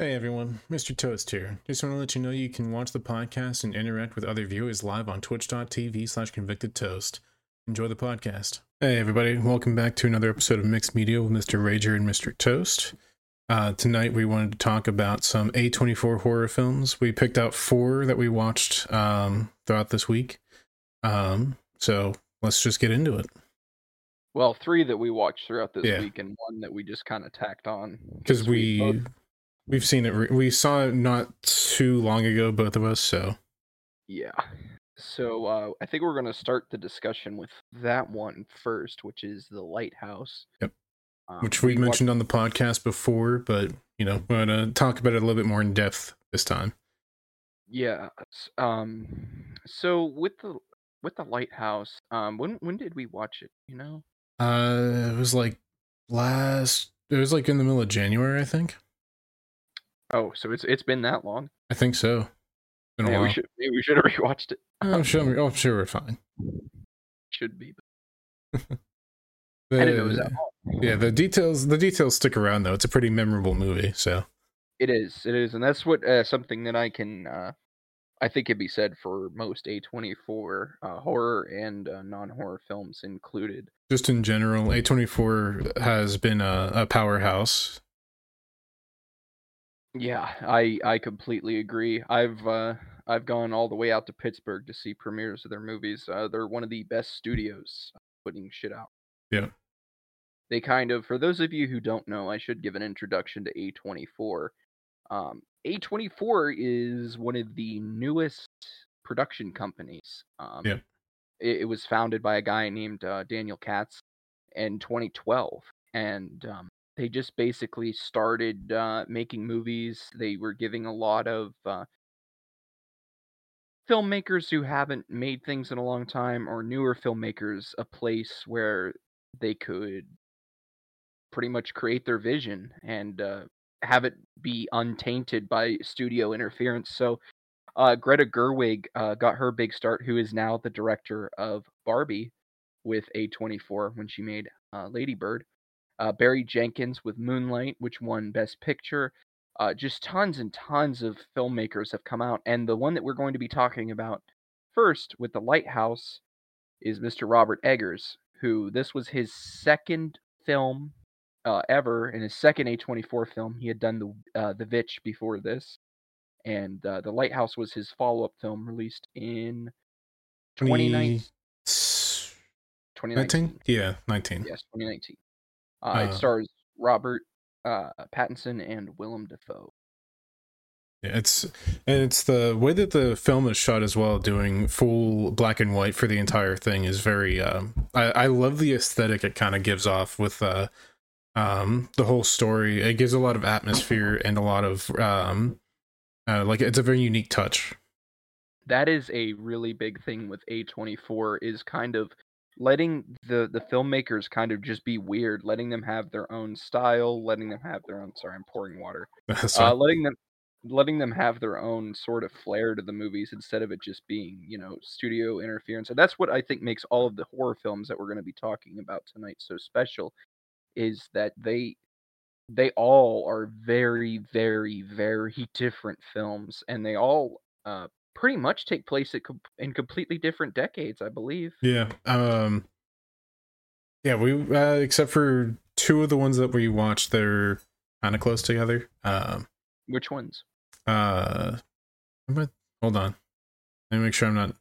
Hey everyone, Mr. Toast here. Just want to let you know you can watch the podcast and interact with other viewers live on twitch.tv slash convicted toast. Enjoy the podcast. Hey everybody, welcome back to another episode of Mixed Media with Mr. Rager and Mr. Toast. Uh, tonight we wanted to talk about some A24 horror films. We picked out four that we watched um, throughout this week. Um, so let's just get into it. Well, three that we watched throughout this Yeah. week, and one that we just kind of tacked on Because we both- we've seen it. Re- we saw it not too long ago, both of us. So yeah. So uh, I think we're going to start the discussion with that one first, which is the lighthouse. Yep. Um, which we mentioned on the podcast before, but you know, we're gonna talk about it a little bit more in depth this time. Yeah. Um. So with the with the lighthouse, um, when when did we watch it? You know. Uh, it was like last. It was like in the middle of January, I think. Oh, so it's it's been that long. I think so. Been a Maybe we should maybe we should have rewatched it. I'm sure. I'm sure we're fine. Should be. I didn't know it was that long. yeah, the details. The details stick around though. It's a pretty memorable movie. So It is. It is, and that's what uh, something that I can. Uh, I think could be said for most A24 uh, horror and uh, non-horror films included. just in general, A24 has been a, a powerhouse. Yeah, I I completely agree. I've uh, I've gone all the way out to Pittsburgh to see premieres of their movies. Uh, they're one of the best studios putting shit out. Yeah. They kind of, for those of you who don't know, I should give an introduction to A24. Um, A24 is one of the newest production companies. Um, Yeah. it, it was founded by a guy named uh, Daniel Katz in 2012, and um, they just basically started uh, making movies. They were giving a lot of uh, filmmakers who haven't made things in a long time or newer filmmakers a place where they could pretty much create their vision and uh, have it be untainted by studio interference. So uh, Greta Gerwig uh, got her big start, who is now the director of Barbie with A24 when she made uh, Lady Bird. Uh, Barry Jenkins with Moonlight, which won Best Picture. Uh, just tons and tons of filmmakers have come out, and the one that we're going to be talking about first with the Lighthouse is Mr. Robert Eggers, who this was his second film uh, ever, and his second A24 film. He had done the uh, the Vitch before this, and uh, the Lighthouse was his follow up film released in 2019. 2019. 19? Yeah, 19. Yes, 2019. Uh, Uh, it stars Robert uh, Pattinson and Willem Dafoe. Yeah, it's and it's the way that the film is shot as well, doing full black and white for the entire thing is very. Um, I I love the aesthetic it kind of gives off with uh, um, the whole story. It gives a lot of atmosphere and a lot of um, uh, like it's a very unique touch. that is a really big thing with A24 is kind of letting the the filmmakers kind of just be weird, letting them have their own style, letting them have their own sorry, I'm pouring water. Uh letting them letting them have their own sort of flair to the movies instead of it just being, you know, studio interference. And that's what I think makes all of the horror films that we're going to be talking about tonight so special is that they they all are very very very different films and they all uh pretty much take place at com- in completely different decades, I believe. yeah. Um. Yeah, we uh, except for two of the ones that we watched, they're kind of close together. Um. Which ones? Uh. But hold on. Let me make sure I'm not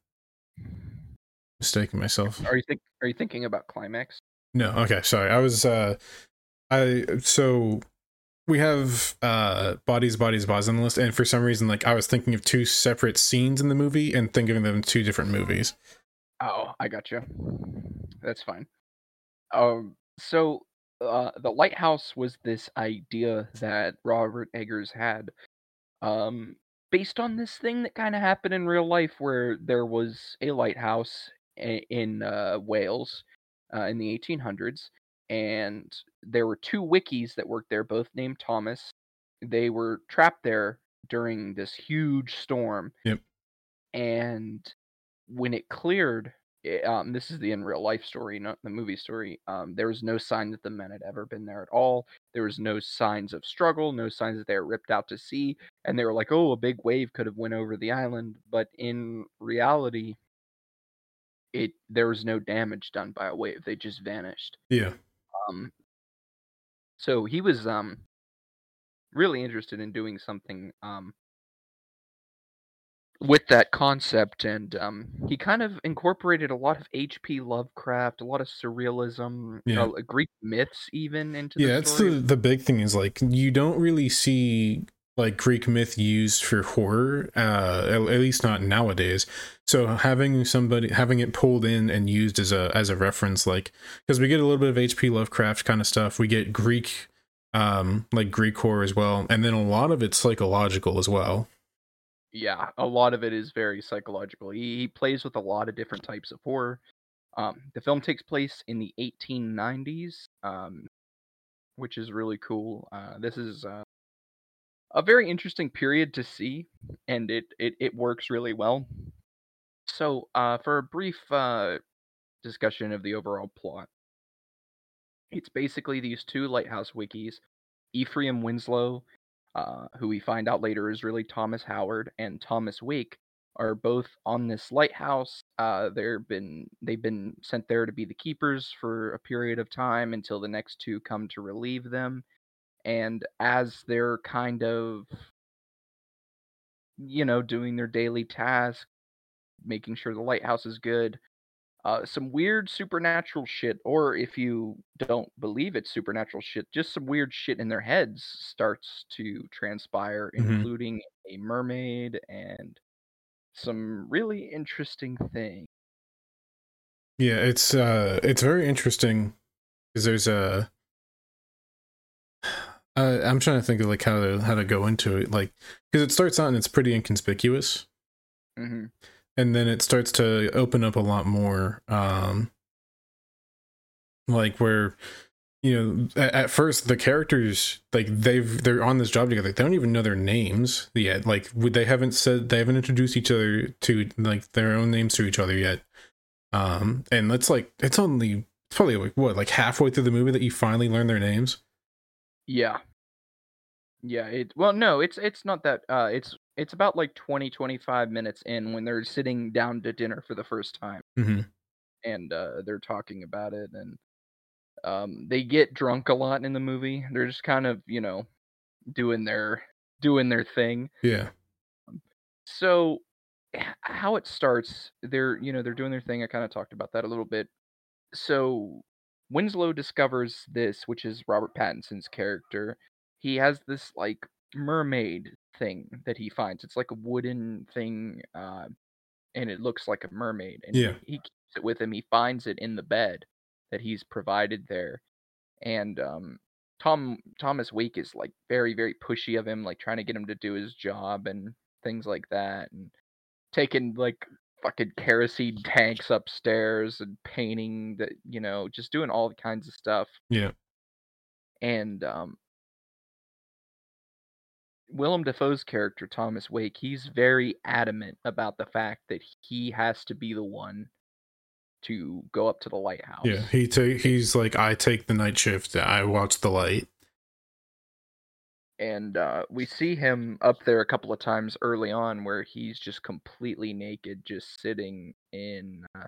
mistaking myself. Are you think are you thinking about Climax? No, okay, sorry. I was uh I so we have uh bodies, bodies, bodies on the list, and for some reason, like I was thinking of two separate scenes in the movie and thinking of them in two different movies. Oh, I got you. That's fine. Um, so uh, the lighthouse was this idea that Robert Eggers had, um, based on this thing that kind of happened in real life, where there was a lighthouse in uh, Wales uh, in the 1800s, and there were two wickies that worked there, both named Thomas. They were trapped there during this huge storm. Yep. And when it cleared, eh, um, this is the in real life story, not the movie story. Um, there was no sign that the men had ever been there at all. There was no signs of struggle, no signs that they were ripped out to sea. And they were like, "Oh, a big wave could have went over the island," but in reality, it there was no damage done by a wave. They just vanished. Yeah. Um, so he was um really interested in doing something um with that concept and um he kind of incorporated a lot of HP Lovecraft, a lot of surrealism, Yeah. uh, Greek myths even into Yeah, the it's the the big thing is like you don't really see like Greek myth used for horror, uh, at, at least not nowadays. So having somebody having it pulled in and used as a as a reference, like because we get a little bit of H.P. Lovecraft kind of stuff, we get Greek, um, like Greek horror as well, and then a lot of it's psychological as well. Yeah, a lot of it is very psychological. He, he plays with a lot of different types of horror. Um, the film takes place in the 1890s, um, which is really cool. Uh, this is uh, a very interesting period to see, and it it, it works really well. So, uh, for a brief uh, discussion of the overall plot, it's basically these two lighthouse wickies, Ephraim Winslow, uh, who we find out later is really Thomas Howard, and Thomas Wake are both on this lighthouse. Uh, they've been they've been sent there to be the keepers for a period of time until the next two come to relieve them. And as they're kind of, you know, doing their daily task, making sure the lighthouse is good, uh, some weird supernatural shit, or if you don't believe it's supernatural shit, just some weird shit in their heads starts to transpire, Mhm. including a mermaid and some really interesting things. Yeah, it's uh, it's very interesting because there's a. Uh, I'm trying to think of like how to how to go into it, like because it starts out and it's pretty inconspicuous. hmm and then it starts to open up a lot more um like where you know at, at first the characters like they've they're on this job together. They don't even know their names yet. Like would- they haven't said they haven't introduced each other to like their own names to each other yet. Um and that's like it's only it's probably like what like halfway through the movie that you finally learn their names Yeah. Yeah, it well no, it's it's not that uh it's it's about like 20 25 minutes in when they're sitting down to dinner for the first time mm-hmm. and uh they're talking about it and um they get drunk a lot in the movie. They're just kind of, you know, doing their doing their thing. yeah So how it starts, they're you know, they're doing their thing. I kind of talked about that a little bit. So Winslow discovers this, which is Robert Pattinson's character. He has this like mermaid thing that he finds. It's like a wooden thing, uh, and it looks like a mermaid. And Yeah. he, he keeps it with him. He finds it in the bed that he's provided there. And um, Tom Thomas Wake is like very very pushy of him, like trying to get him to do his job and things like that, and taking like fucking kerosene tanks upstairs and painting that you know just doing all the kinds of stuff. Yeah. And um Willem Dafoe's character Thomas Wake he's very adamant about the fact that he has to be the one to go up to the lighthouse. yeah he ta- he's like i take the night shift i watch the light and uh, we see him up there a couple of times early on where he's just completely naked just sitting in uh,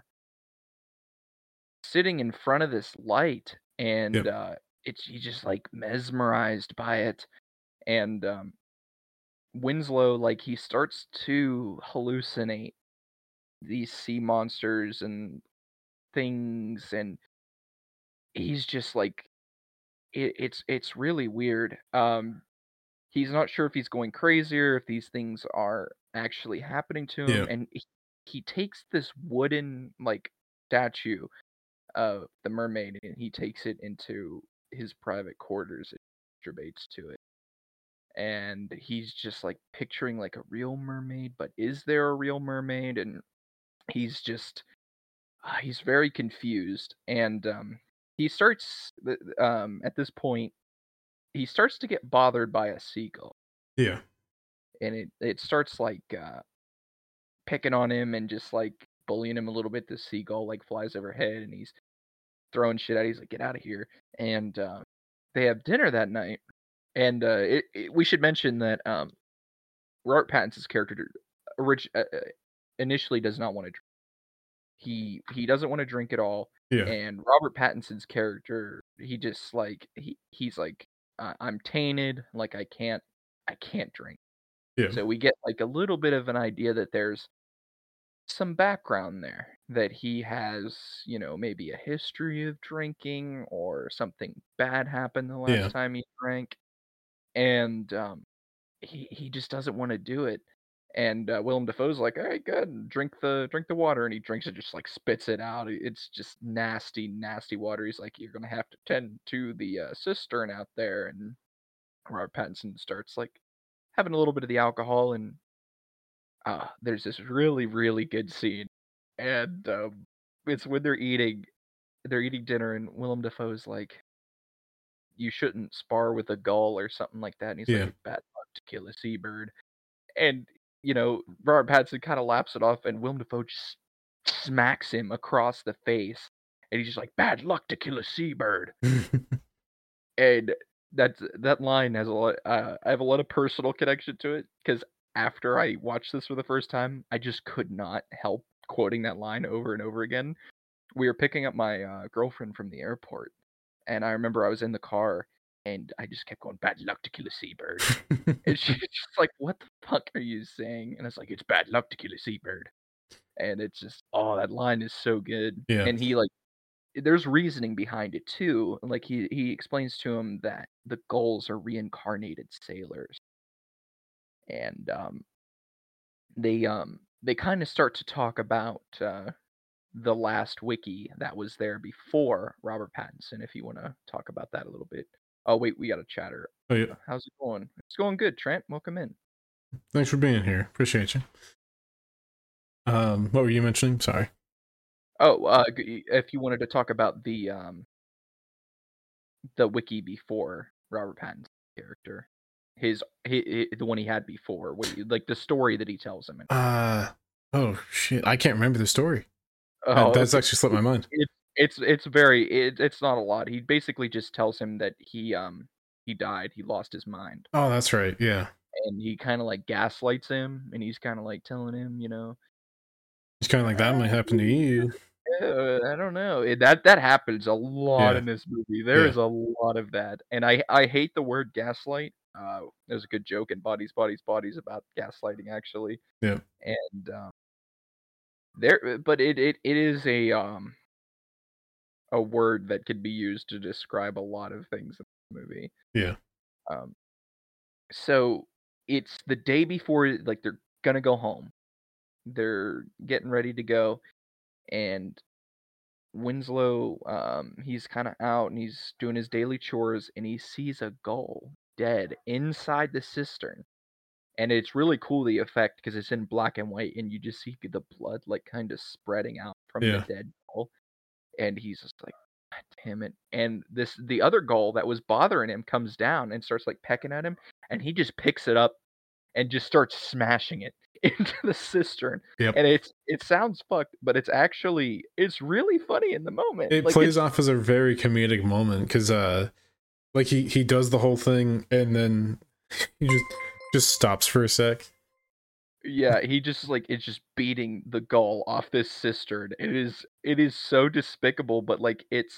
sitting in front of this light and Yep. uh, it's he's just like mesmerized by it and um, winslow like he starts to hallucinate these sea monsters and things and he's just like it, it's it's really weird um he's not sure if he's going crazy or if these things are actually happening to him Yeah. and he, he takes this wooden like statue of the mermaid and he takes it into his private quarters and masturbates to it and he's just like picturing like a real mermaid but is there a real mermaid and he's just uh, he's very confused and um he starts um at this point he starts to get bothered by a seagull yeah and it it starts like uh picking on him and just like bullying him a little bit. The seagull like flies overhead, and he's throwing shit at. He's like, "Get out of here!" And uh, they have dinner that night. And uh, it, it, we should mention that um, Robert Pattinson's character orig- uh, uh, initially does not want to drink. He he doesn't want to drink at all. Yeah. And Robert Pattinson's character, he just like he he's like uh, I'm tainted, like I can't I can't drink. Yeah. So we get like a little bit of an idea that there's some background there that he has, you know, maybe a history of drinking or something bad happened the last Yeah. time he drank, and um, he he just doesn't want to do it. And uh, Willem Dafoe's like, "All right, good, drink the drink the water," and he drinks it, just like spits it out. It's just nasty, nasty water. He's like, "You're gonna have to tend to the uh, cistern out there." And Robert Pattinson starts like having a little bit of the alcohol, and uh, there's this really, really good scene, and um, it's when they're eating, they're eating dinner, and Willem Dafoe's like, "You shouldn't spar with a gull or something like that," and he's Yeah. like, "It's "Bad luck to kill a seabird," and you know, Robert Pattinson kind of laps it off, and Willem Dafoe just smacks him across the face, and he's just like, "Bad luck to kill a seabird," and that's that line has a lot. Uh, I have a lot of personal connection to it because after I watched this for the first time, I just could not help quoting that line over and over again. We were picking up my uh, girlfriend from the airport, and I remember I was in the car, and I just kept going, "Bad luck to kill a seabird," and she's just like, "What the fuck are you saying?" And it's like, "It's bad luck to kill a seabird," and it's just, oh, that line is so good. Yeah. And he like there's reasoning behind it too. Like he he explains to him that the gulls are reincarnated sailors, and um, they um they kind of start to talk about uh, the last wickie that was there before Robert Pattinson. If you want to talk about that a little bit. Oh wait, we got a chatter. oh yeah. How's it going? It's going good, Trent. Welcome in. Thanks for being here. Appreciate you. Um, what were you mentioning? Sorry. Oh, uh, if you wanted to talk about the um the wickie before Robert Pattinson's character, his, hi the one he had before, what like the story that he tells him. And, Uh oh shit. I can't remember the story. Uh, oh, That's okay. actually slipped my mind. it's it's it's very it, it's not a lot. He basically just tells him that he um he died, he lost his mind, Oh, that's right. Yeah. and he kind of like gaslights him, and he's kind of like telling him, you know, It's kind of like that might happen to you. I don't know. It, that that happens a lot Yeah. in this movie. There Yeah. is a lot of that, and I I hate the word gaslight. Uh, there's a good joke in Bodies, Bodies, Bodies about gaslighting actually. Yeah. And um, there, but it it it is a um a word that could be used to describe a lot of things in the movie. Yeah. Um, so it's the day before, like they're gonna go home. They're getting ready to go, and Winslow, um, he's kind of out and he's doing his daily chores, and he sees a gull dead inside the cistern. And it's really cool the effect because it's in black and white, and you just see the blood like kind of spreading out from Yeah. the dead gull. And he's just like, damn it! And this the other gull that was bothering him comes down and starts like pecking at him, and he just picks it up and just starts smashing it into the cistern. Yep. And it's it sounds fucked, but it's actually it's really funny in the moment. It Like, plays off as a very comedic moment because uh like he he does the whole thing and then he just just stops for a sec. Yeah, he just like it's just beating the gull off this cistern. It is it is so despicable, but like it's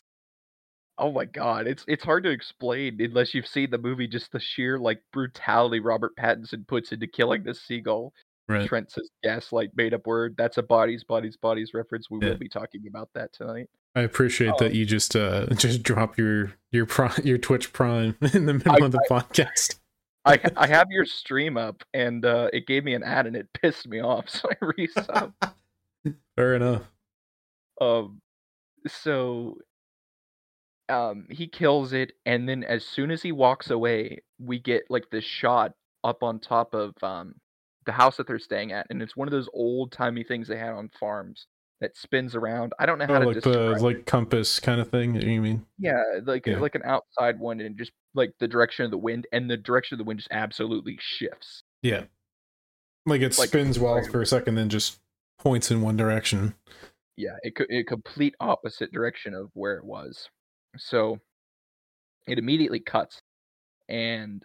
oh my god, it's it's hard to explain unless you've seen the movie. Just the sheer like brutality Robert Pattinson puts into killing this seagull. Right. Trent says gaslight made up word. That's a bodies, bodies, bodies reference. We Yeah. will be talking about that tonight. I appreciate Oh. that you just uh just drop your your your Twitch Prime in the middle I- of the podcast. I I have your stream up and uh, it gave me an ad and it pissed me off, so I resubbed. Fair enough. um so um he kills it and then as soon as he walks away we get like this shot up on top of um the house that they're staying at and it's one of those old timey things they had on farms that spins around i don't know how Oh, to like describe the like compass kind of thing. You mean? yeah like Yeah. like an outside one and just like the direction of the wind and the direction of the wind just absolutely shifts Yeah. Like it Like- spins well for a second, then just points in one direction. Yeah, it a complete opposite direction of where it was. So it immediately cuts, and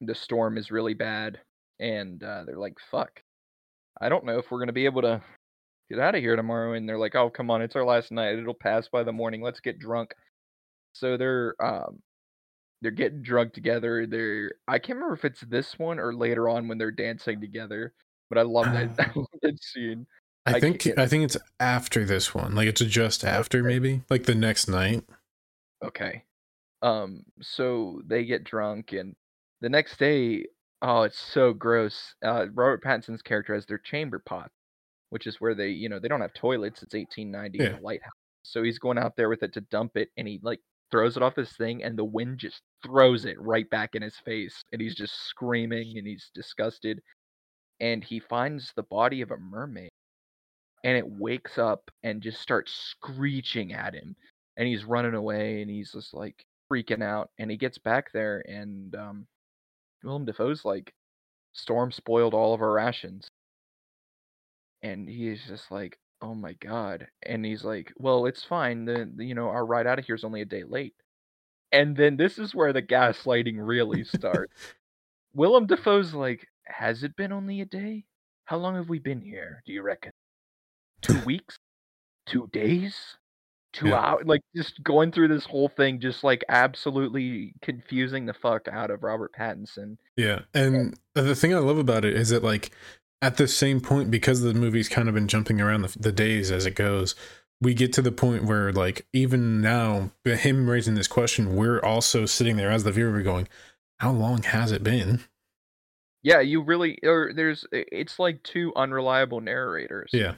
the storm is really bad, and uh, they're like, "Fuck, I don't know if we're gonna be able to get out of here tomorrow." And they're like, "Oh, come on, it's our last night. It'll pass by the morning. Let's get drunk." So they're um they're getting drunk together. They're I can't remember if it's this one or later on when they're dancing together, but I love that, I love that scene. I I think can't- I think it's after this one. Like it's just after maybe, like the next night. Okay. Um, so they get drunk, and the next day, oh, it's so gross. Uh, Robert Pattinson's character has their chamber pot, which is where they, you know, they don't have toilets. It's 1890 in Yeah. a lighthouse. So he's going out there with it to dump it, and he like throws it off this thing, and the wind just throws it right back in his face, and he's just screaming, and he's disgusted. And he finds the body of a mermaid, and it wakes up and just starts screeching at him and he's running away and he's just like freaking out and he gets back there and um Willem Dafoe's like Storm spoiled all of our rations. And he's just like, "Oh my god." And he's like, "Well, it's fine. The, the- you know, our ride out of here is only a day late." And then this is where the gaslighting really starts. Willem Dafoe's like, "Has it been only a day? How long have we been here, do you reckon? 2 weeks? 2 days?" two Yeah. hours like just going through this whole thing just like absolutely confusing the fuck out of robert pattinson Yeah, and the thing I love about it is that like at the same point because the movie's kind of been jumping around the, the days as it goes, we get to the point where like even now him raising this question, we're also sitting there as the viewer going, "How long has it been?" yeah you really or there's it's like two unreliable narrators Yeah,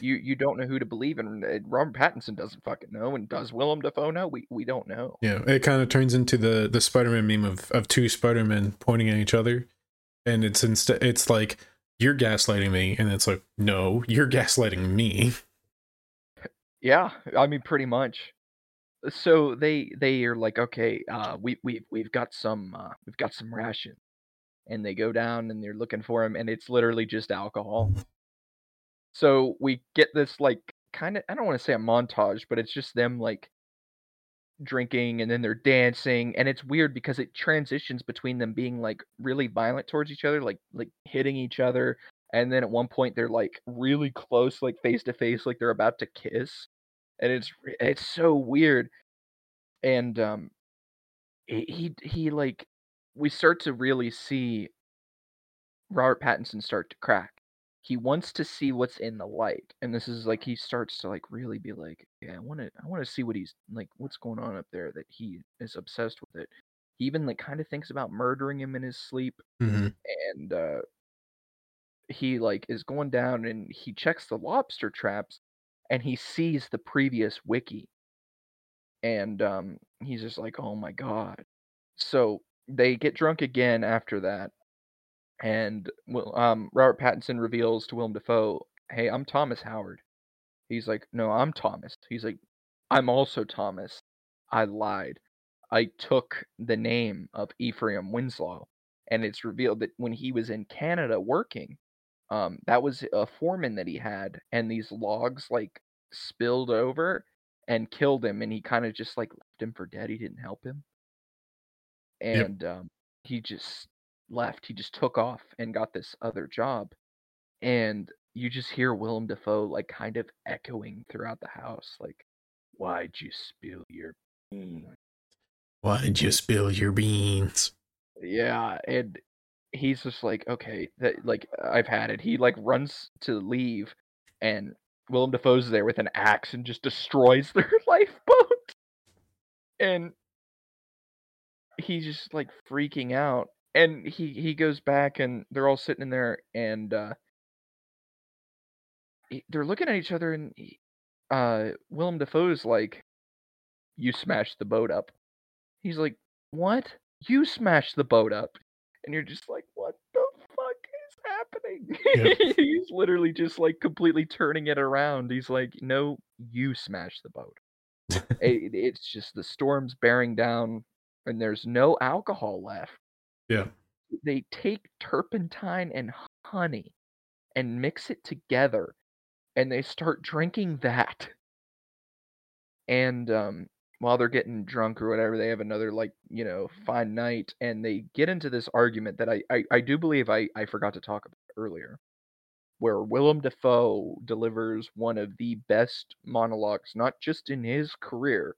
you you don't know who to believe and uh, robert pattinson doesn't fucking know and does willem dafoe know we we don't know yeah. It kind of turns into the the Spider-Man meme of of two Spider-Men pointing at each other, and it's instead it's like you're gaslighting me, and it's like no, you're gaslighting me. yeah i mean pretty much. So they they are like okay uh we we we've got some uh we've got some rations. And they go down and they're looking for him and it's literally just alcohol. So we get this like kind of i don't want to say a montage but it's just them like drinking and then they're dancing and it's weird because it transitions between them being like really violent towards each other like like hitting each other and then at one point they're like really close like face to face like they're about to kiss and it's it's so weird and um he he, like we start to really see Robert Pattinson start to crack. He wants to see what's in the light, and this is like he starts to like really be like, yeah, I want to, I want to see what he's like, what's going on up there. That he is obsessed with it. He even like kind of thinks about murdering him in his sleep, hmm and uh, he like is going down and he checks the lobster traps, and he sees the previous wickie, and um, he's just like, oh my god. So they get drunk again after that, and um, Robert Pattinson reveals to Willem Dafoe, "Hey, I'm Thomas Howard." He's like, "No, I'm Thomas." He's like, "I'm also Thomas. I lied. I took the name of Ephraim Winslow." And it's revealed that when he was in Canada working, um, that was a foreman that he had, and these logs like spilled over and killed him, and he kind of just like left him for dead. He didn't help him, Yep. and um, he just left. He just took off and got this other job, and you just hear Willem Dafoe like kind of echoing throughout the house, like, "Why'd you spill your?" beans?" Mm. Why'd you spill your beans? Yeah, and he's just like, okay, that like I've had it. He like runs to leave, and Willem Dafoe's there with an axe and just destroys their lifeboat. And he's just like freaking out. And he he goes back, and they're all sitting in there, and uh, they're looking at each other, and he, uh, Willem Dafoe's like, "You smashed the boat up." He's like, "What? You smashed the boat up?" And you're just like, "What the fuck is happening?" Yep. He's literally just like completely turning it around. He's like, "No, you smashed the boat." It- it's just the storm's bearing down, and there's no alcohol left. Yeah. They take turpentine and honey, and mix it together and they start drinking that and um while they're getting drunk or whatever they have another like you know fine night and they get into this argument that i i, I do believe i i forgot to talk about earlier where willem dafoe delivers one of the best monologues not just in his career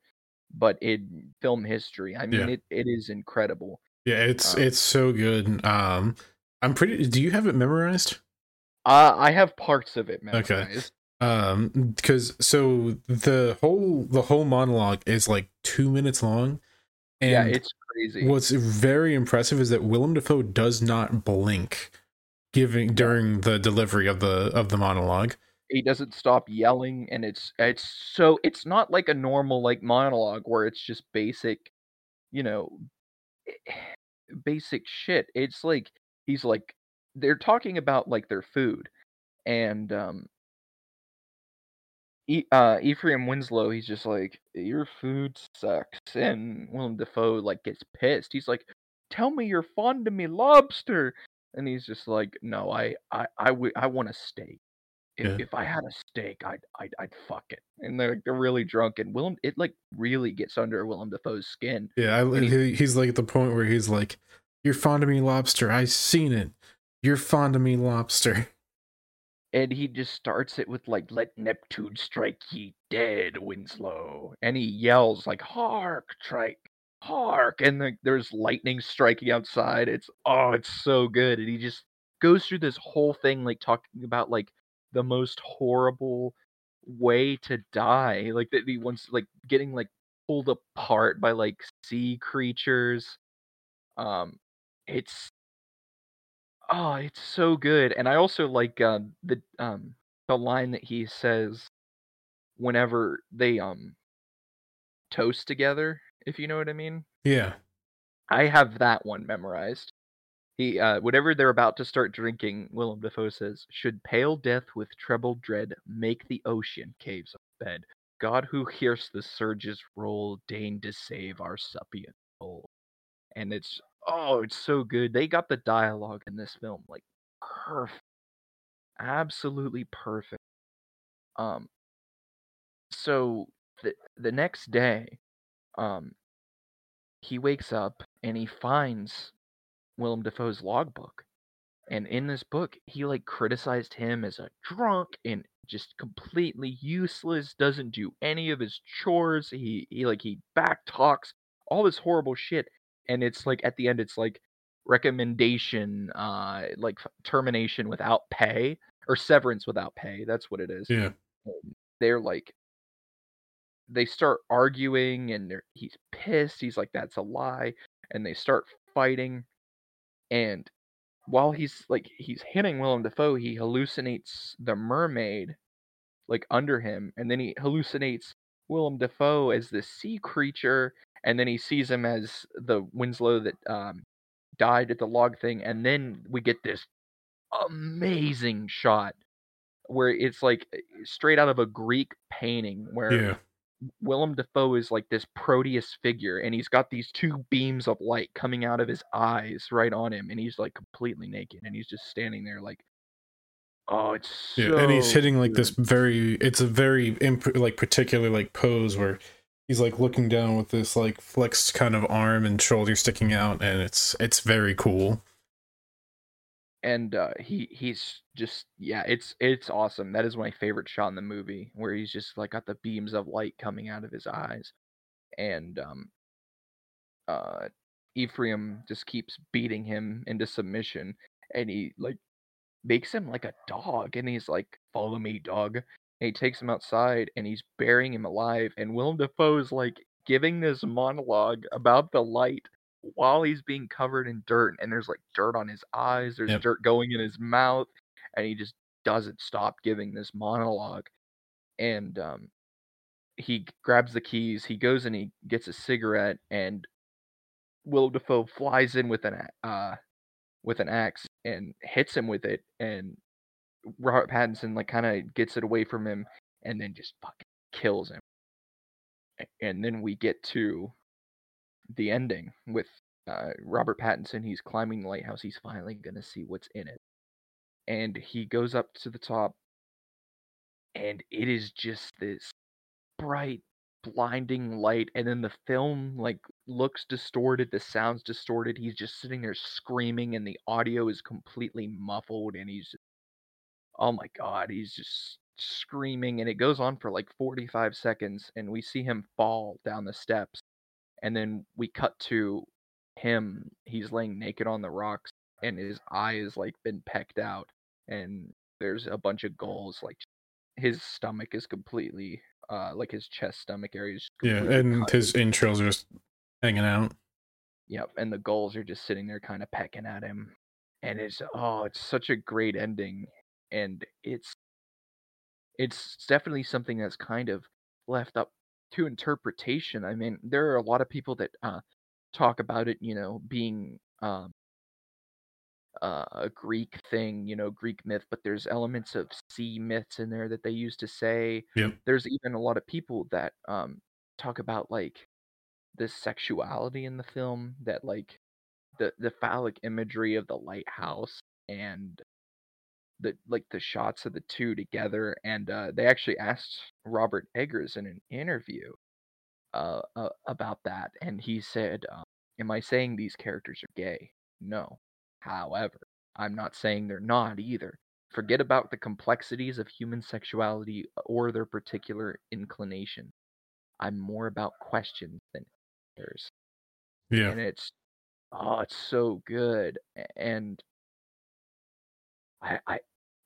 but in film history i mean Yeah. it, it is incredible Yeah, it's Um, it's so good. Um, I'm pretty. Do you have it memorized? uh, i have parts of it Okay. memorized Um, because so the whole the whole monologue is like two minutes long, and yeah it's crazy what's very impressive is that Willem Dafoe does not blink, giving during the delivery of the of the monologue. he doesn't stop yelling and it's it's so it's not like a normal like monologue where it's just basic you know basic shit it's like he's like they're talking about like their food and um e- uh Ephraim Winslow he's just like your food sucks and Willem Dafoe like gets pissed he's like tell me you're fond of me lobster and he's just like no I I I, w- I want a steak if, Yeah. if I had a steak, I'd, I'd I'd fuck it. And they're like they're really drunk, and Willem it like really gets under Willem Dafoe's skin. Yeah, I, And he- he, he's like at the point where he's like, "You're fond of me, lobster. I seen it. You're fond of me, lobster." And he just starts it with like, "Let Neptune strike ye dead, Winslow," and he yells like, "Hark, Triton!" hark!" And the, there's lightning striking outside. It's oh, it's so good, and he just goes through this whole thing like talking about like the most horrible way to die, like that he wants like getting like pulled apart by like sea creatures. Um, it's oh, it's so good, and I also like uh, the um the line that he says whenever they um toast together, if you know what I mean. Yeah, I have that one memorized. He, uh, whatever they're about to start drinking, Willem Dafoe says, "Should pale death with treble dread make the ocean caves of bed, God who hears the surges roll, deign to save our suppliant soul." And it's oh, it's so good. They got the dialogue in this film like perfect, absolutely perfect. Um, so the the next day, um, he wakes up and he finds Willem Dafoe's logbook. And in this book, he like criticized him as a drunk and just completely useless, doesn't do any of his chores. He he like he back talks all this horrible shit. And it's like at the end it's like recommendation uh like termination without pay or severance without pay. That's what it is yeah, they're like they start arguing and they're, he's pissed he's like that's a lie and they start fighting and while he's like he's hitting Willem Dafoe he hallucinates the mermaid like under him and then he hallucinates Willem Dafoe as the sea creature and then he sees him as the Winslow that um died at the log thing and then we get this amazing shot where it's like straight out of a Greek painting where yeah, Willem Dafoe is like this Proteus figure, and he's got these two beams of light coming out of his eyes right on him, and he's like completely naked, and he's just standing there like, oh, it's yeah. and he's hitting like this very. It's a very imp- like particular like pose where he's like looking down with this like flexed kind of arm and shoulder sticking out, and it's it's very cool. And uh, he he's just yeah, it's it's awesome. That is my favorite shot in the movie, where he's just like got the beams of light coming out of his eyes, and um, uh, Ephraim just keeps beating him into submission, and he like makes him like a dog, and he's like, "Follow me, dog." And he takes him outside, and he's burying him alive. And Willem Dafoe's like giving this monologue about the light while he's being covered in dirt, and there's like dirt on his eyes, there's Yep. dirt going in his mouth, and he just doesn't stop giving this monologue. And um, he grabs the keys, he goes and he gets a cigarette, and Willem Dafoe flies in with an uh with an axe and hits him with it, and Robert Pattinson like kind of gets it away from him, and then just fucking kills him. And then we get to the ending with uh, Robert Pattinson. He's climbing the lighthouse. He's finally gonna see what's in it, and he goes up to the top and it is just this bright blinding light and then the film like looks distorted the sounds distorted he's just sitting there screaming and the audio is completely muffled and he's oh my god he's just screaming and it goes on for like 45 seconds and we see him fall down the steps and then we cut to him he's laying naked on the rocks and his eye is like been pecked out and there's a bunch of gulls like his stomach is completely uh like his chest stomach area is Yeah, and cut. his entrails are just hanging out. Yep, and the gulls are just sitting there kind of pecking at him. And it's oh, it's such a great ending. And it's it's definitely something that's kind of left up to interpretation. I mean, there are a lot of people that uh talk about it, you know, being um uh, a Greek thing, you know, Greek myth, but there's elements of sea myths in there that they used to say. Yep. There's even a lot of people that um talk about like the sexuality in the film that like the the phallic imagery of the lighthouse and the like the shots of the two together and uh they actually asked Robert Eggers in an interview uh, uh about that and he said um, am I saying these characters are gay? No. However I'm not saying they're not either. Forget about the complexities of human sexuality or their particular inclination. I'm more about questions than answers. Yeah. and it's oh it's so good. And I, I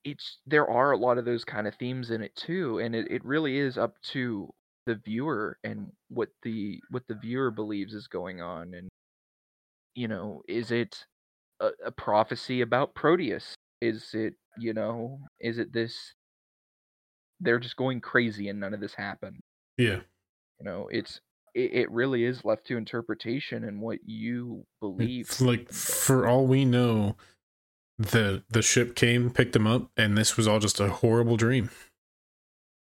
it's there are a lot of those kind of themes in it too and it, it really is up to the viewer and what the what the viewer believes is going on and you know is it a, a prophecy about proteus? Is it you know is it this they're just going crazy and none of this happened? Yeah. you know it's it, it really is left to interpretation and what you believe. It's like for all we know, the the ship came, picked him up, and this was all just a horrible dream.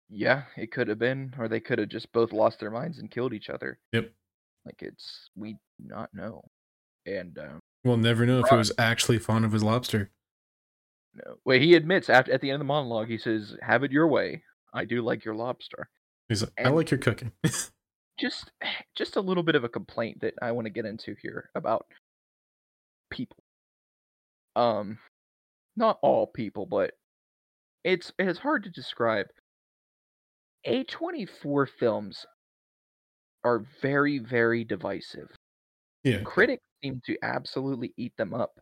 Yeah, it could have been, or they could have just both lost their minds and killed each other. Yep. Like it's we do not know, and um, We'll never know if he was actually fond of his lobster. no. Well, he admits after at the end of the monologue, he says, "Have it your way. I do like your lobster." He's like, I like your cooking. Just, just a little bit of a complaint that I want to get into here about people. Um, not all people, but it's it's hard to describe. A24 films are very, very divisive. yeah. critics seem to absolutely eat them up.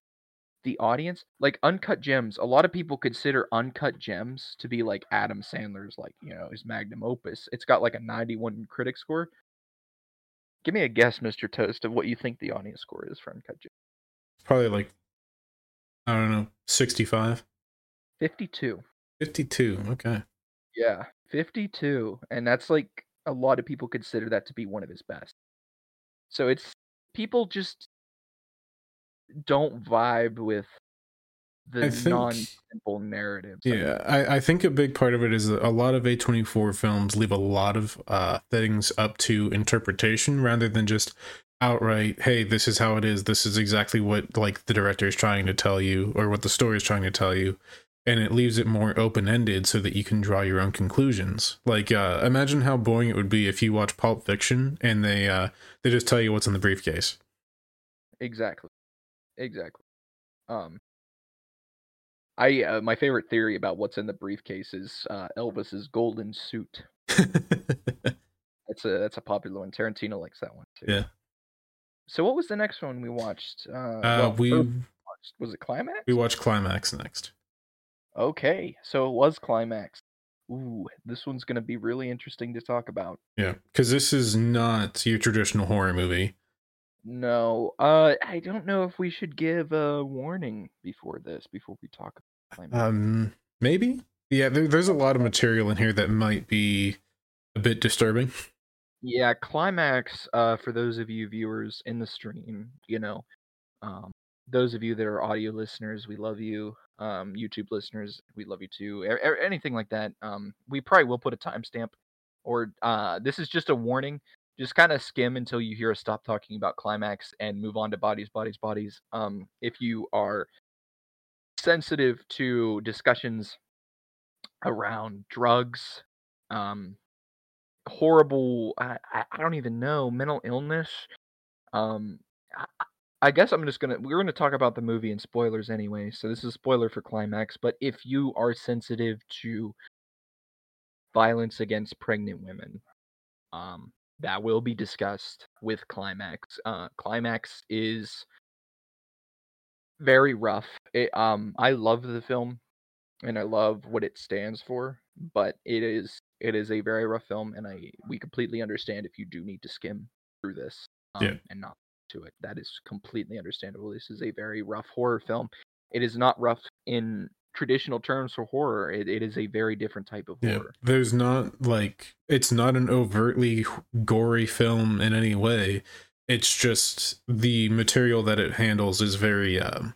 The audience, like Uncut Gems, a lot of people consider Uncut Gems to be like Adam Sandler's, like, you know, his magnum opus. It's got like a 91 critic score. Give me a guess, Mr. Toast, of what you think the audience score is for Uncut Gems. Probably like I don't know, 65. 52. 52. Okay. Yeah, 52. And that's like a lot of people consider that to be one of his best. So it's people just don't vibe with the non-simple narratives. I mean, Yeah, I, I think a big part of it is a lot of A24 films leave a lot of uh, things up to interpretation rather than just outright, hey, this is how it is. This is exactly what like the director is trying to tell you or what the story is trying to tell you. And it leaves it more open ended so that you can draw your own conclusions. Like, uh, imagine how boring it would be if you watch Pulp Fiction and they uh, they just tell you what's in the briefcase. Exactly. Exactly. Um I uh, my favorite theory about what's in the briefcase is uh, Elvis's golden suit. That's a that's a popular one. Tarantino likes that one too. Yeah. So what was the next one we watched? Uh, uh, well, we watched- was it Climax? we watched Climax next. Okay, so it was Climax. Ooh, this one's gonna be really interesting to talk about. Yeah, because this is not your traditional horror movie. No, uh, I don't know if we should give a warning before this, before we talk about Climax. Um, maybe. Yeah, there, there's a lot of material in here that might be a bit disturbing. Yeah, climax. Uh, for those of you viewers in the stream, you know, um, those of you that are audio listeners, we love you. Um, YouTube listeners, we love you too. A- a- anything like that. Um, we probably will put a timestamp, or uh, this is just a warning. Just kind of skim until you hear us stop talking about climax and move on to bodies, bodies, bodies. Um, if you are sensitive to discussions around drugs, um, horrible. I, I don't even know mental illness. Um, I, I guess I'm just gonna we're gonna talk about the movie and spoilers anyway. So this is a spoiler for climax. But if you are sensitive to violence against pregnant women, um, that will be discussed with climax. Uh, climax is very rough. It, um, I love the film, and I love what it stands for, but it is it is a very rough film, and I we completely understand if you do need to skim through this um, Yeah. and not to it. That is completely understandable. This is a very rough horror film. It is not rough in traditional terms for horror. It, it is a very different type of Yeah, horror. there's not like it's not an overtly gory film in any way. It's just the material that it handles is very um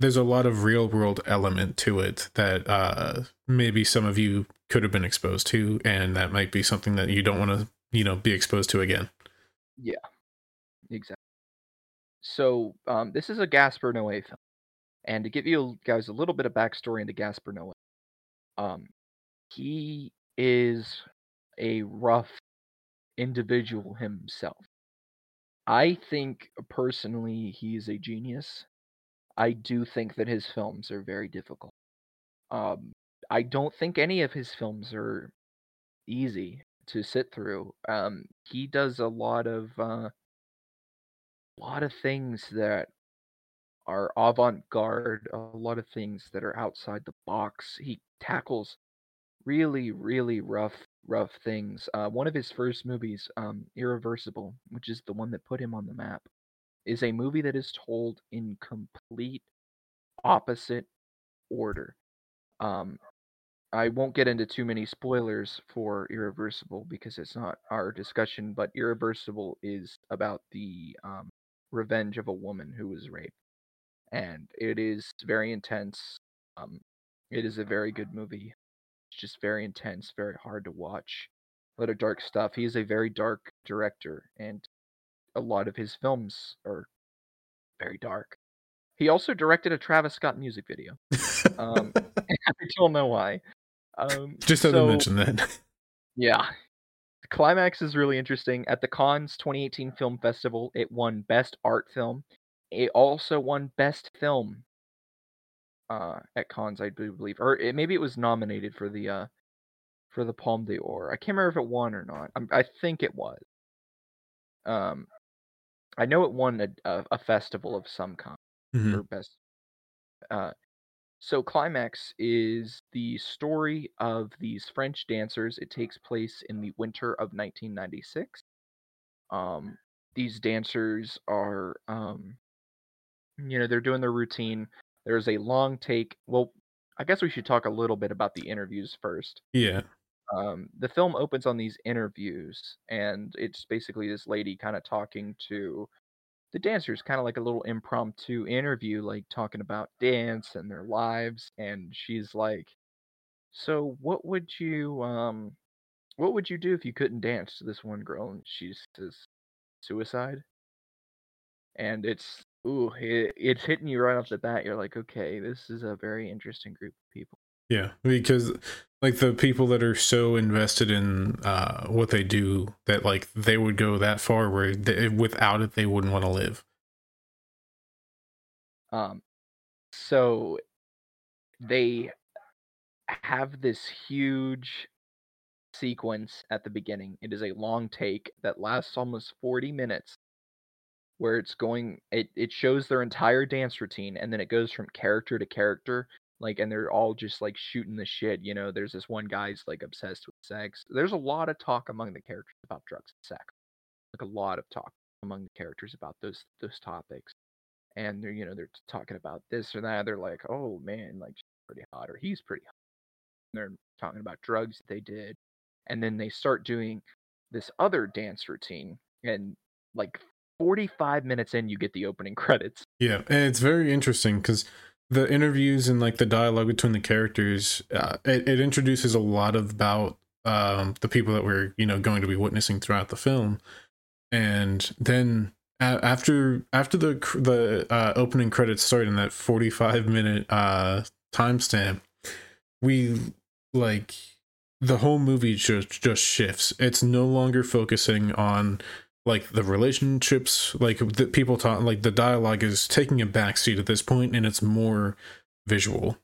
there's a lot of real world element to it that uh maybe some of you could have been exposed to and that might be something that you don't want to, you know, be exposed to again. Yeah. Exactly. So um, this is a Gaspar Noé film, and to give you guys a little bit of backstory into Gaspar Noé, um, he is a rough individual himself. I think personally he's a genius. I do think that his films are very difficult. Um, I don't think any of his films are easy to sit through. Um, he does a lot of uh, lot of things that are avant-garde, a lot of things that are outside the box. He tackles really, really rough, rough things. Uh, one of his first movies, um, Irreversible, which is the one that put him on the map, is a movie that is told in complete opposite order. Um, I won't get into too many spoilers for Irreversible because it's not our discussion, but Irreversible is about the um, revenge of a woman who was raped. And it is very intense. Um, it is a very good movie. It's just very intense, very hard to watch. A lot of dark stuff. He is a very dark director, and a lot of his films are very dark. He also directed a Travis Scott music video. Um, I don't know why. Um, just had so- to mention that. yeah. The climax is really interesting. At the Cannes 2018 Film Festival, it won Best Art Film. It also won Best Film uh, at Cannes, I do believe, or it, maybe it was nominated for the uh, for the Palme d'Or. I can't remember if it won or not. i I think it was. Um, I know it won a, a, a festival of some kind Mhm. for best. Uh, so climax is the story of these French dancers. It takes place in the winter of 1996. Um, these dancers are, um, you know, they're doing their routine. There's a long take. Well, I guess we should talk a little bit about the interviews first Yeah. um, the film opens on these interviews, and it's basically this lady kind of talking to the dancers, kind of like a little impromptu interview, like talking about dance and their lives. And she's like, "So, what would you, um, what would you do if you couldn't dance?" To this one girl, and she says, "Suicide." And it's ooh, it, it's hitting you right off the bat. You're like, okay, this is a very interesting group of people. Yeah, because like the people that are so invested in uh, what they do that like they would go that far where they, without it they wouldn't want to live. Um, so they have this huge sequence at the beginning. It is a long take that lasts almost 40 minutes where it's going it, it shows their entire dance routine and then it goes from character to character like and they're all just like shooting the shit you know? There's this one guy's like obsessed with sex. There's a lot of talk among the characters about drugs and sex like a lot of talk among the characters about those those topics. And they're you know they're talking about this or that they're like oh man like she's pretty hot or he's pretty they're talking about drugs that they did and then they start doing this other dance routine and like 45 minutes in you get the opening credits. Yeah, and it's very interesting because the interviews and like the dialogue between the characters, uh, it, it introduces a lot about um, the people that we're you know going to be witnessing throughout the film, and then after after the the uh, opening credits start in that 45 minute uh timestamp we like the whole movie just just shifts. It's no longer focusing on like the relationships like the people talk like the dialogue is taking a backseat at this point and it's more visual.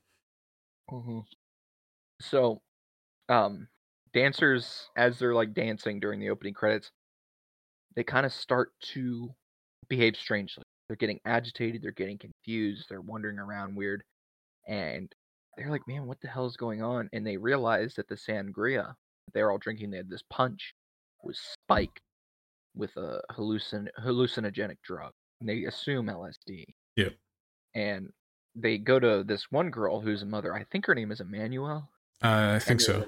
So, um, dancers as they're like dancing during the opening credits, they kind of start to behave strangely. They're getting agitated, they're getting confused, they're wandering around weird, and they're like, "Man, what the hell is going on?" And they realize that the sangria that they're all drinking, they had this punch, was spiked with a hallucin hallucinogenic drug. And they assume LSD. Yep. And they go to this one girl who's a mother. I think her name is Emmanuelle. uh, i think so like-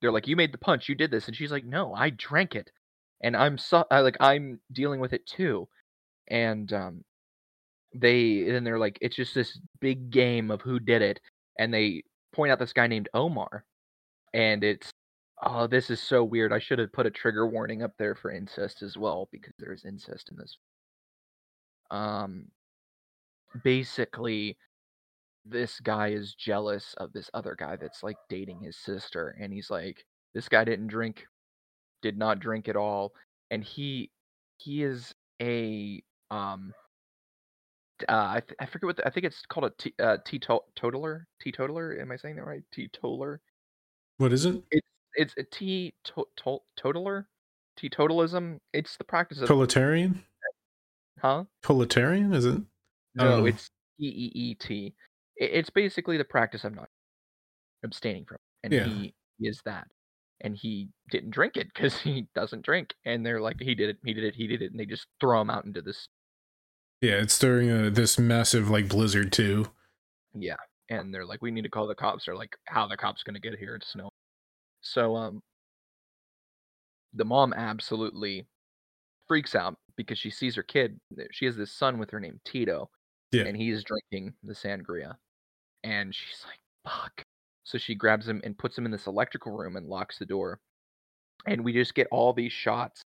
They're like, "You made the punch. You did this," and she's like, "No, I drank it, and I'm so I, like I'm dealing with it too." And um, they then they're like, "It's just this big game of who did it," and they point out this guy named Omar, and it's oh, this is so weird. I should have put a trigger warning up there for incest as well because there's incest in this. Um, basically this guy is jealous of this other guy that's like dating his sister and he's like this guy didn't drink did not drink at all and he he is a um uh, I, th- I forget what the, I think it's called a t- uh, teetotaler teetotaler am I saying that right teetotaler what is it it's it's a teetotaler teetotalism it's the practice of proletarian huh proletarian is it No, know. it's E E E T. It's basically the practice of not abstaining from, and Yeah. he is that. And he didn't drink it because he doesn't drink. And they're like, he did it, he did it, he did it, and they just throw him out into this. Yeah it's during a, this massive like blizzard too Yeah. And they're like, we need to call the cops. They're like, how the cops gonna get here? It's snow. So um, the mom absolutely freaks out because she sees her kid. She has this son with her named Tito, Yeah. and he's drinking the sangria, and she's like, "Fuck!" So she grabs him and puts him in this electrical room and locks the door, and we just get all these shots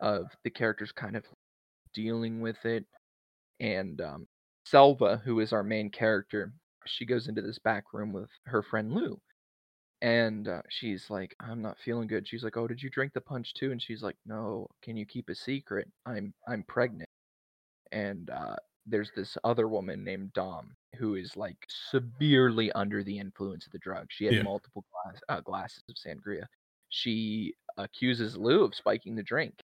of the characters kind of dealing with it, and um, Selva, who is our main character, she goes into this back room with her friend Lou, and uh, she's like, "I'm not feeling good." She's like, "Oh, did you drink the punch too?" And she's like, "No. Can you keep a secret? I'm I'm pregnant." And uh, there's this other woman named Dom who is like severely under the influence of the drug. She had Yeah. multiple glass, uh, glasses of sangria. She accuses Lou of spiking the drink.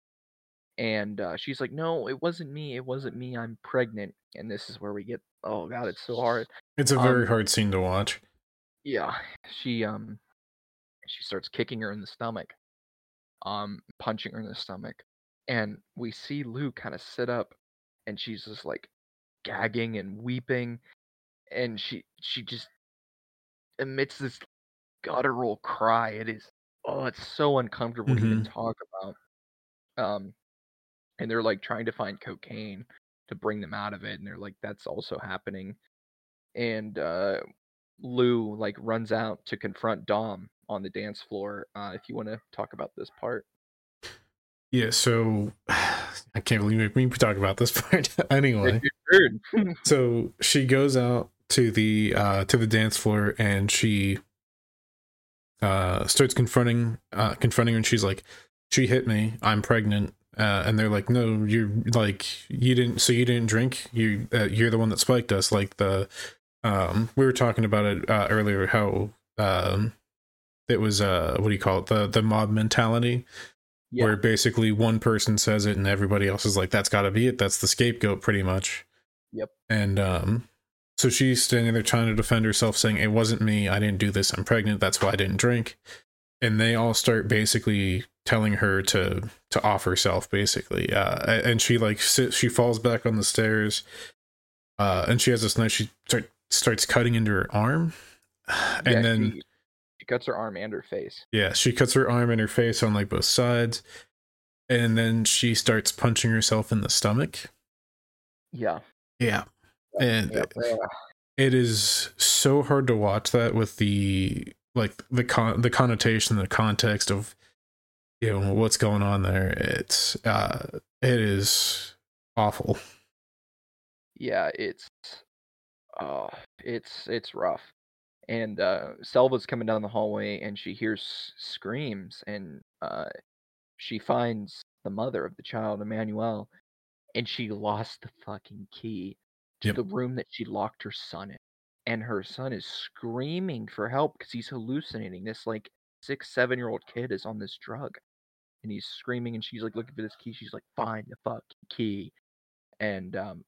And uh, she's like, "No, it wasn't me. It wasn't me. I'm pregnant." And this is where we get, oh god, it's so hard. it's a very Um, hard scene to watch Yeah, she um she starts kicking her in the stomach, um, punching her in the stomach, and we see Lou kind of sit up, and she's just like gagging and weeping, and she she just emits this guttural cry. It is oh, it's so uncomfortable to even talk about. Um, and they're like trying to find cocaine to bring them out of it, and they're like that's also happening, and uh Lou like runs out to confront Dom on the dance floor. Uh, if you want to talk about this part, Yeah, so I can't believe we talk about this part anyway. So she goes out to the uh to the dance floor and she uh starts confronting uh confronting her and she's like she hit me i'm pregnant uh and they're like no you're like you didn't so you didn't drink? You uh, you're the one that spiked us. Like the um we were talking about it uh, earlier how um it was uh what do you call it? The the mob mentality yeah, where basically one person says it and everybody else is like that's got to be it. That's the scapegoat pretty much. Yep. and um so she's standing there trying to defend herself saying it wasn't me. I didn't do this. I'm pregnant. That's why i didn't drink and they all start basically telling her to to off herself basically uh and she like sits, she falls back on the stairs uh and she has this knife she start, starts cutting into her arm and Yeah, then she, she cuts her arm and her face. yeah, she cuts her arm and her face on like both sides. And then she starts punching herself in the stomach. Yeah, Yeah. And yeah, it is so hard to watch that with the like the con the connotation, the context of you know what's going on there. It's uh it is awful. Yeah, it's oh, it's it's rough. And uh, Selva's coming down the hallway, and she hears screams, and uh, she finds the mother of the child, Emmanuelle, and she lost the fucking key to Yep. the room that she locked her son in. And her son is screaming for help because he's hallucinating. This like six, seven year old kid is on this drug. And he's screaming and she's like looking for this key. She's like, find the fucking key. And um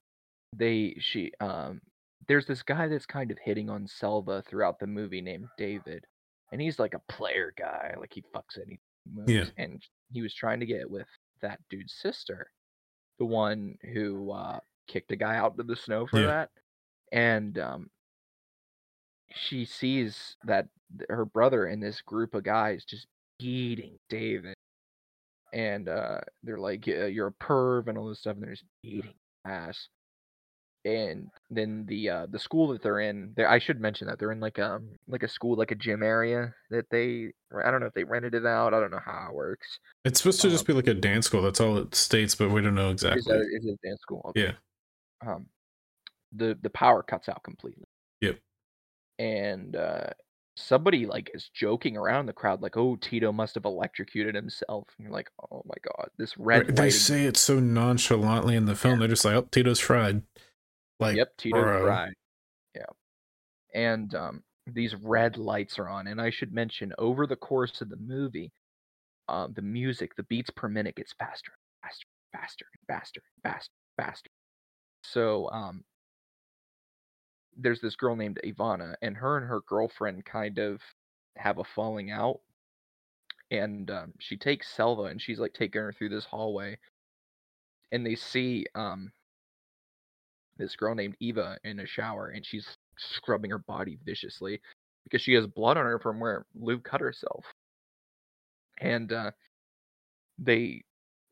they she um there's this guy that's kind of hitting on Selva throughout the movie named David. And he's like a player guy, like he fucks anything. moves. Yeah. And he was trying to get with that dude's sister, the one who uh kicked a guy out into the snow for Yeah. that. And um she sees that her brother and this group of guys just beating David. And uh, they're like, "Yeah, "You're a perv" and all this stuff, and they're just beating ass. And then the uh, the school that they're in, they I should mention that they're in like um like a school like a gym area that they I don't know if they rented it out. I don't know how it works. It's supposed to just Um, be like a dance school. That's all it states, but we don't know Is exactly. that is it a dance school? Okay. Yeah. Um, the the power cuts out completely. Yep. And uh, somebody like is joking around the crowd, like, "Oh, Tito must have electrocuted himself." And you're like, "Oh my god, this red Right, they lighting." say it so nonchalantly in the film. They're just like, "Oh, Tito's fried." Like, yep, Tito bro. fried. Yeah. And um, these red lights are on, and I should mention over the course of the movie, um, the music, the beats per minute gets faster, faster, faster, faster, faster, faster. So um, there's this girl named Ivana, and her and her girlfriend kind of have a falling out. And um, she takes Selva, and she's like taking her through this hallway, and they see um, this girl named Eva in a shower, and she's scrubbing her body viciously because she has blood on her from where Lou cut herself. And uh, they,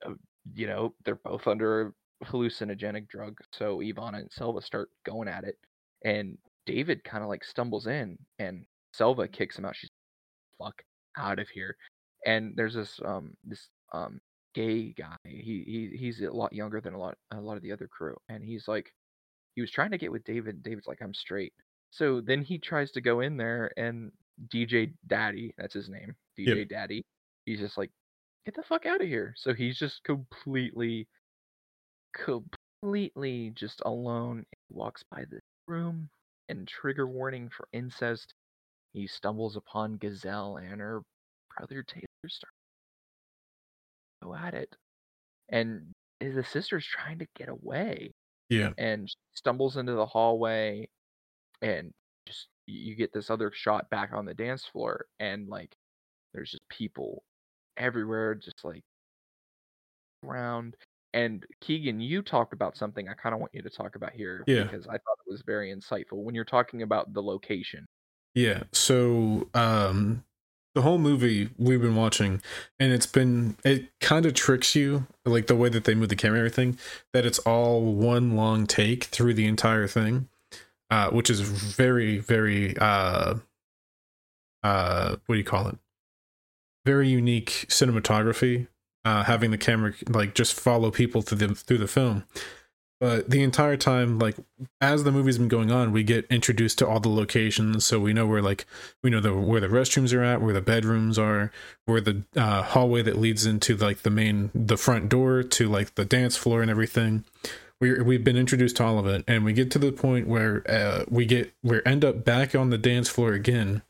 uh, you know, they're both under hallucinogenic drug. So Ivana and Selva start going at it, and David kind of like stumbles in, and Selva kicks him out. She's fuck out of here. And there's this um this um gay guy. He he he's a lot younger than a lot a lot of the other crew, and he's like he was trying to get with David. David's like I'm straight. So then he tries to go in there, and DJ Daddy, that's his name, DJ Yep. Daddy. He's just like, get the fuck out of here. So he's just completely, completely just alone. He walks by the room, and trigger warning for incest. He stumbles upon Gazelle and her brother Taylor start go at it, and is the sister's trying to get away yeah, and stumbles into the hallway and just you get this other shot back on the dance floor and like there's just people everywhere just like around and keegan you talked about something i kind of want you to talk about here Yeah. because i thought it was very insightful when you're talking about the location yeah. So, um, the whole movie we've been watching, and it's been it kind of tricks you, like the way that they move the camera, and everything, that it's all one long take through the entire thing, uh, which is very, very, uh, uh, what do you call it? Very unique cinematography. Uh, having the camera like just follow people through the through the film, but the entire time, like as the movie's been going on, we get introduced to all the locations, so we know where like we know the where the restrooms are at, where the bedrooms are, where the uh, hallway that leads into like the main the front door to like the dance floor and everything. We we've been introduced to all of it, and we get to the point where uh, we get we end up back on the dance floor again.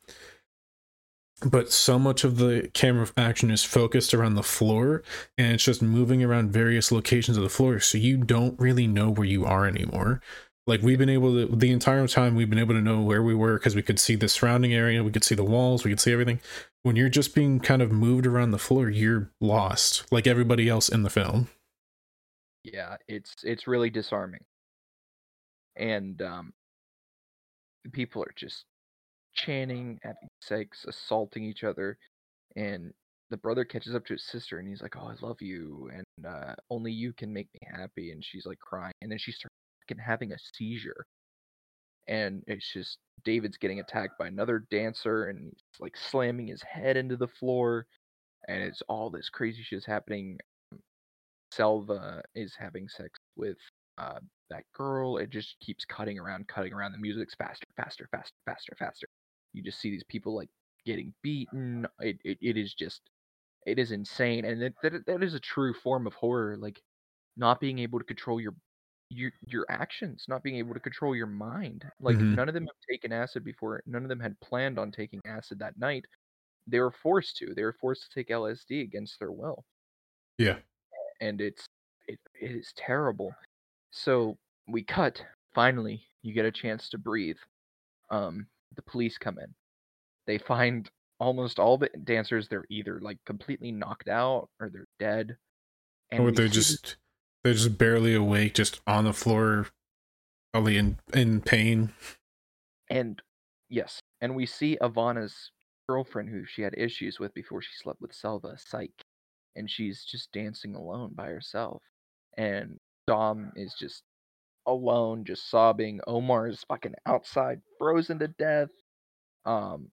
But so much of the camera action is focused around the floor, and it's just moving around various locations of the floor, so you don't really know where you are anymore. Like we've been able to the entire time we've been able to know where we were because we could see the surrounding area we could see the walls we could see everything. When you're just being kind of moved around the floor you're lost like everybody else in the film. Yeah it's it's really disarming. And um people are just chanting having sex assaulting each other and the brother catches up to his sister and he's like oh i love you and uh only you can make me happy and she's like crying and then she starts fucking having a seizure and it's just david's getting attacked by another dancer and he's like slamming his head into the floor and it's all this crazy shit's happening Selva is having sex with uh, that girl. It just keeps cutting around, cutting around. The music's faster, faster, faster, faster, faster. You just see these people like getting beaten. It it, it is just it is insane, and it, that that is a true form of horror. Like not being able to control your your your actions, not being able to control your mind. Like Mhm. none of them have taken acid before. None of them had planned on taking acid that night. They were forced to. They were forced to take LSD against their will Yeah. and it's it, it is terrible. So we cut. Finally, you get a chance to breathe. Um, the police come in. They find almost all the dancers. They're either like completely knocked out or they're dead. or they're see just they're just barely awake, just on the floor, probably in in pain. and yes, and we see Ivana's girlfriend who she had issues with before she slept with Selva, Psyche, and she's just dancing alone by herself. And Dom is just alone, just sobbing. Omar is fucking outside, frozen to death. Um,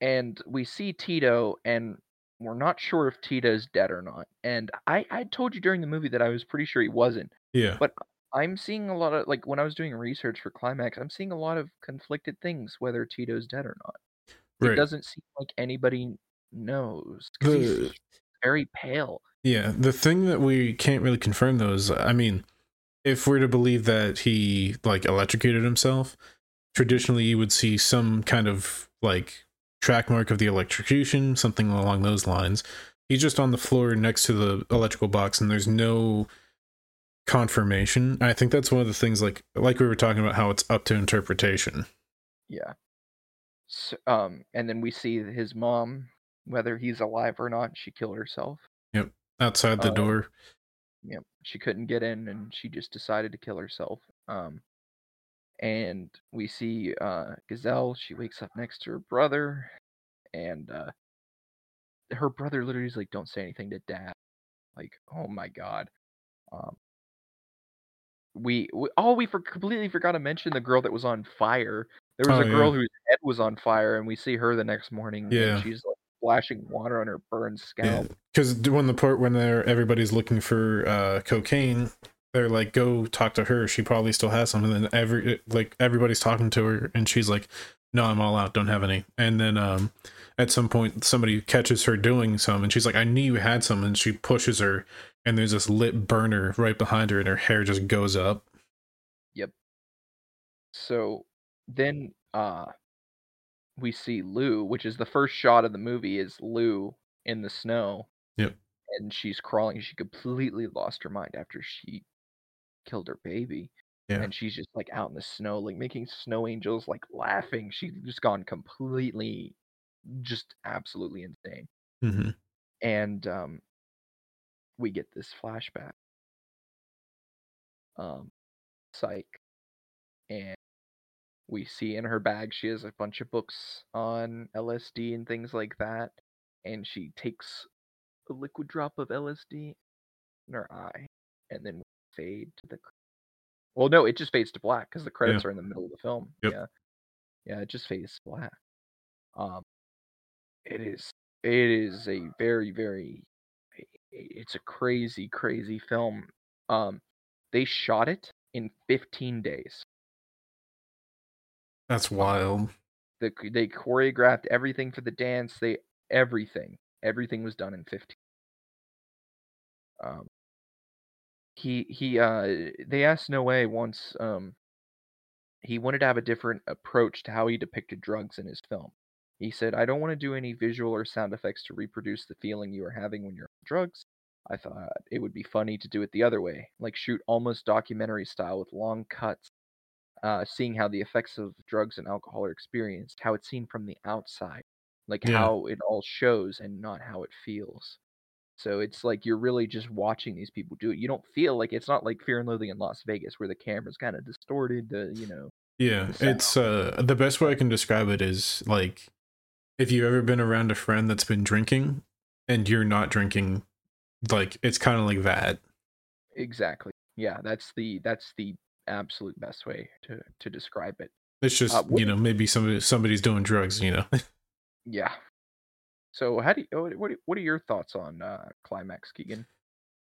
and we see Tito, and we're not sure if Tito's dead or not. And I, I told you during the movie that I was pretty sure he wasn't. Yeah. But I'm seeing a lot of like when I was doing research for Climax, I'm seeing a lot of conflicted things whether Tito's dead or not. It doesn't seem like anybody knows he's very pale. Yeah, the thing that we can't really confirm though is, I mean, if we're to believe that he like electrocuted himself, traditionally you would see some kind of like track mark of the electrocution, something along those lines. He's just on the floor next to the electrical box, and there's no confirmation. I think that's one of the things, like like we were talking about, how it's up to interpretation. Yeah. So, um, and then we see his mom, whether he's alive or not, she killed herself. Yep, outside the Uh, door, Yep. She couldn't get in and she just decided to kill herself. Um and we see uh Gazelle, she wakes up next to her brother and uh her brother literally is like, Don't say anything to dad. Like, oh my god. Um we, we oh we for, completely forgot to mention the girl that was on fire. There was Oh, a girl yeah. whose head was on fire and we see her the next morning Yeah. and she's like splashing water on her burned yeah, scalp. because when the part when they're everybody's looking for uh cocaine, they're like, "Go talk to her. She probably still has some." And then every like everybody's talking to her, and she's like, "No, I'm all out. Don't have any." And then um, at some point, somebody catches her doing some, and she's like, "I knew you had some." And she pushes her, and there's this lit burner right behind her, and her hair just goes up. Yep. So then uh we see Lou, which is the first shot of the movie is Lou in the snow. Yep. And she's crawling. She completely lost her mind after she killed her baby. Yeah. And she's just like out in the snow, like making snow angels, like laughing. She's just gone completely just absolutely insane. hmm And um we get this flashback. Um psych. And we see in her bag she has a bunch of books on LSD and things like that. And she takes a liquid drop of LSD in her eye and then fade to the. Well, no, it just fades to black because the credits are in the middle of the film. Yep. Yeah, yeah, it just fades to black. Um, it is it is a very very it's a crazy crazy film. Um, they shot it in 15 days. That's wild. the they choreographed everything for the dance they everything everything was done in 15 um he he uh they asked Noé once um he wanted to have a different approach to how he depicted drugs in his film he said i don't want to do any visual or sound effects to reproduce the feeling you are having when you're on drugs i thought it would be funny to do it the other way like shoot almost documentary style with long cuts uh, seeing how the effects of drugs and alcohol are experienced, how it's seen from the outside, like Yeah. how it all shows and not how it feels. So it's like you're really just watching these people do it. You don't feel like it's not like Fear and Loathing in Las Vegas where the camera's kind of distorted. The you know, Yeah, it's uh the best way I can describe it is like if you've ever been around a friend that's been drinking and you're not drinking, like it's kind of like that. exactly. Yeah, that's the that's the absolute best way to to describe it. It's just Uh, what- you know maybe somebody somebody's doing drugs, you know. Yeah. So how do you what what are- what are your thoughts on uh, Climax, Keegan?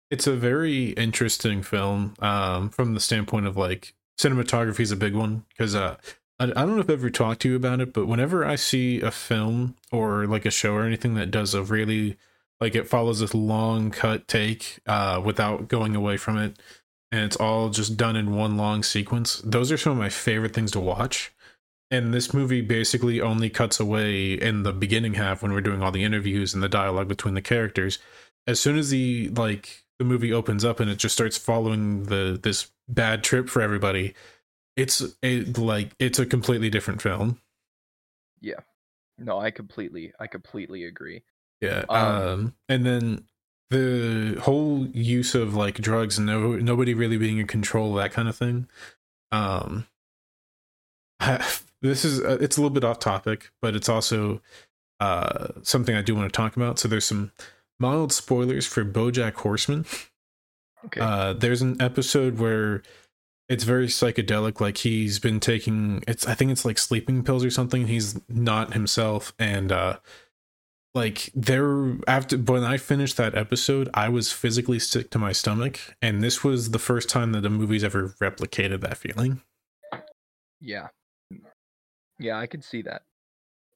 it's a very interesting film um, from the standpoint of like cinematography is a big one because uh, I, I don't know if I've ever talked to you about it, but whenever I see a film or like a show or anything that does a really like it follows this long cut take uh, without going away from it, and it's all just done in one long sequence. Those are some of my favorite things to watch. And this movie basically only cuts away in the beginning half when we're doing all the interviews and the dialogue between the characters. As soon as the like the movie opens up and it just starts following the this bad trip for everybody, it's a like it's a completely different film. Yeah. No, I completely I completely agree. Yeah. Um, um and then the whole use of like drugs and no nobody really being in control that kind of thing. Um this is uh, it's a little bit off topic but it's also uh something i do want to talk about. So there's some mild spoilers for bojack horseman. Okay. Uh there's an episode where it's very psychedelic like he's been taking it's i think it's like sleeping pills or something. He's not himself and uh like there after when I finished that episode, I was physically sick to my stomach, and this was the first time that a movie's ever replicated that feeling. Yeah. Yeah, I can see that.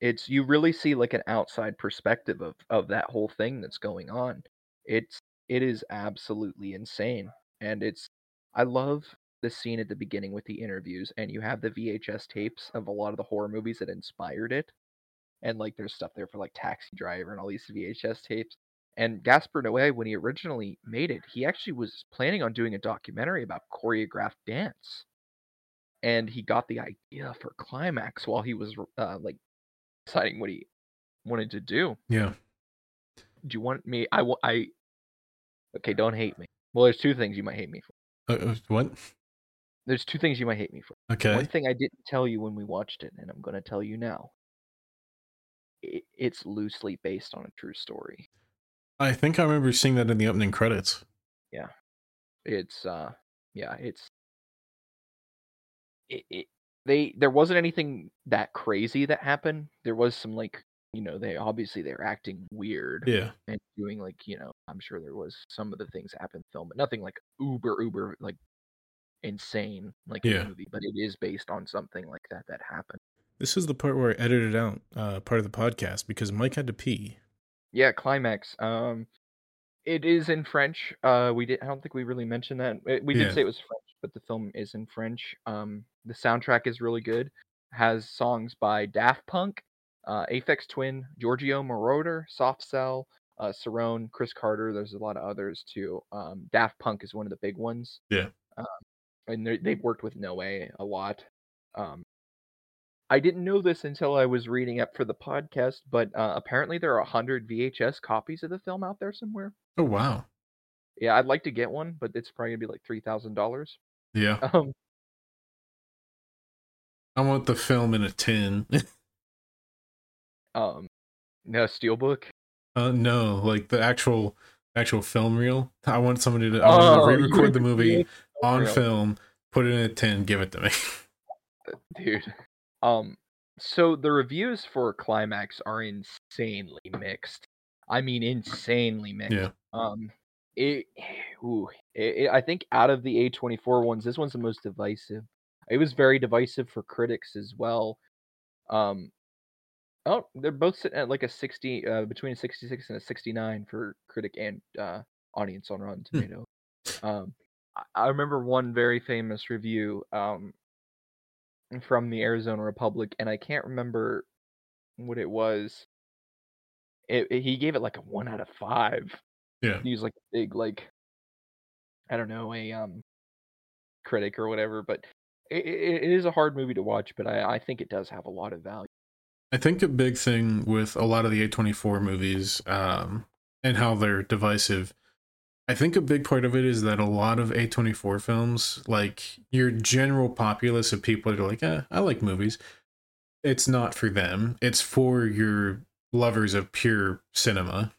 It's you really see like an outside perspective of of that whole thing that's going on. It's it is absolutely insane. And it's I love the scene at the beginning with the interviews and you have the VHS tapes of a lot of the horror movies that inspired it and like there's stuff there for like Taxi Driver and all these VHS tapes. And Gaspar Noé, when he originally made it, he actually was planning on doing a documentary about choreographed dance. And he got the idea for Climax while he was uh, like deciding what he wanted to do. Yeah. Do you want me? I I. Okay, don't hate me. Well, there's two things you might hate me for. Uh, uh, what? There's two things you might hate me for. Okay. One thing I didn't tell you when we watched it, and I'm going to tell you now it's loosely based on a true story. I think I remember seeing that in the opening credits. Yeah. It's uh yeah, it's it, it they there wasn't anything that crazy that happened. There was some like you know, they obviously they're acting weird. Yeah. And doing like, you know, I'm sure there was some of the things that happened in film, but nothing like uber uber like insane like yeah. the movie. But it is based on something like that that happened. This is the part where I edited out uh, part of the podcast because Mike had to pee. Yeah, climax. Um, it is in French. Uh, we did. I don't think we really mentioned that. We did yeah. say it was French, but the film is in French. Um, the soundtrack is really good. Has songs by Daft Punk, uh, Aphex Twin, Giorgio Moroder, Soft Cell, uh, Cerrone, Chris Carter. There's a lot of others too. Um, Daft Punk is one of the big ones. Yeah. Um, and they've worked with Noé a lot. Um, I didn't know this until I was reading up for the podcast, but uh, apparently there are 100 VHS copies of the film out there somewhere. Oh, wow. Yeah, I'd like to get one, but it's probably going to be like $3,000. Yeah. Um, I want the film in a tin. um, no, steelbook? Uh, no, like the actual actual film reel. I want somebody to, I want oh, to re-record the movie on film, put it in a tin, give it to me. Dude. Um, so the reviews for Climax are insanely mixed. I mean, insanely mixed. Yeah. Um, it, ooh, it, it, I think out of the A24 ones, this one's the most divisive. It was very divisive for critics as well. Um, oh, they're both sitting at like a 60, uh, between a 66 and a 69 for critic and uh, audience on Rotten hmm. Tomato. Um, I remember one very famous review. Um, from the Arizona Republic, and I can't remember what it was. It, it, he gave it like a one out of five. Yeah, he's like a big like I don't know a um critic or whatever, but it, it is a hard movie to watch. But I, I think it does have a lot of value. I think a big thing with a lot of the A24 movies um, and how they're divisive I think a big part of it is that a lot of A24 films, like your general populace of people that are like, eh, I like movies. It's not for them. It's for your lovers of pure cinema.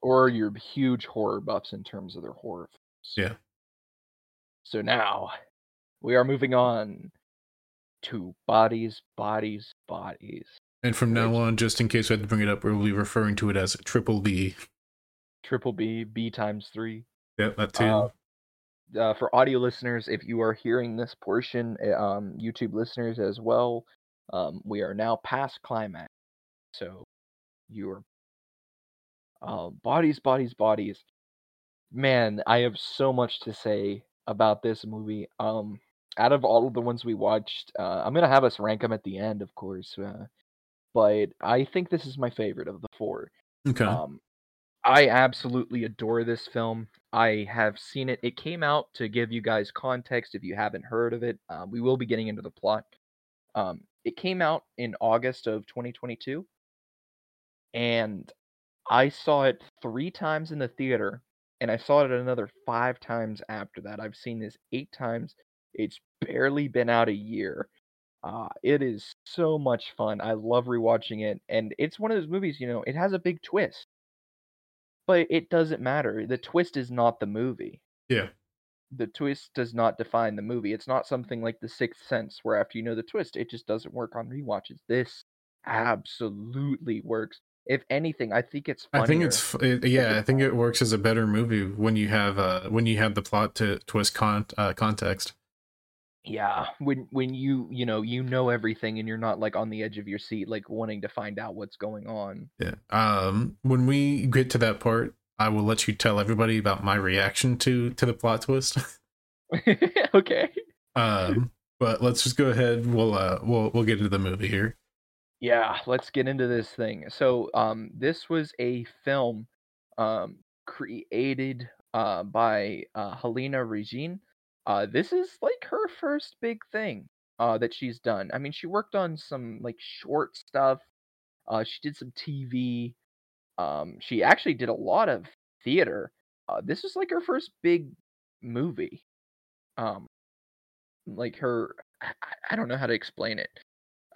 Or your huge horror buffs in terms of their horror films. Yeah. So now we are moving on to bodies, bodies, bodies. And from now on, just in case we had to bring it up, we'll be referring to it as triple B triple B, B times three. Yeah, that too. Uh, uh, for audio listeners, if you are hearing this portion, eh, um, YouTube listeners as well, um, we are now past climax. So your uh, bodies, bodies, bodies. Man, I have so much to say about this movie. Um, out of all of the ones we watched, uh, I'm gonna have us rank them at the end, of course. Uh, but I think this is my favorite of the four. okay. Um, I absolutely adore this film. I have seen it. It came out to give you guys context if you haven't heard of it. Uh, we will be getting into the plot. Um, it came out in August of 2022, and I saw it three times in the theater, and I saw it another five times after that. I've seen this eight times. It's barely been out a year. Uh, it is so much fun. I love rewatching it, and it's one of those movies. You know, it has a big twist, but it doesn't matter. The twist is not the movie. yeah. The twist does not define the movie. It's not something like The Sixth Sense, where after you know the twist, it just doesn't work on rewatches. This absolutely works. If anything, I think it's funnier. I think it's it, yeah. I think it works as a better movie when you have uh when you have the plot to twist con uh, context. Yeah, when when you you know you know everything and you're not like on the edge of your seat, like wanting to find out what's going on. Yeah. Um. When we get to that part, I will let you tell everybody about my reaction to to the plot twist. okay. um. But let's just go ahead. We'll uh we'll we'll get into the movie here. Yeah, let's get into this thing. So, um, this was a film, um, created uh by uh Helena Regine. Uh, this is like her first big thing uh that she's done. I mean, she worked on some like short stuff. Uh, she did some TV. Um, she actually did a lot of theater. Uh, this is like her first big movie. Um, like her, I, I don't know how to explain it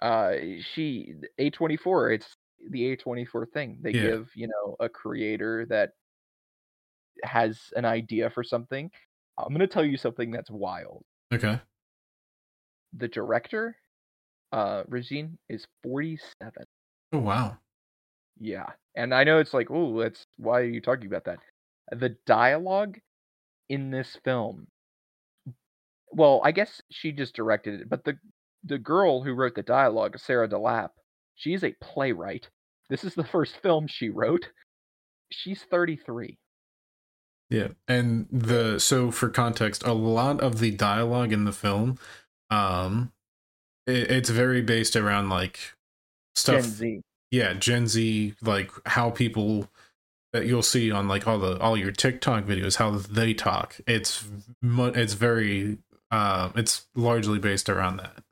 uh she a24 it's the a24 thing they Yeah. give you know a creator that has an idea for something i'm going to tell you something that's wild. Okay. the director uh regine is 47 Oh wow. yeah and i know it's like oh that's why are you talking about that? The dialogue in this film well i guess she just directed it but the the girl who wrote the dialogue sarah DeLappe she's a playwright. This is the first film she wrote. She's 33 Yeah, and the so for context, a lot of the dialogue in the film, um, it, it's very based around like stuff. gen z Yeah, Gen Z, like how people that you'll see on like all the all your TikTok videos, how they talk. It's it's very, uh, it's largely based around that.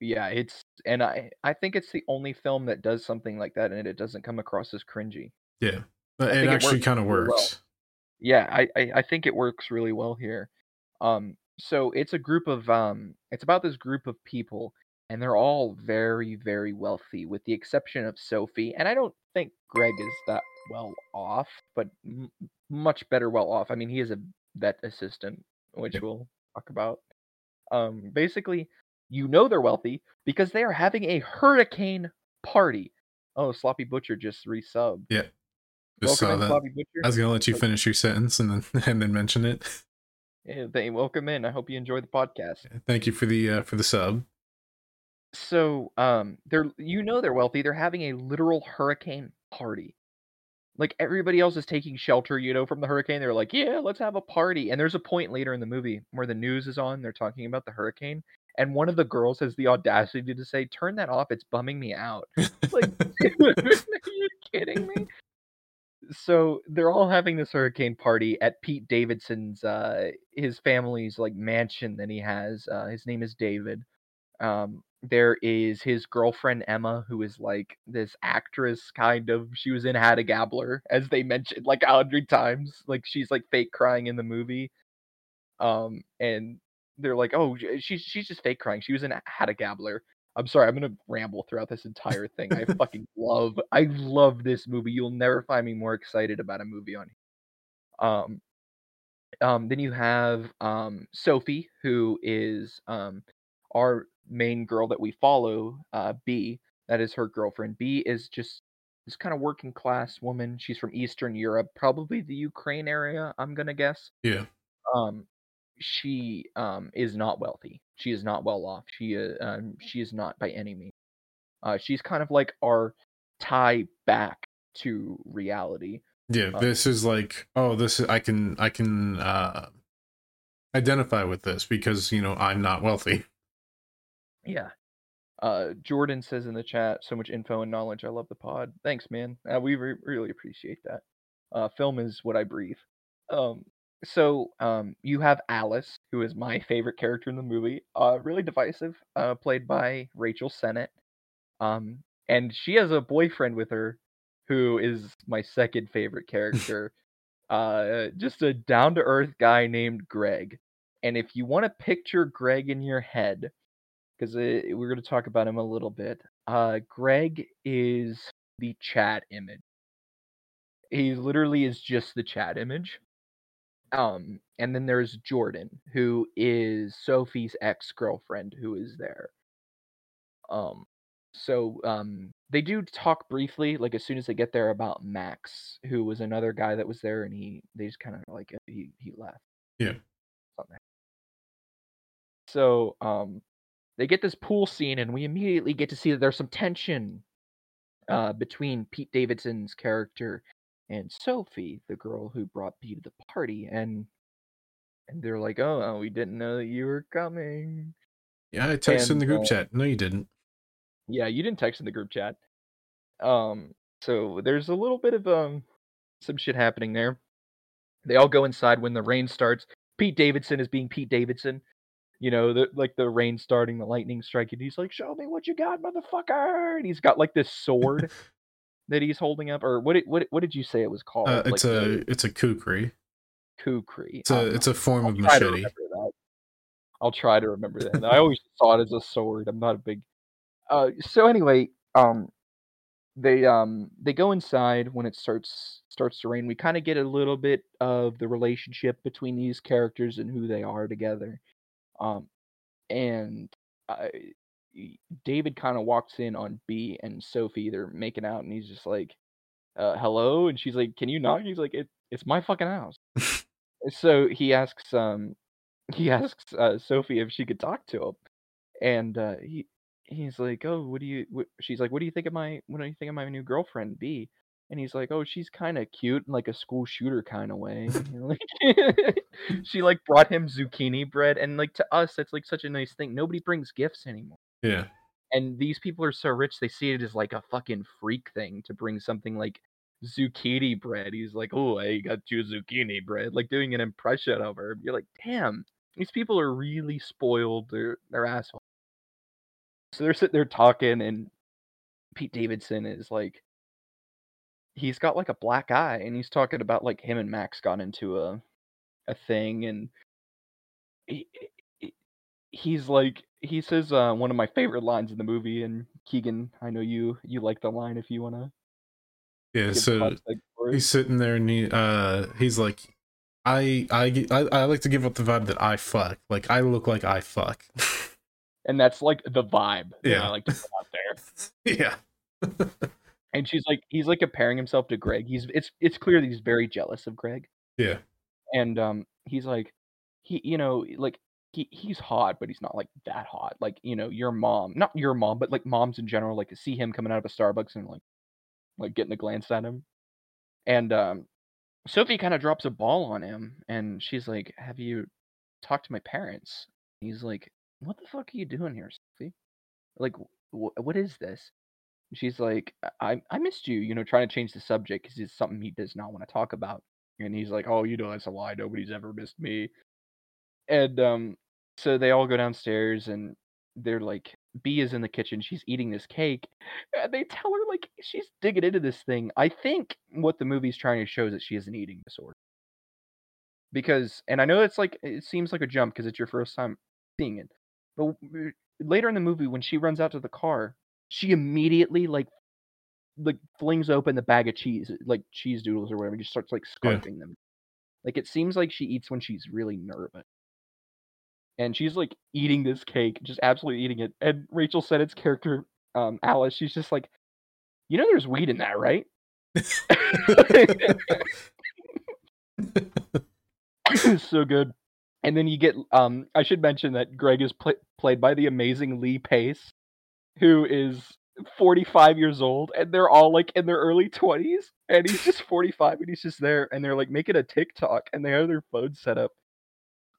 yeah it's and i i think it's the only film that does something like that and it doesn't come across as cringy Yeah, but it actually kind of works. Yeah I, I i think it works really well here. Um so it's a group of um it's about this group of people and they're all very very wealthy with the exception of sophie and i don't think greg is that well off but m- much better well off. I mean he is a vet assistant which we'll talk about. Um basically you know they're wealthy because they are having a hurricane party. Oh sloppy butcher just resubbed. Yeah, just welcome in sloppy butcher I was gonna let you finish your sentence and then and then mention it. Yeah, they welcome in. I hope you enjoy the podcast. Thank you for the uh, for the sub. So, um, they're you know they're wealthy. They're having a literal hurricane party. Like everybody else is taking shelter, you know, from the hurricane. They're like, "Yeah, let's have a party." And there's a point later in the movie where the news is on. They're talking about the hurricane, and one of the girls has the audacity to say, "Turn that off. It's bumming me out." Like, dude, are you kidding me? So they're all having this hurricane party at Pete Davidson's uh his family's like mansion that he has. Uh his name is David. Um there is his girlfriend Emma who is like this actress kind of. She was in Hedda Gabler as they mentioned like a hundred times. Like she's like fake crying in the movie. Um and they're like, "Oh, she's she's just fake crying. She was in Hedda Gabler." I'm sorry, I'm gonna ramble throughout this entire thing. I fucking love, I love this movie. You'll never find me more excited about a movie on here. Um, um, then you have um Sophie, who is um our main girl that we follow. Uh, B, that is her girlfriend. B is just this kind of working class woman. She's from Eastern Europe, probably the Ukraine area, I'm gonna guess. Yeah. Um, she um is not wealthy. She is not well off. She uh, um she is not by any means. Uh, she's kind of like our tie back to reality. Yeah, Uh, this is like, oh, this is I can I can uh identify with this because, you know, I'm not wealthy. Yeah. Uh, Jordan says in the chat, so much info and knowledge. I love the pod. Thanks, man. Uh, we re- really appreciate that. Uh, film is what I breathe. Um, so um, you have Alice, who is my favorite character in the movie. Uh, really divisive. Uh, played by Rachel Sennott. Um, and she has a boyfriend with her, who is my second favorite character. uh, just a down to earth guy named Greg. And if you want to picture Greg in your head, because we're going to talk about him a little bit. Uh, Greg is the chat image. He literally is just the chat image. Um, and then there's Jordan, who is Sophie's ex girlfriend, who is there. Um, so um, they do talk briefly, like as soon as they get there, about Max, who was another guy that was there, and he they just kind of like he he left. Yeah. Something. So um, they get this pool scene and we immediately get to see that there's some tension uh, between Pete Davidson's character and Sophie, the girl who brought Pete to the party, and and they're like, "Oh, we didn't know that you were coming." Yeah, I texted in the group uh, chat. No, you didn't. Yeah, you didn't text in the group chat. Um, so there's a little bit of um some shit happening there. They all go inside when the rain starts. Pete Davidson is being Pete Davidson. You know, the like the rain starting, the lightning striking. He's like, "Show me what you got, motherfucker!" And he's got like this sword that he's holding up. Or what? Did, what? What did you say it was called? Uh, it's like a it's a kukri. kukri. It's a it's a form I'll of machete. I'll try to remember that. I always saw it as a sword. I'm not a big. Uh, so anyway, um, they um they go inside when it starts starts to rain. We kind of get a little bit of the relationship between these characters and who they are together. Um, and I, David kind of walks in on B and Sophie. They're making out, and he's just like, uh, "Hello," and she's like, "Can you knock?" He's like, "It it's my fucking house." so he asks um he asks uh, Sophie if she could talk to him, and uh, he he's like, "Oh, what do you?" What, she's like, "What do you think of my? What do you think of my new girlfriend, B?" And he's like, "Oh, she's kind of cute in like a school shooter kind of way." You know, like- she like brought him zucchini bread, and like to us, that's like such a nice thing. Nobody brings gifts anymore, Yeah. and these people are so rich they see it as like a fucking freak thing to bring something like zucchini bread. He's like, "Oh, I got you zucchini bread," like doing an impression of her. You're like, "Damn, these people are really spoiled. They're they're assholes." So they're sitting there talking, and Pete Davidson is like, he's got like a black eye, and he's talking about like him and Max got into a a thing, and he, he's like, he says uh, one of my favorite lines in the movie, and Keegan, I know you you like the line if you wanna Yeah. So context for it. he's sitting there and he uh he's like, I I I, I like to give up the vibe that I fuck. Like I look like I fuck. and that's like the vibe that Yeah. I like to put out there. yeah. And she's like, he's like comparing himself to Greg. He's it's it's clear that he's very jealous of Greg. Yeah. and um he's like he you know like he he's hot but he's not like that hot like you know your mom not your mom but like moms in general like see him coming out of a starbucks and like like getting a glance at him. And um sophie kind of drops a ball on him and she's like have you talked to my parents? He's like what the fuck are you doing here sophie? Like wh- what is this? She's like i i missed you you know trying to change the subject because it's something he does not want to talk about. And he's like, "Oh, you know that's a lie. Nobody's ever missed me." And um, so they all go downstairs, and they're like, B is in the kitchen. She's eating this cake, and they tell her like she's digging into this thing. I think what the movie's trying to show is that she has an eating disorder. Because, and I know it's like it seems like a jump because it's your first time seeing it, but later in the movie when she runs out to the car, she immediately like like flings open the bag of cheese, like cheese doodles or whatever, and just starts like Yeah. scarfing them. Like it seems like she eats when she's really nervous. And she's like eating this cake, just absolutely eating it. And Rachel Sennott's character, um, Alice, she's just like, You know, there's weed in that, right? so good. And then you get um I should mention that Greg is pl- played by the amazing Lee Pace, who is 45 years old and they're all like in their early 20s and he's just 45 and he's just there and they're like making a TikTok and they have their phone set up.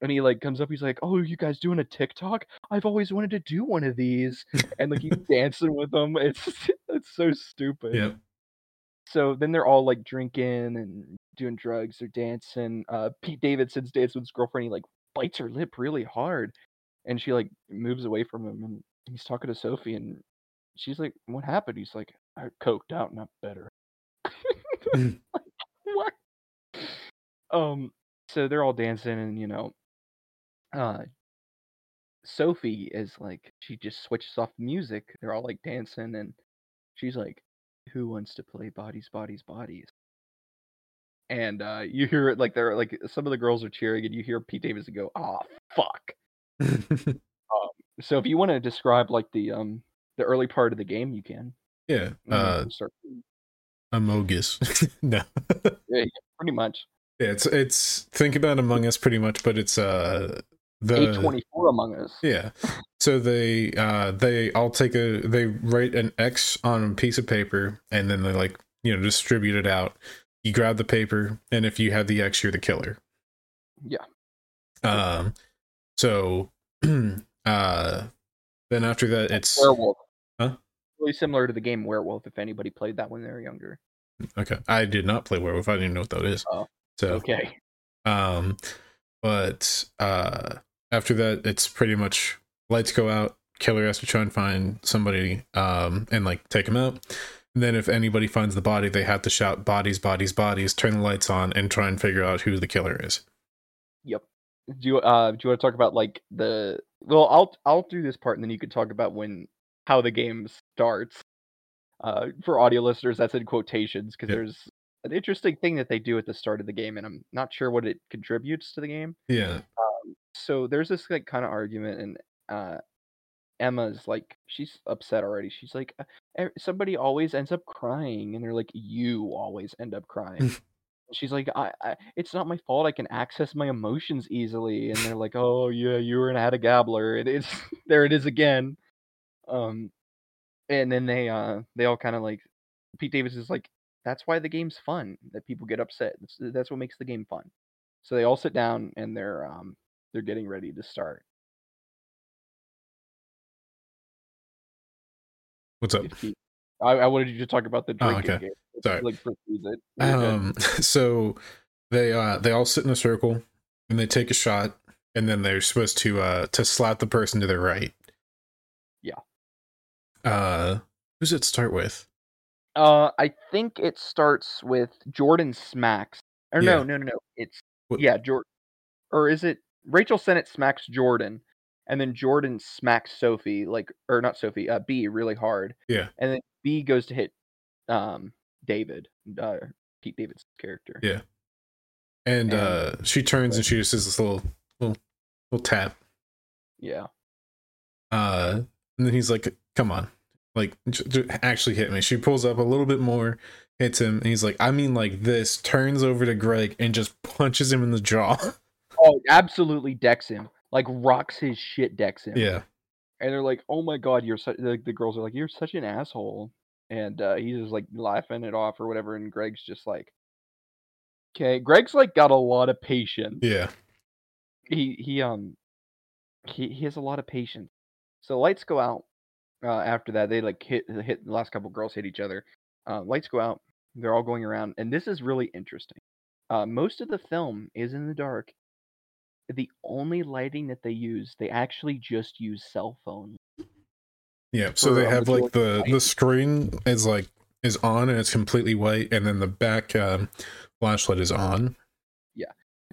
And he like comes up, he's like, "Oh, you guys doing a TikTok? I've always wanted to do one of these." And like he's dancing with them. It's it's so stupid. yeah. So then they're all like drinking and doing drugs. They're dancing. Uh, Pete Davidson's dancing with his girlfriend. He like bites her lip really hard, and she like moves away from him. And he's talking to Sophie, and she's like, "What happened?" He's like, "I coked out, not better." Mm. Like, what? Um. So they're all dancing, and you know, uh, Sophie is like, she just switches off the music. They're all like dancing, and she's like, "Who wants to play bodies, bodies, bodies?" And uh, you hear it like they're like some of the girls are cheering, and you hear Pete Davidson go, "Ah, fuck." So if you want to describe like the um the early part of the game, you can. yeah. Uh, start Amogus. no. pretty much Yeah, it's it's think about Among Us pretty much, but it's uh the A twenty four Among Us. yeah. So they uh they all take a they write an X on a piece of paper and then they like you know distribute it out. You grab the paper and if you have the X, you're the killer. Yeah. Um. So, uh, then after that, it's Werewolf. Huh? Really similar to the game Werewolf. If anybody played that when they were younger. okay. I did not play werewolf. I didn't even know what that is. Oh, So Okay. Um, but uh, after that, it's pretty much lights go out. Killer has to try and find somebody, um, and like take him out. And then if anybody finds the body, they have to shout "bodies, bodies, bodies!" Turn the lights on and try and figure out who the killer is. Yep. Do you uh do you want to talk about like the well I'll I'll do this part and then you could talk about when how the game starts. Uh for audio listeners that's in quotations because Yep. there's an interesting thing that they do at the start of the game and I'm not sure what it contributes to the game. Yeah, So there's this like kind of argument and uh Emma's like she's upset already. She's like "Uh, somebody always ends up crying and they're like you always end up crying. she's like I, I it's not my fault i can access my emotions easily and they're like oh yeah you were an Hedda Gabler and it's there it is again um and then they uh they all kind of like pete davis is like that's why the game's fun that people get upset that's, that's what makes the game fun so they all sit down and they're um they're getting ready to start what's up? I, I wanted you to talk about the Oh, drinking okay. game Sorry. like it You're good. Um, so they uh they all sit in a circle and they take a shot, and then they're supposed to uh to slap the person to their right. Yeah. Uh, who's it start with? Uh, I think it starts with Jordan smacks. Or Yeah. no, no, no, no. It's What- yeah, Jordan. Or is it Rachel Sennott smacks Jordan, and then Jordan smacks Sophie, like or not Sophie, uh, B really hard. Yeah. And then B goes to hit, um, David, uh, Pete David's character. Yeah. And And- uh she turns and she just does this little little little tap. Yeah. Uh and then he's like, "Come on, like actually hit me." She pulls up a little bit more, hits him, and he's like, "I mean, like this." Turns over to Greg and just punches him in the jaw. Oh, absolutely decks him. Like rocks his shit decks him. yeah, and they're like, "Oh my god, you're such." The, the girls are like, "You're such an asshole," and uh, he's just like laughing it off or whatever. And Greg's just like, "Okay." Greg's like got a lot of patience. yeah, He he um he he has a lot of patience. So lights go out. Uh, after that, they like hit hit the last couple girls hit each other. Uh, lights go out. They're all going around, and this is really interesting. Uh, most of the film is in the dark. The only lighting that they use, they actually just use cell phone yeah. So they have like the majority- the screen is like is on and it's completely white, and then the back um, flashlight is on.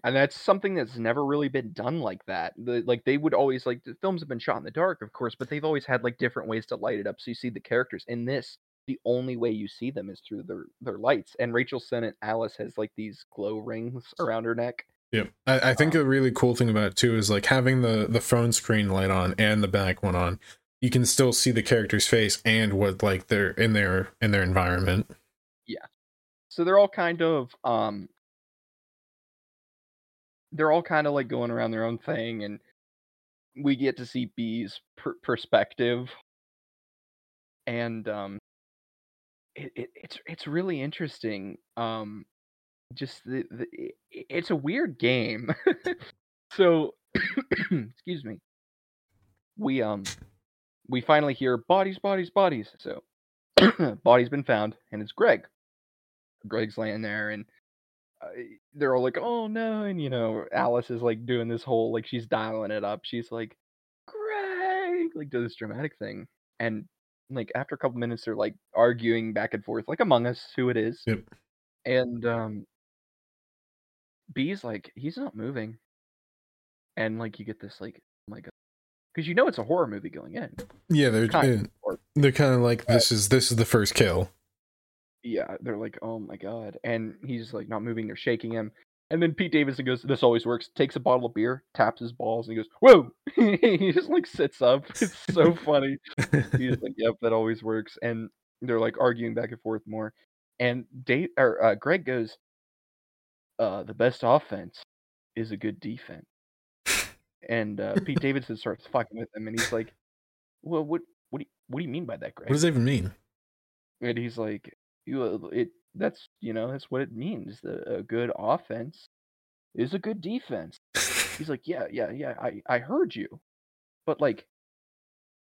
And that's something that's never really been done like that. The, like they would always like the films have been shot in the dark, of course, but they've always had like different ways to light it up. So you see the characters in this. The only way you see them is through their their lights. And Rachel Sennott Alice has like these glow rings around her neck. yeah I, I think Um, a really cool thing about it too is like having the the phone screen light on and the back one on. you can still see the character's face and what like they're in their in their environment. Yeah so they're all kind of um they're all kind of like going around their own thing and we get to see B's per- perspective. And um it, it, it's it's really interesting um just the, the i- i- it's a weird game. So excuse me. We um we finally hear bodies bodies bodies so body's been found and it's greg. Greg's laying there and they're all like oh no and you know alice is like doing this whole like she's dialing it up she's like greg like does this dramatic thing and like after a couple minutes they're like arguing back and forth like among us who it is Yep. and um b's like he's not moving and like you get this like oh my god because you know it's a horror movie going in Yeah, they're Kind or- they're kind of like this is this is the first kill. Yeah, they're like, oh my god, and he's like not moving. They're shaking him, and then Pete Davidson goes, "This always works." Takes a bottle of beer, taps his balls, and he goes, "Whoa!" he just like sits up. It's so funny. He's like, "Yep, that always works." And they're like arguing back and forth more, and Dave or uh, Greg goes, "Uh, the best offense is a good defense." And uh, Pete Davidson starts fucking with him, and he's like, "Well, what, what do you, what do you mean by that, Greg?" What does that even mean? and he's like you uh, it that's you know that's what it means the, a good offense is a good defense. He's like yeah yeah yeah i i heard you. But like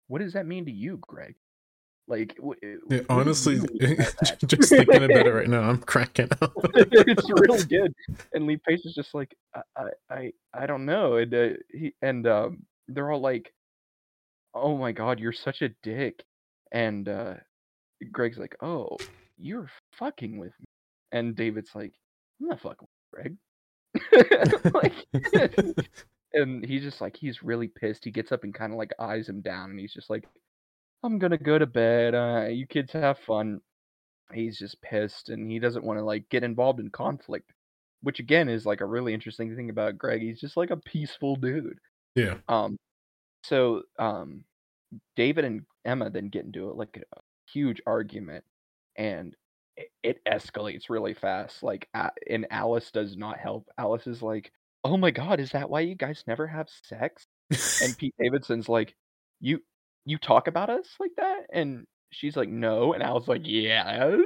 what does that mean to you greg? Like uh, Yeah, what do you honestly, mean by that? just thinking about it right now, I'm cracking up. it's really good. And lee pace is just like i i i, I don't know. And uh, he and um they're all like oh my god you're such a dick. And uh greg's like oh you're fucking with me. And david's like i'm not fucking with greg. Like and he's just like he's really pissed. He gets up and kind of like eyes him down and he's just like i'm gonna go to bed uh you kids have fun. He's just pissed and he doesn't want to like get involved in conflict which again is like a really interesting thing about greg. He's just like a peaceful dude. Yeah, um so um david and emma then get into it like a huge argument and it, it escalates really fast like and alice does not help. Alice is like oh my god is that why you guys never have sex? And pete davidson's like you you talk about us like that? And she's like no. And alice like yes.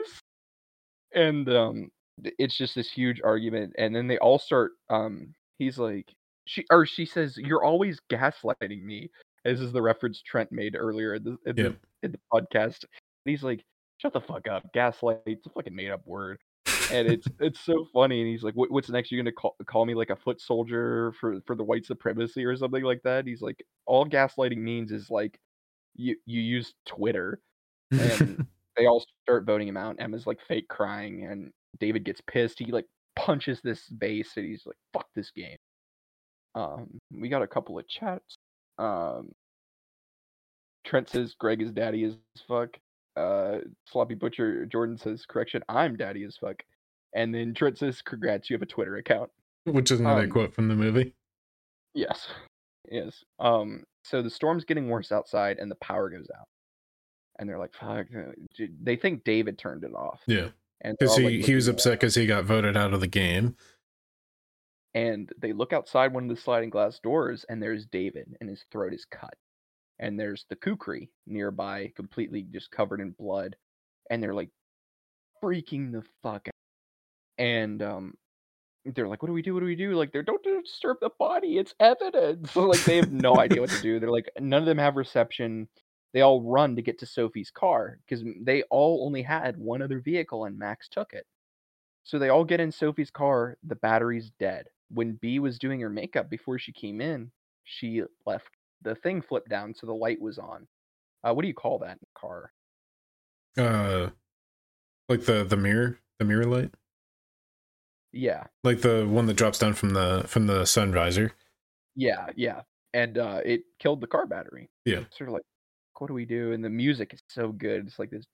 And um it's just this huge argument and then they all start um he's like she or she says you're always gaslighting me this is the reference trent made earlier in the, in, Yeah. the, in the podcast. And he's like shut the fuck up gaslight it's a fucking made up word and it's it's so funny and he's like what, what's next you're gonna call, call me like a foot soldier for for the white supremacy or something like that he's like all gaslighting means is like you you use twitter and they all start voting him out. Emma's like fake crying, and David gets pissed. He like punches this base, and he's like, "Fuck this game." Um, we got a couple of chats. Um, Trent says Greg is daddy as fuck. Uh, Sloppy Butcher Jordan says correction, I'm daddy as fuck. And then Trent says, "Congrats, you have a Twitter account." which is another um, quote from the movie. Yes, yes. Um, so the storm's getting worse outside, and the power goes out. And they're like, "Fuck!" uh, They think David turned it off. Yeah, and because he like, he was upset because he got voted out of the game. and they look outside one of the sliding glass doors and there's david and his throat is cut and there's the kukri nearby completely just covered in blood and they're like freaking the fuck out. And um they're like what do we do? What do we do? Like they're don't disturb the body. It's evidence. Like they have no idea what to do. They're like none of them have reception. They all run to get to sophie's car because they all only had one other vehicle and max took it. So they all get in Sophie's car. The battery's dead. When B was doing her makeup before she came in, she left the thing flipped down so the light was on. Uh, what do you call that in the car? Uh, like the the mirror, the mirror light, Yeah, like the one that drops down from the from the sun visor. yeah, yeah. And uh, it killed the car battery. Yeah. Sort of like, what do we do? And the music is so good. It's like this.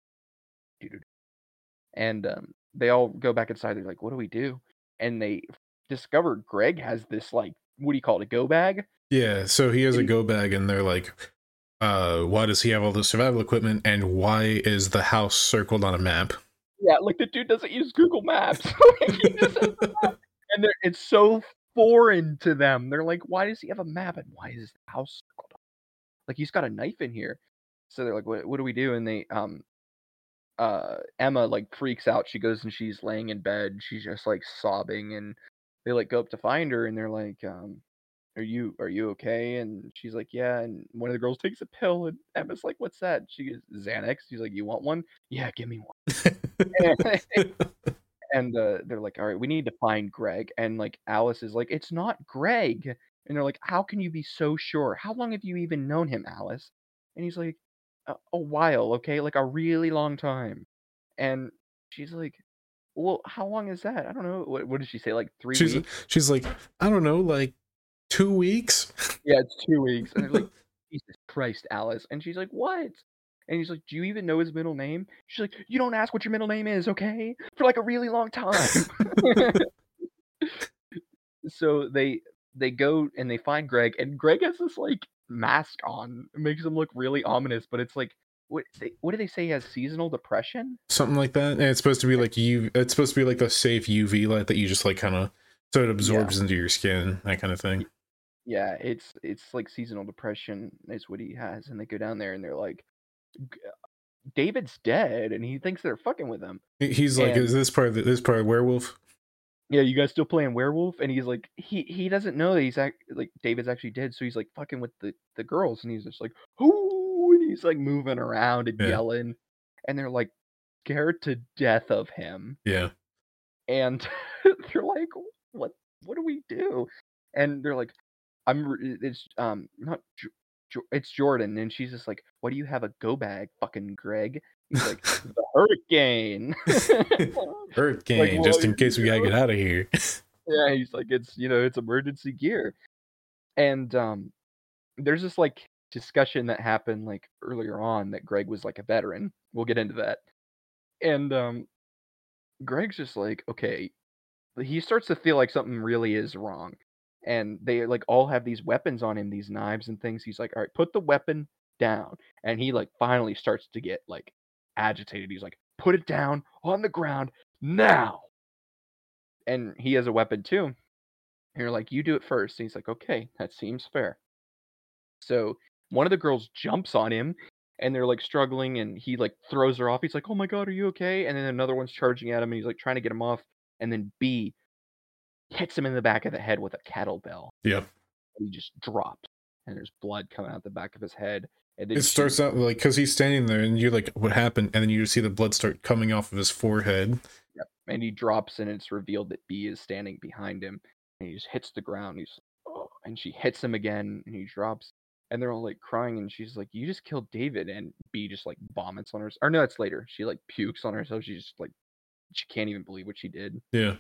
And um, they all go back inside. They're like, what do we do? And they discover Greg has this like, what do you call it, a go bag? Yeah, so he has a go bag, and they're like, uh, why does he have all the survival equipment, and why is the house circled on a map? Yeah, like the dude doesn't use Google Maps. and it's so foreign to them. They're like, why does he have a map and why is the house circled? Like he's got a knife in here. So they're like, what, what do we do? And they um uh Emma like freaks out. She goes and she's laying in bed. She's just like sobbing and they like go up to find her and they're like, um, are you are you okay? And she's like, yeah. And one of the girls takes a pill and Emma's like, what's that? She goes, Xanax. She's like, you want one? Yeah, give me one. and uh, they're like, all right, we need to find Greg. And like Alice is like, it's not Greg. And they're like, how can you be so sure? How long have you even known him, Alice? And he's like, a, a while, okay, like a really long time. And she's like, well, how long is that? I don't know. What, what did she say? Like three she's, weeks? She's like, I don't know, like two weeks. Yeah, it's two weeks. And they're like, Jesus Christ, Alice. And she's like, what? And he's like, Do you even know his middle name? She's like, You don't ask what your middle name is, okay? For like a really long time. so they they go and they find Greg, and Greg has this like mask on. It makes him look really ominous, but it's like what they, what do they say he has seasonal depression? Something like that. And it's supposed to be like you it's supposed to be like the safe UV light that you just like kind of so it absorbs yeah. into your skin, that kind of thing. Yeah, it's it's like seasonal depression is what he has, and they go down there and they're like, David's dead, and he thinks they're fucking with him. He's like, and, "Is this part of the, this part of werewolf?" Yeah, you guys still playing werewolf? And he's like, he he doesn't know that he's act, like David's actually dead, so he's like fucking with the the girls, and he's just like, "Ooh," and he's like moving around and yeah. yelling, and they're like scared to death of him. Yeah, and they're like, "What? What do we do?" And they're like, "I'm it's um not it's Jordan, and she's just like, "What do you have a go bag, fucking Greg?" He's like, "The hurricane." hurricane, like, well, just in case we gotta get out of here. yeah, he's like, "It's you know, it's emergency gear," and um, there's this like discussion that happened like earlier on that Greg was like a veteran. We'll get into that, and um, Greg's just like, okay, he starts to feel like something really is wrong and they like all have these weapons on him, these knives and things. He's like, all right, put the weapon down. And he like finally starts to get like agitated. He's like, put it down on the ground now. And he has a weapon too. And you're like, you do it first. And he's like, okay, that seems fair. So one of the girls jumps on him and they're like struggling and he like throws her off. He's like, oh my God, are you okay? And then another one's charging at him and he's like trying to get him off. And then B hits him in the back of the head with a kettlebell. Yep. he just drops, and there's blood coming out the back of his head. And it starts out like because he's standing there, and you're like, "What happened?" And then you see the blood start coming off of his forehead. Yep. And he drops, and it's revealed that B is standing behind him, and he just hits the ground. He's oh, and she hits him again, and he drops. And they're all like crying, and she's like, "You just killed David," and B just like vomits on her. Or no, that's later. She like pukes on herself. She's just like, she can't even believe what she did. Yeah.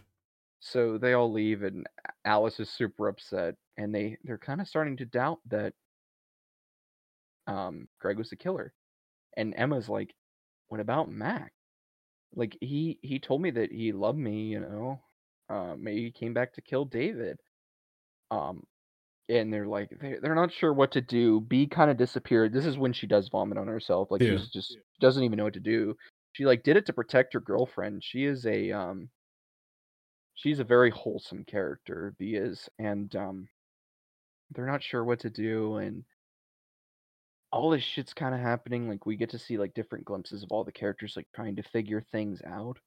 So they all leave, and Alice is super upset, and they they're kind of starting to doubt that um, Greg was the killer. And Emma's like, "What about Mac? Like he he told me that he loved me, you know. Uh, maybe he came back to kill David." Um, and they're like they they're not sure what to do. B kind of disappeared. This is when she does vomit on herself. Like yeah. she's just doesn't even know what to do. She like did it to protect her girlfriend. She is a um she's a very wholesome character, B is, and um, they're not sure what to do, and all this shit's kind of happening. Like we get to see like different glimpses of all the characters like trying to figure things out,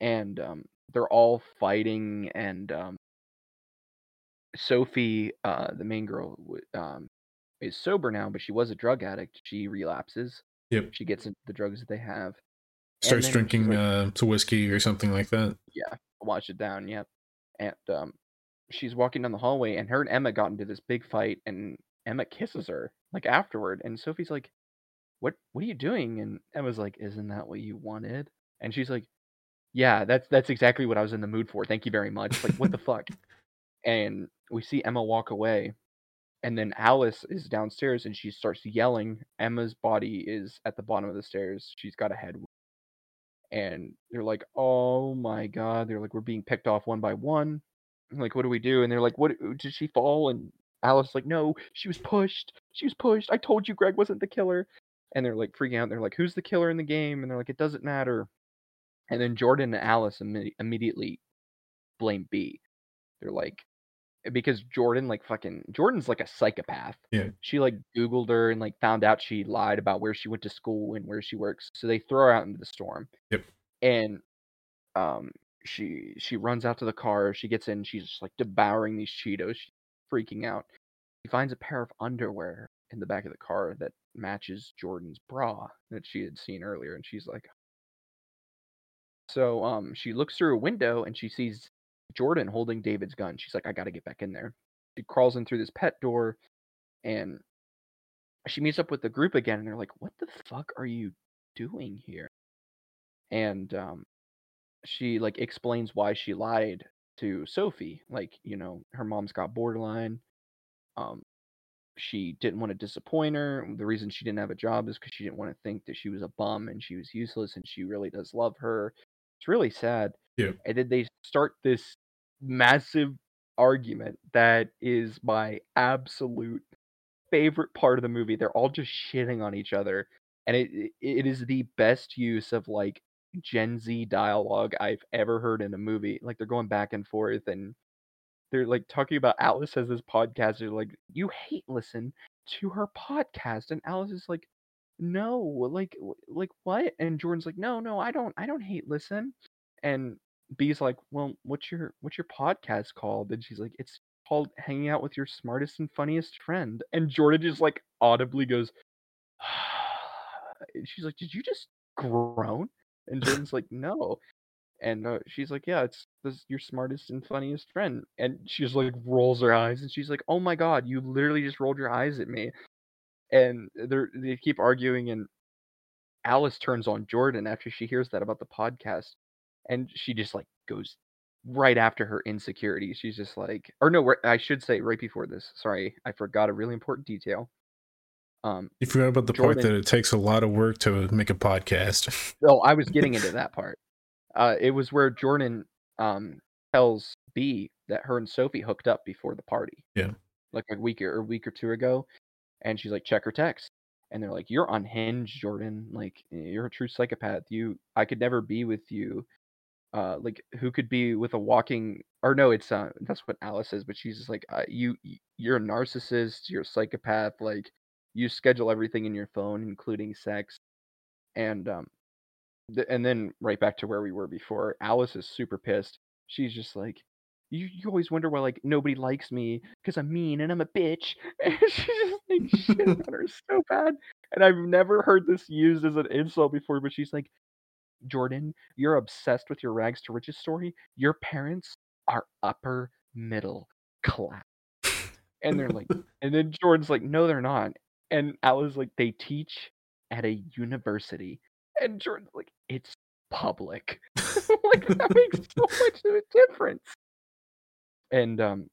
and um, they're all fighting, and um, Sophie, uh, the main girl, um, is sober now, but she was a drug addict. She relapses. Yep. She gets into the drugs that they have. Starts drinking like, uh, some whiskey or something like that. Yeah, watch it down. Yep. And um, she's walking down the hallway, and her and Emma got into this big fight, and Emma kisses her like afterward, and Sophie's like, "What? What are you doing?" And Emma's like, "Isn't that what you wanted?" And she's like, "Yeah, that's that's exactly what I was in the mood for. Thank you very much." Like, what the fuck? And we see Emma walk away, and then Alice is downstairs, and she starts yelling. Emma's body is at the bottom of the stairs. She's got a head and they're like, "Oh my god!" They're like, "We're being picked off one by one." I'm like, what do we do? And they're like, "What? Uh, did she fall?" And Alice like, no, she was pushed. She was pushed. I told you Greg wasn't the killer. And they're like freaking out. They're like, who's the killer in the game? And they're like, it doesn't matter. And then Jordan and Alice imme- immediately blame B. They're like, because Jordan like fucking Jordan's like a psychopath. Yeah. She like Googled her and like found out she lied about where she went to school and where she works. So they throw her out into the storm. Yep. And um she she runs out to the car, she gets in, she's just like devouring these Cheetos, she's freaking out. She finds a pair of underwear in the back of the car that matches Jordan's bra that she had seen earlier, and she's like so um she looks through a window and she sees Jordan holding David's gun. She's like, I gotta get back in there. She crawls in through this pet door and she meets up with the group again and they're like, What the fuck are you doing here? And um she like explains why she lied to Sophie. Like, you know, her mom's got borderline. Um she didn't want to disappoint her. The reason she didn't have a job is because she didn't want to think that she was a bum and she was useless and she really does love her. It's really sad. Yeah. And then they start this massive argument that is my absolute favorite part of the movie. They're all just shitting on each other. And it it- is the best use of like Gen Z dialogue I've ever heard in a movie. Like they're going back and forth and they're like talking about Alice has this podcast. They're like, you hate listen to her podcast, and Alice is like, no, like, like what? And Jordan's like, no, no, I don't, I don't hate listen. And B's like, well, what's your what's your podcast called? And she's like, it's called Hanging Out with Your Smartest and Funniest Friend. And Jordan just like audibly goes, and she's like, did you just groan? And Jordan's like, no. And uh, she's like, "Yeah, it's this your smartest and funniest friend." And she just like rolls her eyes, and she's like, "Oh my god, you literally just rolled your eyes at me." And they they keep arguing, and Alice turns on Jordan after she hears that about the podcast, and she just like goes right after her insecurity. She's just like, or no, I should say right before this. Sorry, I forgot a really important detail. Um, You forgot about the part that it takes a lot of work to make a podcast. Oh, I was getting into that part. Uh, it was where Jordan um tells B that her and Sophie hooked up before the party. Yeah. Like a week or a week or two ago, and she's like, check her text, and they're like, you're unhinged, Jordan. Like you're a true psychopath. You, I could never be with you. Uh, like who could be with a walking? Or no, it's uh, that's what Alice says, but she's just like, uh, you, you're a narcissist. You're a psychopath. Like you schedule everything in your phone, including sex, and um, th- and then right back to where we were before. Alice is super pissed. She's just like, you, you always wonder why like nobody likes me because I'm mean and I'm a bitch. And she's just like shit on her so bad. And I've never heard this used as an insult before, but she's like, Jordan, you're obsessed with your rags to riches story. Your parents are upper middle class. And they're like, and then Jordan's like, no, they're not. And Alice's like, they teach at a university. And Jordan's like, it's public. like that makes so much of a difference. And um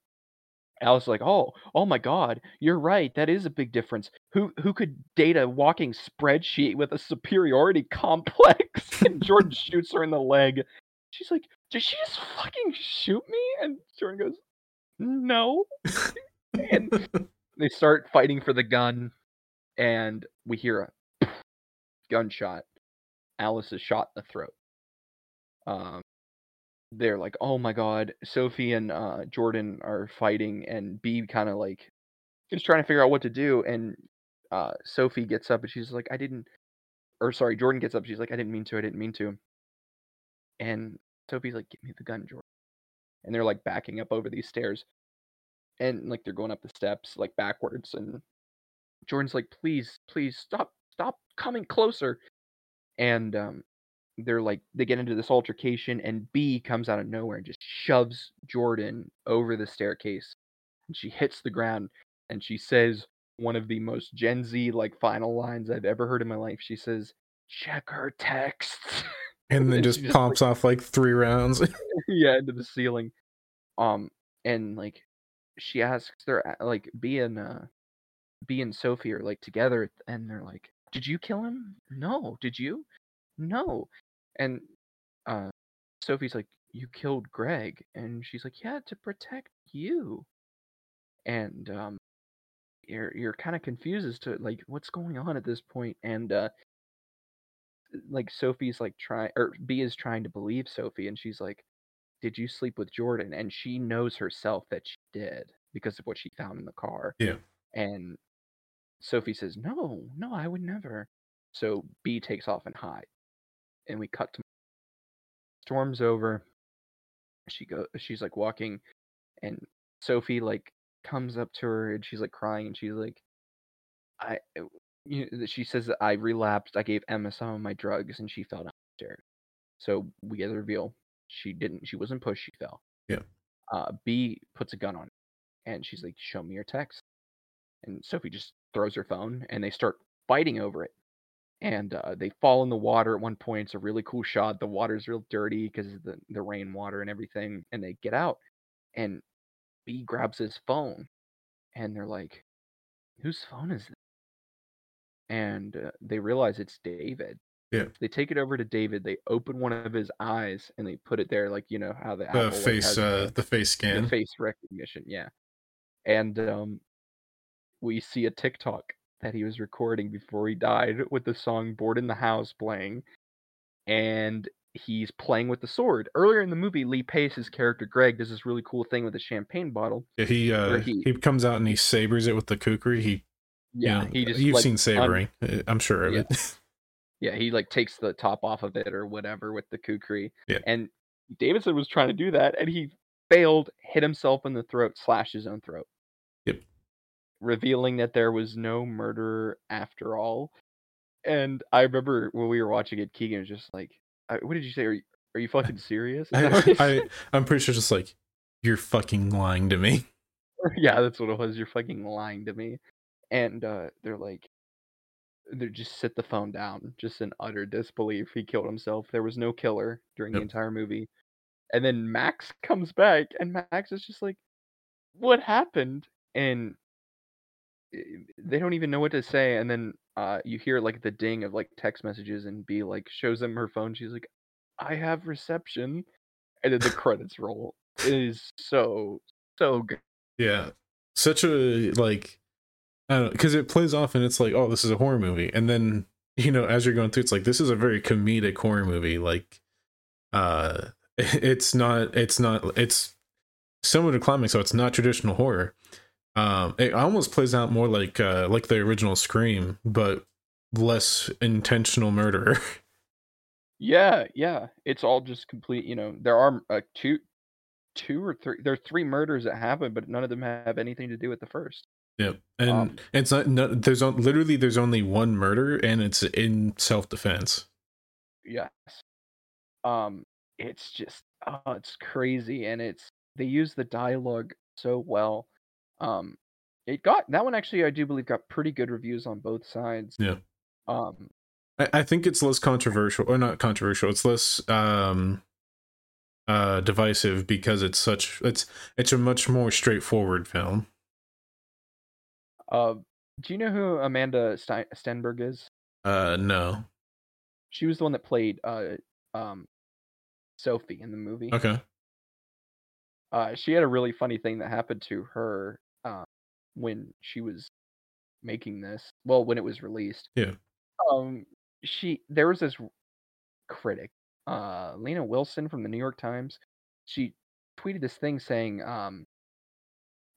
Alice is like, oh, oh my God, you're right. That is a big difference. Who who could date a walking spreadsheet with a superiority complex? and Jordan shoots her in the leg. She's like, did she just fucking shoot me? And Jordan goes, no. and they start fighting for the gun, and we hear a gunshot. Alice is shot in the throat. Um, they're like, "Oh my god!" Sophie and uh, Jordan are fighting, and B kind of like is trying to figure out what to do. And uh, Sophie gets up, and she's like, "I didn't," or sorry, Jordan gets up. She's like, "I didn't mean to. I didn't mean to." And Sophie's like, "Give me the gun, Jordan." And they're like backing up over these stairs, and like they're going up the steps like backwards. And Jordan's like, "Please, please stop, stop coming closer." And um, they're like they get into this altercation and B comes out of nowhere and just shoves Jordan over the staircase and she hits the ground and she says one of the most Gen Z like final lines I've ever heard in my life. She says, "Check her texts." and then And just she just, pops off like three rounds. yeah, into the ceiling. Um and like she asks their like B and uh B and Sophie are like together and they're like, Did you kill him? No. Did you? No. And uh Sophie's like, You killed Greg and she's like, Yeah, to protect you. and um, you're you're kind of confused as to like what's going on at this point, and uh, like Sophie's like trying or B is trying to believe Sophie, and she's like, "Did you sleep with Jordan?" And she knows herself that she did because of what she found in the car. Yeah. And Sophie says, "No, no, I would never." So B takes off and hides, and we cut to storm's over. She go, she's like walking, and Sophie like comes up to her and she's like crying and she's like, "I," you know, she says that I relapsed. I gave Emma some of my drugs and she fell downstairs. So we get the reveal. She didn't. She wasn't pushed. She fell. Yeah. Uh, B puts a gun on, her, and she's like, "Show me your text." And Sophie just throws her phone, and they start fighting over it. And uh, they fall in the water at one point. It's a really cool shot. The water's real dirty because of the the rainwater and everything. And they get out, and B grabs his phone, and they're like, "Whose phone is this?" And uh, they realize it's David. Yeah. They take it over to David. They open one of his eyes and they put it there, like you know how the The Apple face, uh, the, the face the scan. face recognition. Yeah. And um, we see a TikTok that he was recording before he died with the song "Bored in the House" playing, and he's playing with the sword. Earlier in the movie, Lee Pace's character Greg does this really cool thing with a champagne bottle. Yeah, he uh he, he- comes out and he sabers it with the kukri. He Yeah, you know, he just you've like, seen sabering. uh, I'm sure of Yeah. it. yeah, he like takes the top off of it or whatever with the kukri. Yeah. And Davidson was trying to do that, and he failed, hit himself in the throat, slashed his own throat. Yep. Revealing that there was no murderer after all. And I remember when we were watching it, Keegan was just like, "What did you say? Are you, are you fucking serious?" Is that what he I, I? I'm pretty sure just like you're fucking lying to me. yeah, that's what it was. You're fucking lying to me. And uh, they're like, they just sit the phone down, just in utter disbelief. He killed himself. There was no killer during the entire movie. And then Max comes back, and Max is just like, "What happened?" And they don't even know what to say. And then uh, you hear like the ding of like text messages, and B like shows them her phone. She's like, "I have reception," and then the credits roll. It is so so good. Yeah, such a like I don't know because it plays off and it's like oh this is a horror movie and then you know as you're going through it's like this is a very comedic horror movie like uh it's not it's not it's similar to climax so it's not traditional horror um it almost plays out more like uh like the original scream but less intentional murder Yeah, yeah. It's all just complete. You know, there are uh, two, two or three. There are three murders that happen, but none of them have anything to do with the first. yeah and Um, it's not no, there's on, literally there's only one murder and it's in self-defense Yes. Um, it's just, oh, it's crazy, and it's they use the dialogue so well. Um, it got that one actually. I do believe got pretty good reviews on both sides. Yeah. Um, I, I think it's less controversial or not controversial. It's less um uh divisive because it's such it's it's a much more straightforward film. uh, do you know who Amanda Stein- Stenberg is? Uh no. She was the one that played uh um Sophie in the movie. Okay. uh, she had a really funny thing that happened to her uh, when she was making this. Well, when it was released. Yeah. Um, she there was this critic, uh, Lena Wilson from the New York Times. She tweeted this thing saying, um,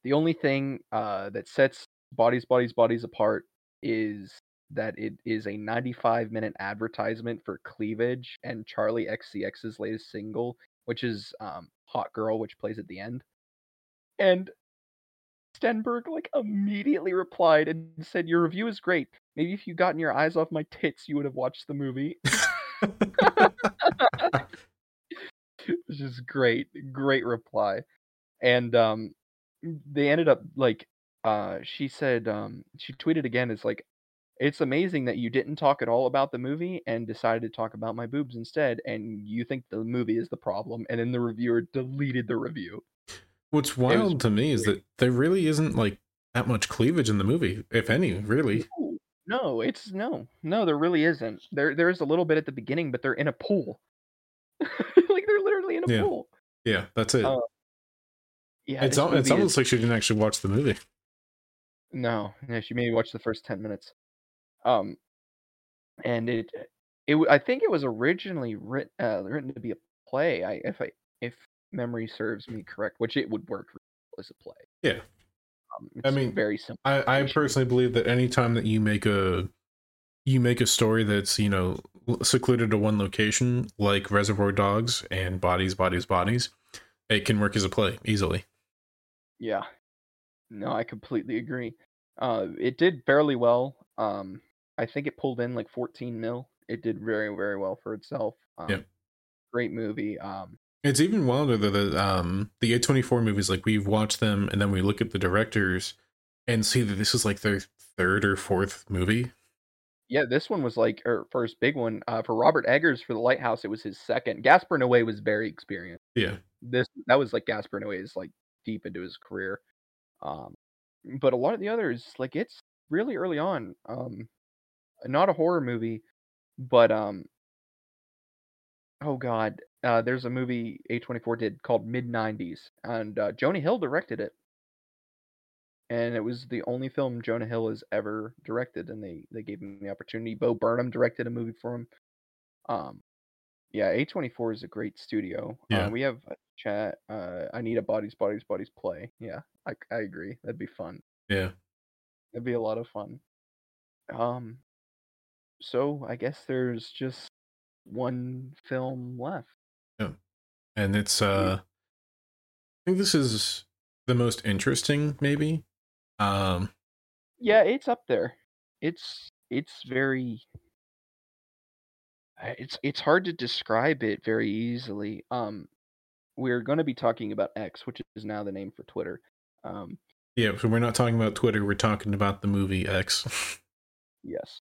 the only thing uh, that sets bodies, bodies, bodies apart is that it is a 95 minute advertisement for cleavage and Charli XCX's latest single, which is um, Hot Girl, which plays at the end. And Stenberg like immediately replied and said, "Your review is great. Maybe if you gotten your eyes off my tits, you would have watched the movie." Which is great, great reply. And um, they ended up like, uh, she said, um, she tweeted again, "It's like." It's amazing that you didn't talk at all about the movie and decided to talk about my boobs instead, and you think the movie is the problem, and then the reviewer deleted the review. What's wild to me is that there really isn't like that much cleavage in the movie, if any, really. No, it's no, no, there really isn't. There, there is a little bit at the beginning, but they're in a pool. like they're literally in a Yeah. pool. Yeah, that's it. Uh, Yeah, It's al- it's almost is like she didn't actually watch the movie. no. Yeah, she maybe watched the first ten minutes. Um, and it it I think it was originally written uh, written to be a play. I if I if memory serves me correct, which it would work as a play. Yeah. Um, I mean, very simple. I, I personally believe that anytime that you make a you make a story that's you know secluded to one location like reservoir dogs and bodies bodies bodies it can work as a play easily Yeah. No, I completely agree. Uh, it did fairly well. Um, I think it pulled in like 14 mil. It did very, very well for itself. Um, Yeah. Great movie. Um, it's even wilder that um the a24 movies like we've watched them and then we look at the directors and see that this is like their third or fourth movie yeah, this one was like her first big one. Uh, for Robert Eggers for The Lighthouse, it was his second. Gaspar Noé was very experienced. yeah This that was like Gaspar Noé's like deep into his career. Um, but a lot of the others, like it's really early on. Um, not a horror movie, but um, oh god, uh, there's a movie A24 did called Mid '90s, and uh, Jonah Hill directed it, and it was the only film Jonah Hill has ever directed, and they they gave him the opportunity. Bo Burnham directed a movie for him. Um, yeah, A24 is a great studio. Yeah. Uh, we have a chat. Uh, I need a bodies, bodies, bodies play. Yeah, I I agree. That'd be fun. yeah That'd be a lot of fun. Um, so I guess there's just one film left. Yeah, and it's uh i think this is the most interesting maybe um Yeah, it's up there. It's it's very it's it's hard to describe it very easily. Um we're going to be talking about X, which is now the name for Twitter. Um yeah so we're not talking about twitter we're talking about the movie x yes.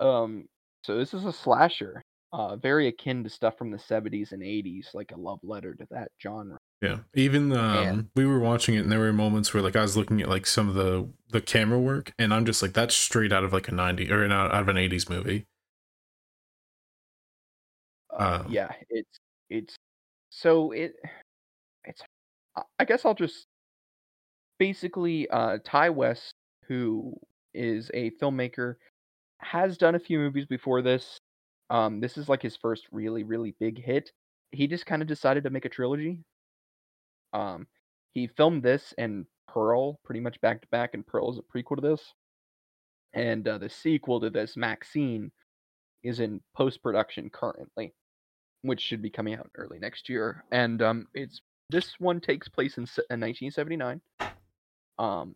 Um so this is a slasher. Uh very akin to stuff from the 70s and 80s, like a love letter to that genre. Yeah, even um, And- we were watching it, and there were moments where like I was looking at like some of the the camera work, and I'm just like, that's straight out of like a '90 or an, out of an '80s movie. Uh, Um, yeah, it's it's so it it's I- I guess I'll just basically uh Ti West, who is a filmmaker, has done a few movies before this. Um, this is like his first really really big hit. He just kind of decided to make a trilogy. Um, he filmed this and Pearl pretty much back to back, and Pearl is a prequel to this. And uh, the sequel to this, Maxine, is in post production currently which should be coming out early next year. And um, it's this one takes place in, in 1979. Um,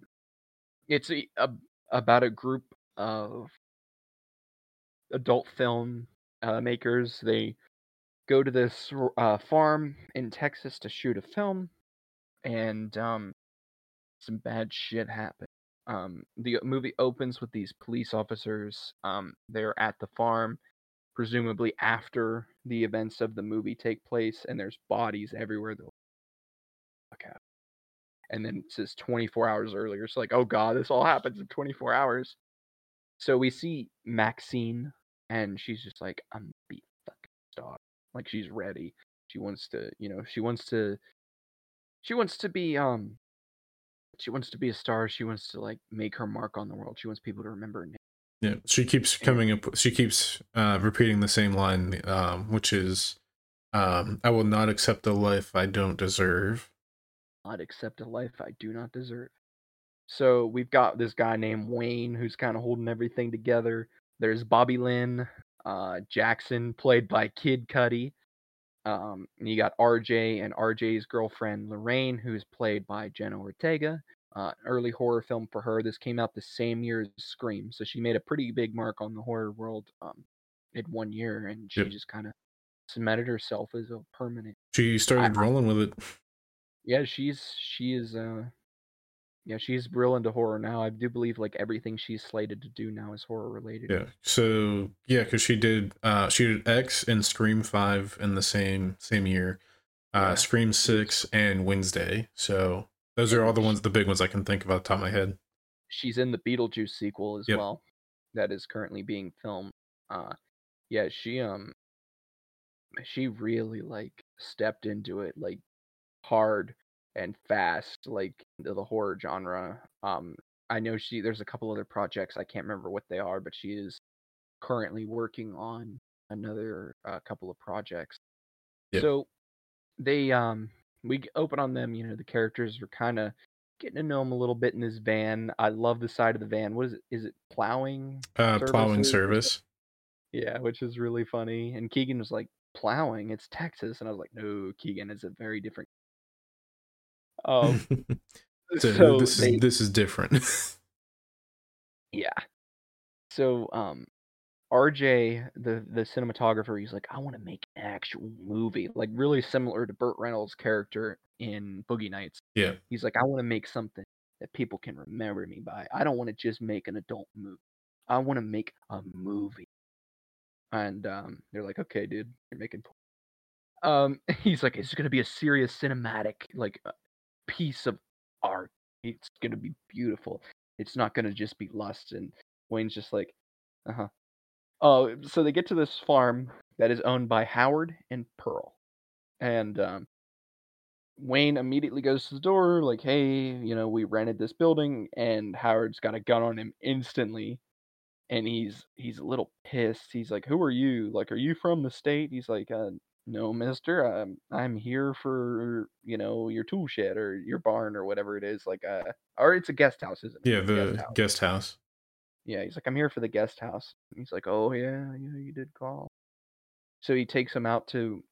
it's a, a, about a group of adult film uh, makers. They go to this uh, farm in Texas to shoot a film, and um, some bad shit happens. Um, the movie opens with these police officers. Um, they're at the farm presumably after the events of the movie take place, and there's bodies everywhere. They'll look at, and then it says 24 hours earlier. It's like, oh god, this all happens in 24 hours. So we see Maxine, and she's just like, I'm gonna be a fucking star. Like she's ready. She wants to, you know, she wants to, she wants to be, um, she wants to be a star. She wants to like make her mark on the world. She wants people to remember her name. Yeah, she keeps coming up. She keeps uh, repeating the same line, um, which is, um, "I will not accept a life I don't deserve." not accept a life I do not deserve. So we've got this guy named Wayne who's kind of holding everything together. There's Bobby Lynn, uh, Jackson, played by Kid Cudi. Um, you got RJ and RJ's girlfriend Lorraine, who's played by Jenna Ortega. Uh, early horror film for her. This came out the same year as Scream, so she made a pretty big mark on the horror world um, in one year, and she Yep. just kind of cemented herself as a permanent She started I- rolling with it. yeah, she's she is uh yeah, she's real into horror now. I do believe like everything she's slated to do now is horror related. Yeah. So yeah, because she did uh she did X and Scream Five in the same same year, uh Yeah. Scream Six and Wednesday. So those are all the ones, the big ones I can think of off the top of my head. She's in the Beetlejuice sequel as Yep. well. That is currently being filmed. Uh yeah, she um she really like stepped into it like hard and fast, like into the horror genre. Um, I know she there's a couple other projects I can't remember what they are, but she is currently working on another uh, couple of projects. Yep. So they um we open on them. You know the characters are kind of getting to know them a little bit in this van. I love the side of the van. What is it? Is it plowing? Uh, plowing service. Yeah, which is really funny. And Keegan was like, plowing, it's Texas. And I was like, no, Keegan, it's a very different. Um, so, so this they, is this is different. yeah. So, um, RJ, the the cinematographer, he's like, I want to make an actual movie, like really similar to Burt Reynolds' character in Boogie Nights. yeah. He's like, I want to make something that people can remember me by. I don't want to just make an adult movie. I want to make a movie. And um, they're like, okay, dude, you're making. Um, he's like, it's gonna be a serious cinematic like uh, piece of art. It's gonna be beautiful. It's not gonna just be lust. And Wayne's just like, uh huh. Oh, so they get to this farm that is owned by Howard and Pearl, and um, Wayne immediately goes to the door, like, hey, you know, we rented this building, and Howard's got a gun on him instantly. And he's he's a little pissed. He's like, "Who are you? Like, are you from the state?" He's like, uh, "No, mister. I'm I'm here for, you know, your tool shed or your barn or whatever it is. Like, uh, or it's a guest house, isn't it? Yeah, a guest the house. guest house. Yeah, he's like, I'm here for the guest house. He's like, Oh yeah, yeah, you did call. So he takes him out to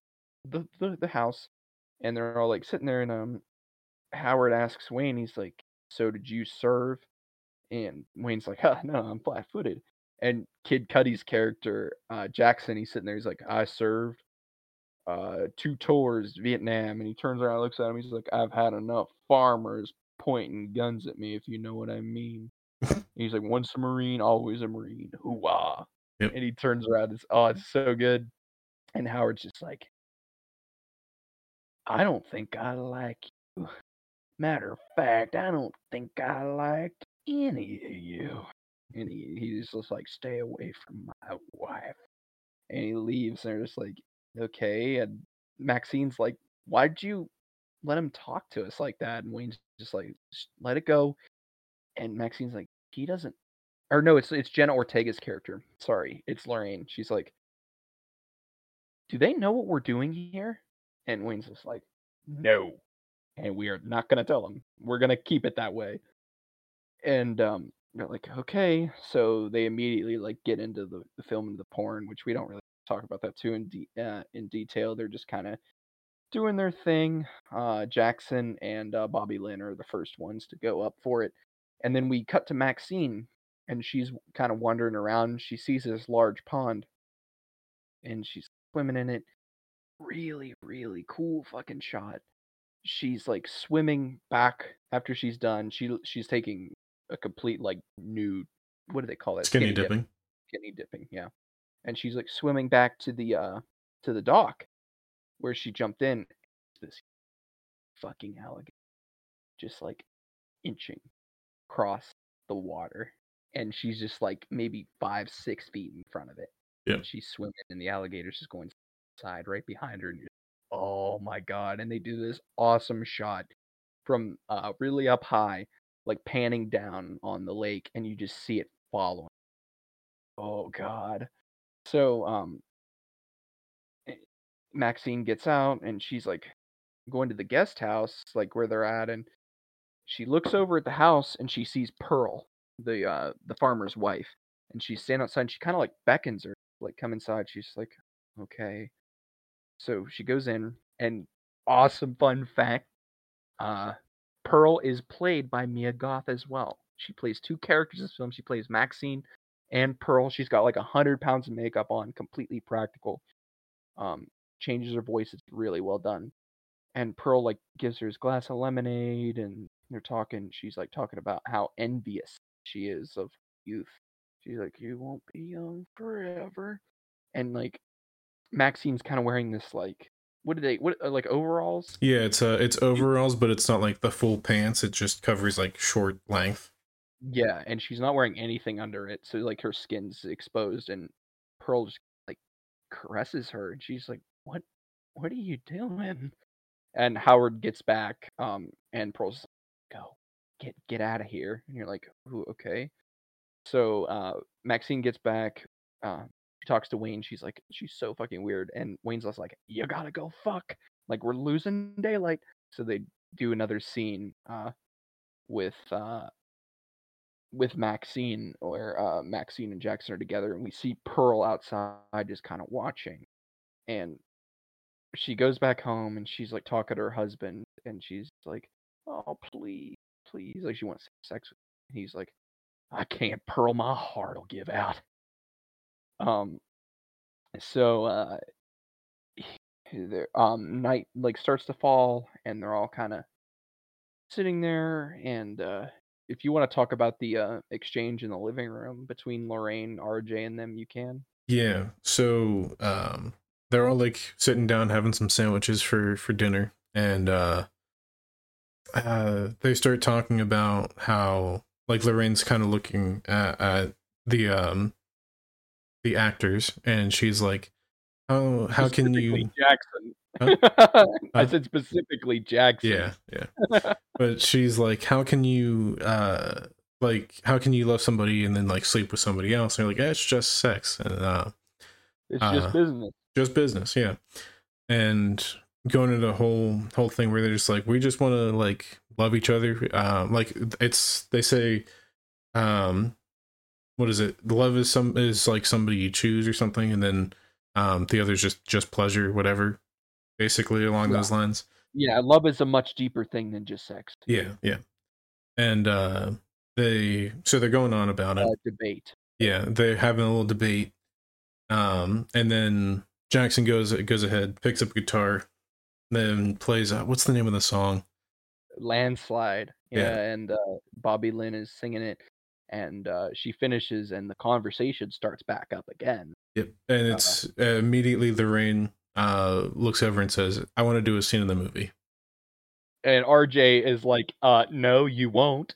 the the, the house, and they're all like sitting there, and um, Howard asks Wayne, he's like, So did you serve? And Wayne's like, Huh, no, I'm flat footed. And Kid Cudi's character, uh, Jackson, he's sitting there, he's like, I served uh two tours Vietnam, and he turns around, looks at him, he's like, I've had enough farmers pointing guns at me, if you know what I mean. He's like, once a Marine, always a Marine. Hoo-ah. Yep. And he turns around. It's, oh, it's so good. And Howard's just like, I don't think I like you. Matter of fact, I don't think I like any of you. And he, he's just like, stay away from my wife. And he leaves. And they're just like, okay. And Maxine's like, why'd you let him talk to us like that? And Wayne's just like, "Just let it go. And Maxine's like, he doesn't or no, it's it's Jenna Ortega's character. Sorry, it's Lorraine. She's like, "Do they know what we're doing here?" And Wayne's just like, "No," and we are not gonna tell them. We're gonna keep it that way. And um, they're like, "Okay." So they immediately like get into the, the film and the porn, which we don't really talk about that too in de- uh, in detail. They're just kind of doing their thing. Uh, Jackson and uh, Bobby Lynn are the first ones to go up for it. And then we cut to Maxine, and she's kind of wandering around. She sees this large pond, and she's swimming in it. Really, really cool fucking shot. She's like swimming back after she's done. She she's taking a complete like nude. What do they call that? Skinny dip. dipping. Skinny dipping, yeah. And she's like swimming back to the uh to the dock where she jumped in. This fucking alligator just like inching across the water and she's just like maybe five six feet in front of it Yeah. and she's swimming and the alligator's just going side right behind her and you're oh my god and they do this awesome shot from uh really up high like panning down on the lake and you just see it following oh god so um eh, maxine gets out and she's like going to the guest house like where they're at and she looks over at the house and she sees pearl the uh the farmer's wife and she's standing outside and she kind of like beckons her like come inside. She's like okay. So she goes in and awesome fun fact uh pearl is played by mia goth as well. She plays two characters in this film. She plays maxine and pearl she's got like a hundred pounds of makeup on completely practical um changes her voice it's really well done and pearl like gives her his glass of lemonade and they're talking she's like talking about how envious she is of youth she's like you won't be young forever and like maxine's kind of wearing this like what do they what uh, like overalls Yeah, it's uh it's overalls, but it's not like the full pants. It just covers like short length. Yeah and she's not wearing anything under it so like her skin's exposed and pearl just like caresses her and she's like what what are you doing and Howard gets back, um, and Pearl's like, go get get out of here, and you're like, Ooh, okay. So uh, Maxine gets back. Uh, she talks to Wayne. She's like, she's so fucking weird, and Wayne's like, you gotta go fuck. Like we're losing daylight. So they do another scene uh, with uh, with Maxine, where uh, Maxine and Jackson are together, and we see Pearl outside just kind of watching, and she goes back home and she's like talking to her husband, and she's like, "Oh please, please," like she wants sex. With. He's like, "I can't, Pearl. My heart will give out." Um, so uh, there, um, night like starts to fall, and they're all kind of sitting there, and uh, if you want to talk about the uh, exchange in the living room between Lorraine, RJ, and them, you can. Yeah. So um they're all like sitting down having some sandwiches for for dinner and uh uh they start talking about how like Lorraine's kind of looking at, at the um the actors and she's like how how can you Jackson? Huh? I said specifically Jackson. yeah yeah but she's like how can you uh like how can you love somebody and then like sleep with somebody else and they're like eh, it's just sex and uh it's uh, just business. just business yeah and going into the whole whole thing where they're just like we just want to like love each other um like it's they say um what is it love is some is like somebody you choose or something and then um the other's just just pleasure whatever basically along Yeah. those lines Yeah, love is a much deeper thing than just sex. yeah yeah and uh they so they're going on about it Uh, debate. yeah they're having a little debate um and then jackson goes goes ahead picks up guitar then plays uh, what's the name of the song landslide yeah, Yeah. and uh, bobby lynn is singing it and uh, she finishes and the conversation starts back up again yep and it's uh, immediately lorraine uh looks over and says i want to do a scene in the movie. And rj is like uh no you won't.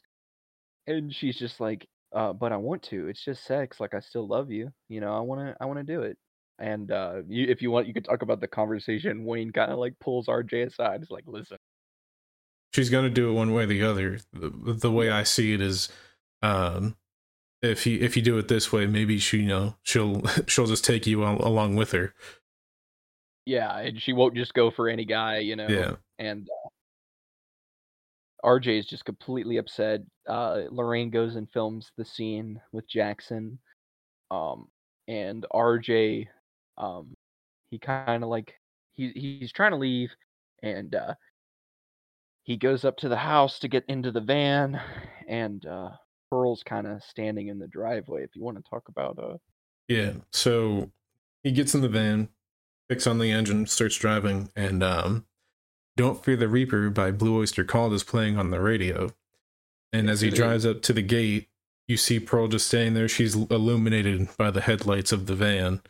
And she's just like uh but i want to. It's just sex. Like i still love you. You know i want to i want to do it. And uh you, if you want you could talk about the conversation. Wayne kind of like pulls rj aside. It's like listen. She's gonna do it one way or the other. The, the way i see it is um if you if you do it this way maybe she you know she'll she'll just take you along with her yeah and she won't just go for any guy you know yeah and uh, RJ is just completely upset. Uh, Lorraine goes and films the scene with Jackson, um, and RJ, um, he kind of like he he's trying to leave, and uh, he goes up to the house to get into the van, and uh, Pearl's kind of standing in the driveway. If you want to talk about uh, Yeah. So he gets in the van, picks on the engine, starts driving, and um, "Don't Fear the Reaper" by Blue Oyster Cult is playing on the radio. And as he drives up to the gate, you see Pearl just standing there. She's illuminated by the headlights of the van,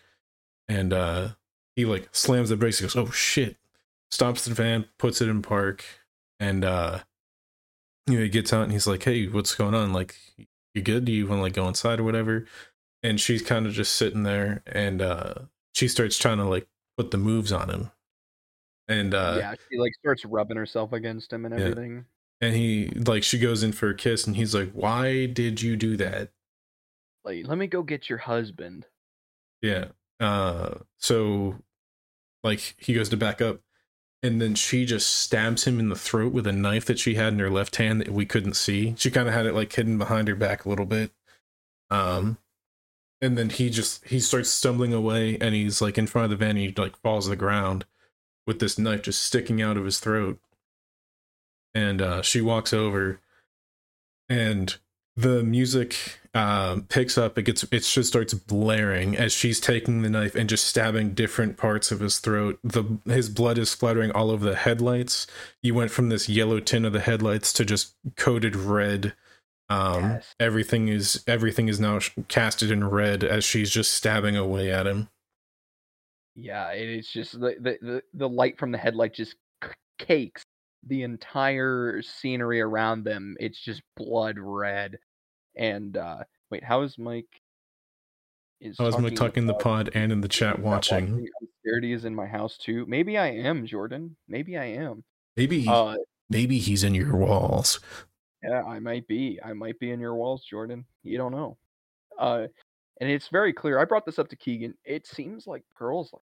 and uh, he like slams the brakes. He goes, "Oh shit!" Stops the van, puts it in park, and uh, you know he gets out and he's like, "Hey, what's going on? Like, you good? Do you want to like go inside or whatever?" and she's kind of just sitting there and uh she starts trying to like put the moves on him and uh yeah, she like starts rubbing herself against him and Yeah. everything. and he like she goes in for a kiss and he's like why did you do that Like, let me go get your husband. yeah uh so like he goes to back up and then she just stabs him in the throat with a knife that she had in her left hand that we couldn't see she kind of had it like hidden behind her back a little bit um and then he just he starts stumbling away and he's like in front of the van and he like falls to the ground with this knife just sticking out of his throat. And uh she walks over and the music um picks up. It gets it just starts blaring as she's taking the knife and just stabbing different parts of his throat. The his blood is splattering all over the headlights. You went from this yellow tint of the headlights to just coated red um Yes. everything is everything is now casted in red as she's just stabbing away at him Yeah, it is just the the the, the light from the headlight just cakes the entire scenery around them. It's just blood red. And uh wait, how is Mike? Is i was talking talking in the pod and in the chat watching I'm scared he is in my house too. Maybe I am, Jordan. Maybe I am. Maybe Uh, maybe he's in your walls. Yeah, I might be. I might be in your walls, Jordan. You don't know. Uh, and it's very clear. I brought this up to Keegan. It seems like girls like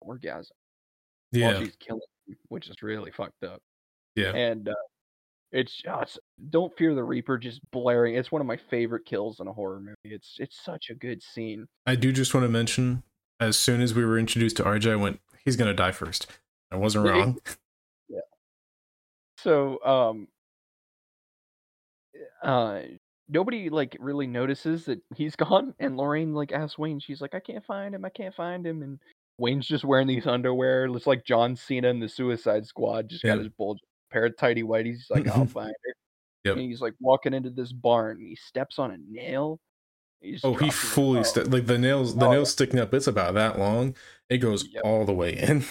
orgasm while she's killing, him, which is really fucked up. Yeah. And uh, it's just don't fear the Reaper just blaring. It's one of my favorite kills in a horror movie. It's it's such a good scene. I do just want to mention as soon as we were introduced to RJ, I went, he's gonna die first. I wasn't wrong. Yeah. So um, uh, nobody like really notices that he's gone, and Lorraine like asks Wayne. She's like, I can't find him. I can't find him. And Wayne's just wearing these underwear. Looks like John Cena in the Suicide Squad. Just got his bulge pair of tidy whities. He's like, I'll find her. Yep. And he's like walking into this barn. He steps on a nail. He's Oh, he fully st- like the nails. The Oh, nails sticking up. It's about that long. It goes Yep. all the way in.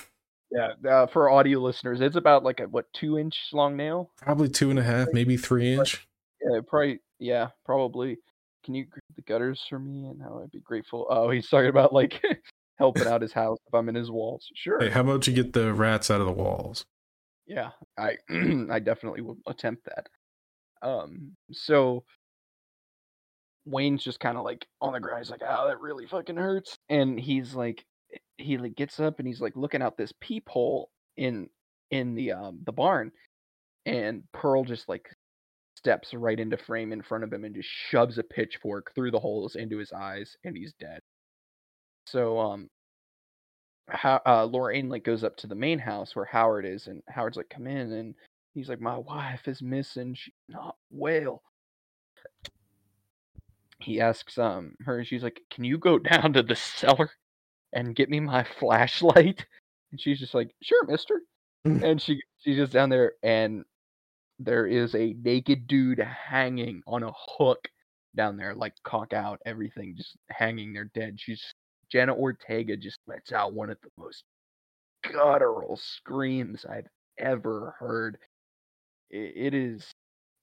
Yeah, uh, for audio listeners, it's about like a what two inch long nail. Probably two and a half, maybe three inch. Yeah, probably. Yeah, probably. Can you grab the gutters for me? And how I'd be grateful. Oh, he's talking about like helping out his house if I'm in his walls. Sure. Hey, how about you get the rats out of the walls? Yeah, I I definitely will attempt that. Um, so Wayne's just kind of like on the ground. He's like, "Oh, that really fucking hurts," and he's like, he like gets up and he's like looking out this peephole in in the um the barn, and Pearl just like steps right into frame in front of him and just shoves a pitchfork through the holes into his eyes, and he's dead. So um, how uh, Lorraine like goes up to the main house where Howard is, and Howard's like, "Come in," and he's like, "My wife is missing. She's not well." He asks um her, and she's like, "Can you go down to the cellar and get me my flashlight?" And she's just like, "Sure, Mister." Mm. and she she's just down there, and there is a naked dude hanging on a hook down there, like cock out, everything just hanging there dead. She's Jenna Ortega just lets out one of the most guttural screams I've ever heard. I- it is,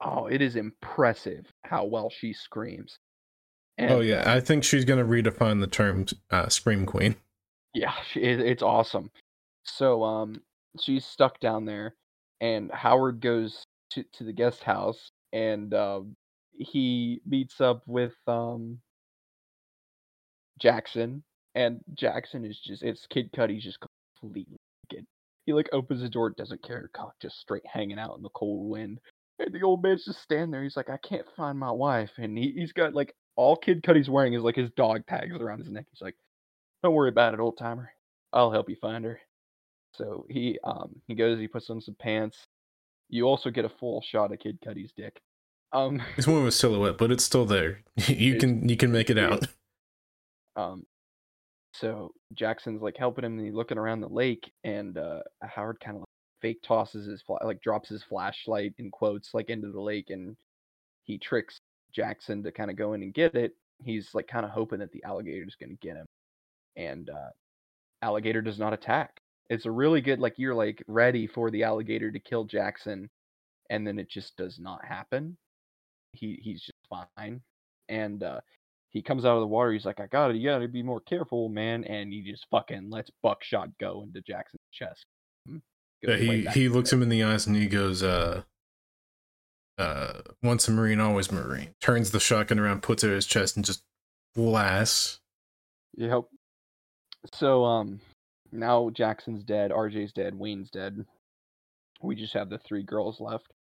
oh, it is impressive how well she screams. And, oh yeah, I think she's gonna redefine the term uh, "scream queen." yeah, she, it, it's awesome. So, um, she's stuck down there, and Howard goes to to the guest house, and um, he meets up with um Jackson, and Jackson is just it's Kid Cudi's just completely naked. He like opens the door, doesn't care, just straight hanging out in the cold wind. And the old man's just standing there. He's like, I can't find my wife, and he, he's got like all Kid Cudi's wearing is like his dog tags around his neck. He's like, Don't worry about it, old timer. I'll help you find her. So he um he goes, he puts on some pants. You also get a full shot of Kid Cudi's dick. Um It's more of a silhouette, but it's still there. You can you can make it out. Um, so Jackson's like helping him, and he's looking around the lake, and uh, Howard kind of like fake tosses his fla- like drops his flashlight in quotes like into the lake, and he tricks Jackson to kind of go in and get it. He's like kind of hoping that the alligator's going to get him, and uh, alligator does not attack. It's a really good like you're like ready for the alligator to kill Jackson, and then it just does not happen. He he's just fine, and uh, he comes out of the water. He's like, I got it. You got to be more careful, man. And he just fucking lets buckshot go into Jackson's chest. Mm, Yeah, he he looks him in the eyes and he goes, uh, uh, once a marine, always marine. Turns the shotgun around, puts it at his chest, and just blasts. Yep. So um, now Jackson's dead. RJ's dead. Wayne's dead. We just have the three girls left,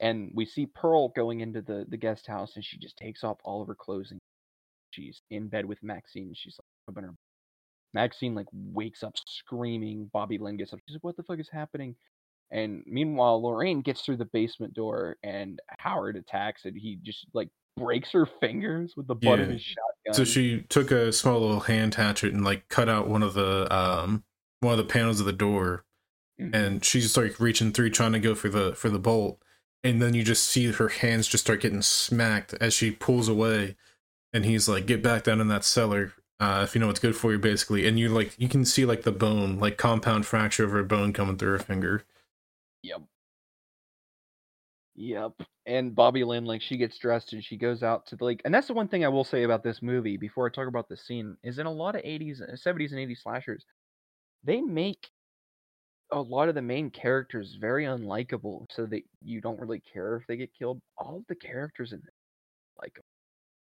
and we see Pearl going into the the guest house, and she just takes off all of her clothes, and she's in bed with Maxine. She's like rubbing her. Maxine like wakes up screaming. Bobby Lynn gets up. She's like, "What the fuck is happening?" And meanwhile, Lorraine gets through the basement door, and Howard attacks, and he just like breaks her fingers with the butt of his shotgun. So she took a small little hand hatchet and like cut out one of the um one of the panels of the door, Mhm. and she's like reaching through trying to go for the for the bolt, and then you just see her hands just start getting smacked as she pulls away, and he's like, "Get back down in that cellar." Uh, if you know what's good for you, basically, and you like you can see like the bone, like compound fracture of her bone coming through her finger. Yep. Yep. And Bobby Lynn, like, she gets dressed and she goes out to the lake. And that's the one thing I will say about this movie before I talk about the scene is in a lot of 80s, uh, 70s, and 80s slashers, they make a lot of the main characters very unlikable, so that you don't really care if they get killed. All of the characters in this, like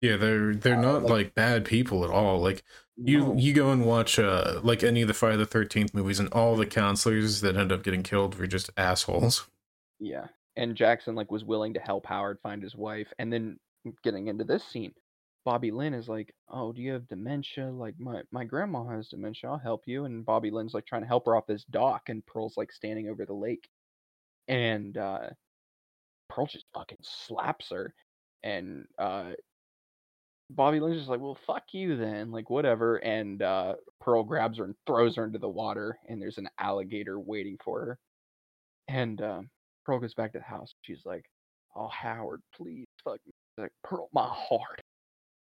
Yeah, they're they're Uh, not like- like bad people at all. Like you no. you go and watch uh like any of the Friday the Thirteenth movies, and all the counselors that end up getting killed were just assholes. Yeah. And Jackson like was willing to help Howard find his wife. And then getting into this scene, Bobby Lynn is like, "Oh, do you have dementia? Like my my grandma has dementia. I'll help you." And Bobby Lynn's like trying to help her off this dock, and Pearl's like standing over the lake, and uh, Pearl just fucking slaps her, and uh, Bobby Lynn's just like, "Well, fuck you then, like whatever." And uh, Pearl grabs her and throws her into the water, and there's an alligator waiting for her, and um, Pearl goes back to the house. She's like, "Oh, Howard, please fuck me." She's like, Pearl, my heart.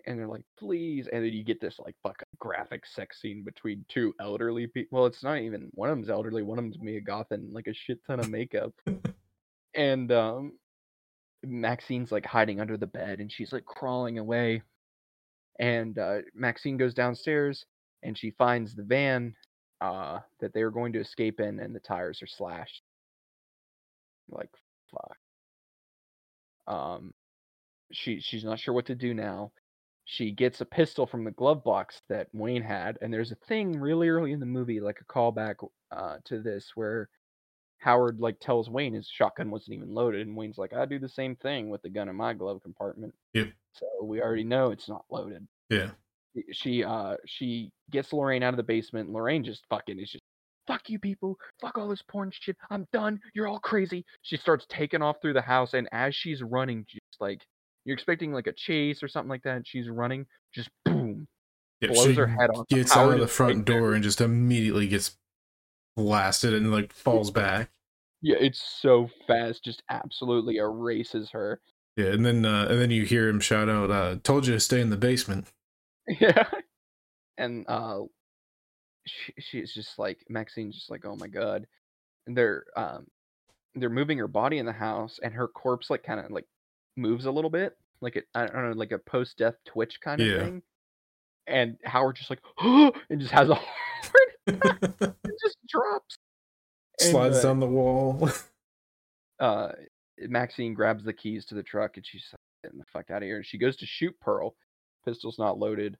And they're like, please. And then you get this like fucking graphic sex scene between two elderly people. Well, it's not even one of them's elderly, one of them's Mia Goth and like a shit ton of makeup. and um Maxine's like hiding under the bed and she's like crawling away. And uh Maxine goes downstairs and she finds the van uh that they were going to escape in and the tires are slashed. Like fuck. Um she she's not sure what to do now. She gets a pistol from the glove box that Wayne had, and there's a thing really early in the movie, like a callback uh, to this, where Howard like tells Wayne his shotgun wasn't even loaded, and Wayne's like, "I do the same thing with the gun in my glove compartment." Yep. So we already know it's not loaded. Yeah. She uh she gets Lorraine out of the basement. Lorraine just fucking is just fuck you people, fuck all this porn shit. I'm done. You're all crazy. She starts taking off through the house, and as she's running, just like you're expecting like a chase or something like that. And she's running, just boom, yeah blows her head off. Gets out of the front right there. door and just immediately gets blasted and like falls back. Yeah, it's so fast, just absolutely erases her. Yeah, and then uh, and then you hear him shout out, uh, "Told you to stay in the basement." Yeah, and uh, she, she's just like Maxine's just like, oh my god, and they're um, they're moving her body in the house, and her corpse like kind of like moves a little bit, like it I don't know, like a post death twitch kind of Yeah. thing. And Howard just like, and just has a heart, and just drops. And, Slides uh, down the wall. uh Maxine grabs the keys to the truck and she's like, getting the fuck out of here. And she goes to shoot Pearl. Pistol's not loaded.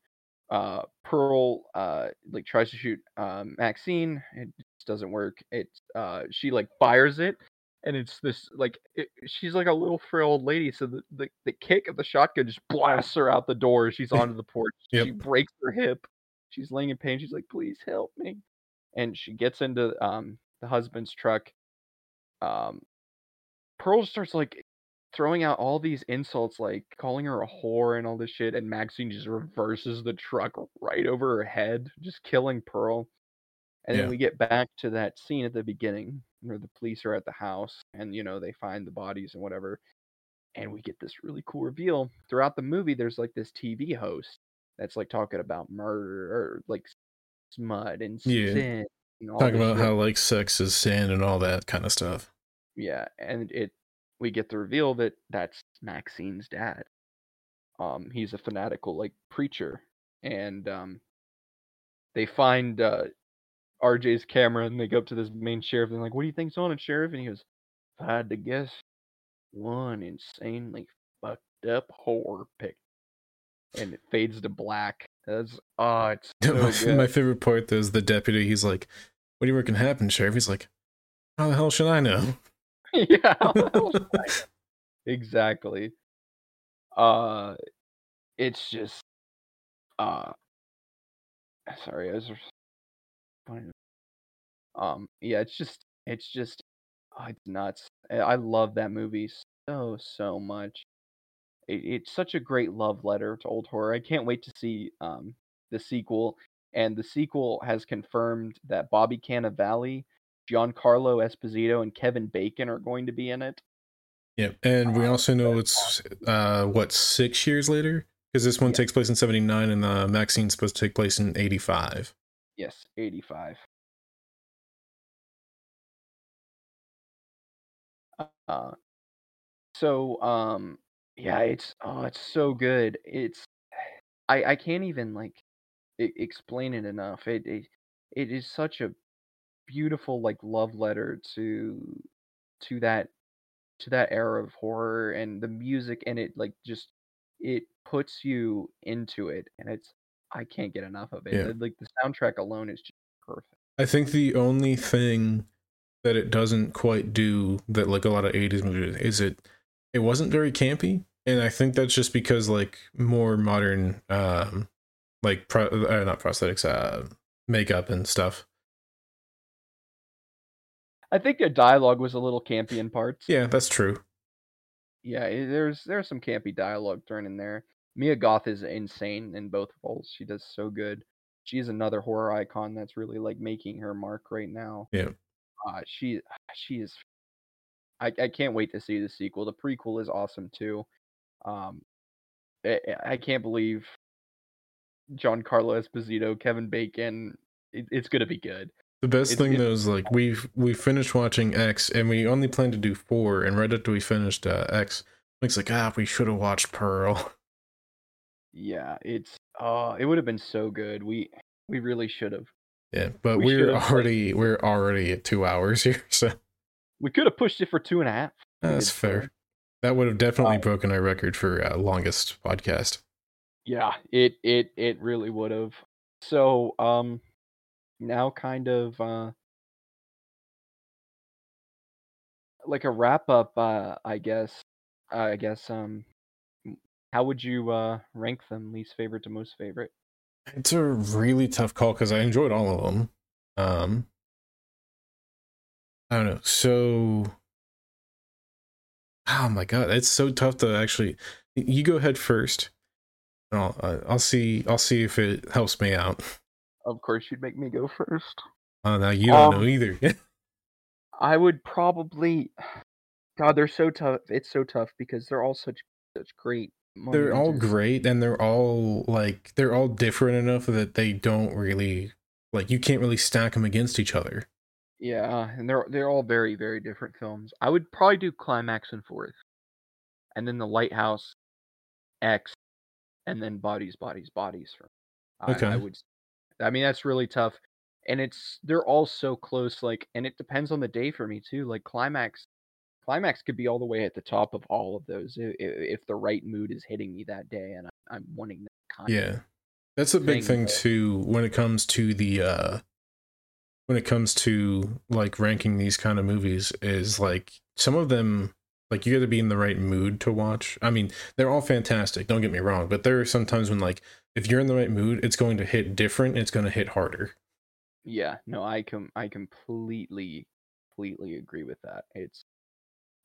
Uh Pearl uh like tries to shoot um Maxine. It just doesn't work. It uh she like fires it and it's this like it, she's like a little frail old lady, so the, the the kick of the shotgun just blasts her out the door. She's onto the porch. Yep. She breaks her hip. She's laying in pain. She's like, "Please help me!" And she gets into um the husband's truck. Um, Pearl starts like throwing out all these insults, like calling her a whore and all this shit, and Maxine just reverses the truck right over her head, just killing Pearl. And Yeah. then we get back to that scene at the beginning where the police are at the house and you know they find the bodies and whatever. And we get this really cool reveal. Throughout the movie, there's like this TV host that's like talking about murder or like smut and Yeah. sin. And Talking about shit. how like sex is sin and all that kind of stuff. Yeah, and it we get the reveal that that's Maxine's dad. Um, he's a fanatical like preacher, and um, they find uh RJ's camera and they go up to this main sheriff and they're like, "What do you think's on it, sheriff?" And he goes, "If I had to guess, one insanely fucked up horror pic." And it fades to black. That's oh, it's so my, my favorite part though is the deputy. He's like, "What do you reckon happened, sheriff?" He's like, "How the hell should I know?" Yeah, how the hell should I know? exactly. Uh, it's just uh, sorry, I was just um, yeah, it's just it's just oh, it's nuts. I I love that movie so so much. It, it's such a great love letter to old horror. I can't wait to see um the sequel. And the sequel has confirmed that Bobby Cannavale, Giancarlo Esposito, and Kevin Bacon are going to be in it. Yep. And we Uh, also know it's uh what six years later because this one Yeah. takes place in '79 and uh, Maxine's supposed to take place in '85. Yes, 85. Uh, so um yeah, it's oh, it's so good. It's I I can't even like explain it enough. It it, it is such a beautiful like love letter to to that to that era of horror and the music and it like just it puts you into it and it's I can't get enough of it. Yeah. Like the soundtrack alone is just perfect. I think the only thing that it doesn't quite do that like a lot of 80s movies is it it wasn't very campy and I think that's just because like more modern um like pro, uh, not prosthetics uh makeup and stuff. I think the dialogue was a little campy in parts. Yeah, that's true. Yeah, there's there's some campy dialogue thrown in there. Mia Goth is insane in both roles. She does so good. She's another horror icon that's really like making her mark right now. Yeah. Uh, she she is. I I can't wait to see the sequel. The prequel is awesome too. Um, I, I can't believe Giancarlo Esposito, Kevin Bacon. It, it's gonna be good. The best It's- thing it- though is like we've we finished watching X and we only planned to do four and right after we finished uh, X, Mike's like ah we should have watched Pearl. Yeah, it's uh, it would have been so good. We we really should have. Yeah, but We like- already we're already at two hours here, so We could have pushed it for two and a half. That's fair. That would have definitely Uh, broken our record for uh, longest podcast. Yeah, it it it really would have. So, um now kind of uh like a wrap up uh I guess I guess um how would you uh rank them least favorite to most favorite? It's a really tough call because I enjoyed all of them. Um, I don't know. So, oh my god, it's so tough to actually. You go ahead first. I'll uh, I'll see I'll see if it helps me out. Of course you'd make me go first. Oh, now you don't Um, know either. I would probably God, they're so tough. It's so tough because they're all such such great they're all great and they're all like they're all different enough that they don't really like you can't really stack them against each other. Yeah, and they're they're all very very different films. I would probably do Climax and Fourth, and then The Lighthouse, X, and then Bodies, Bodies, Bodies. For I, Okay. I would. I mean that's really tough, and it's they're all so close. Like, and it depends on the day for me too. Like Climax, Climax could be all the way at the top of all of those if, if the right mood is hitting me that day, and I, I'm wanting that kind. of- Yeah. That's a big thing, thing too when it comes to the uh when it comes to like ranking these kind of movies is like some of them like you got to be in the right mood to watch. I mean, they're all fantastic, don't get me wrong, but there are sometimes when like if you're in the right mood, it's going to hit different, it's going to hit harder. Yeah, no, I com I completely completely agree with that. It's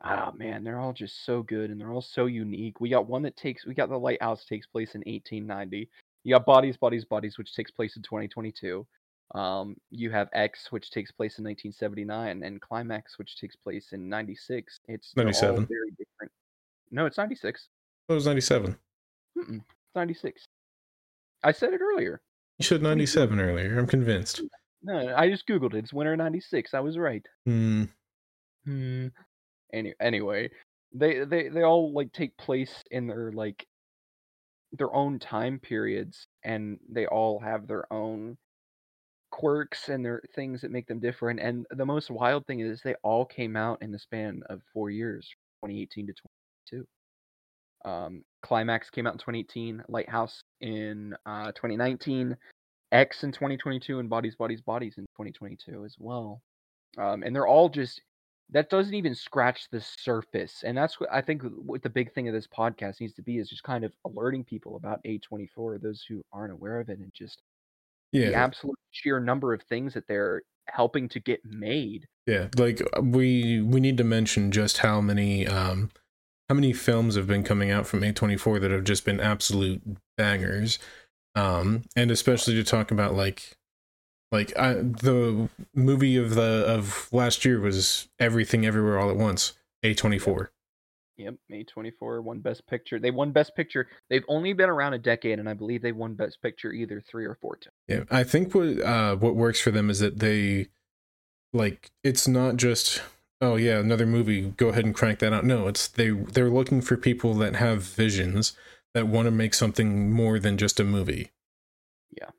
ah man, they're all just so good and they're all so unique. We got one that takes we got the lighthouse takes place in 1890. You got bodies, bodies, bodies, which takes place in 2022. Um, you have X, which takes place in 1979, and Climax, which takes place in 96. It's they're all 97. very different. No, it's 96. That was 97. Mm-mm, it's 96. I said it earlier. You said 97 earlier. I'm convinced. No, I just googled it. It's winter 96. I was right. Hmm. Hmm. Any anyway, they they they all like take place in their like their own time periods, and they all have their own quirks and their things that make them different. And the most wild thing is they all came out in the span of four years, 2018 to 2022. Um, Climax came out in 2018, Lighthouse in uh, 2019, X in 2022, and Bodies, Bodies, Bodies in 2022 as well. Um, and they're all just that doesn't even scratch the surface and that's what i think what the big thing of this podcast needs to be is just kind of alerting people about a24 those who aren't aware of it and just the Yeah. absolute sheer number of things that they're helping to get made Yeah, like uh, we we need to mention just how many um how many films have been coming out from A24 that have just been absolute bangers. Um and especially to talk about like like I, the movie of the of last year was Everything Everywhere All at Once, A24. yep a24 won best picture they won best picture they've only been around a decade and i believe they won best picture either three or four times Yeah, I think what uh what works for them is that they like it's not just oh yeah another movie go ahead and crank that out. No, it's they they're looking for people that have visions that want to make something more than just a movie. Yeah.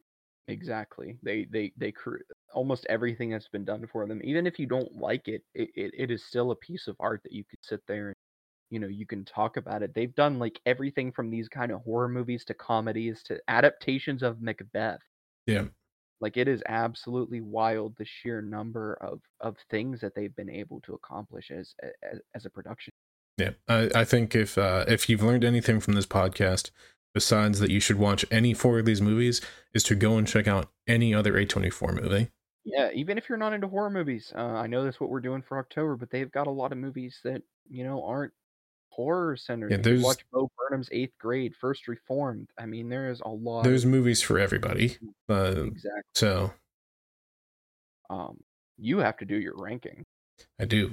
Exactly. They they they cr- almost everything that's been done for them. Even if you don't like it, it, it, it is still a piece of art that you could sit there and you know you can talk about it. They've done like everything from these kind of horror movies to comedies to adaptations of Macbeth. Yeah. Like it is absolutely wild the sheer number of of things that they've been able to accomplish as as, as a production. Yeah, I, I think if uh, if you've learned anything from this podcast, besides that you should watch any four of these movies, is to go and check out any other A24 movie. Yeah, even if you're not into horror movies, uh, I know that's what we're doing for October, but they've got a lot of movies that you know aren't horror centered. Yeah, there's- watch Bo Burnham's Eighth Grade, First Reformed. I mean, there is a lot. There's of, movies for everybody. Uh, exactly. so Um, you have to do your ranking. I do.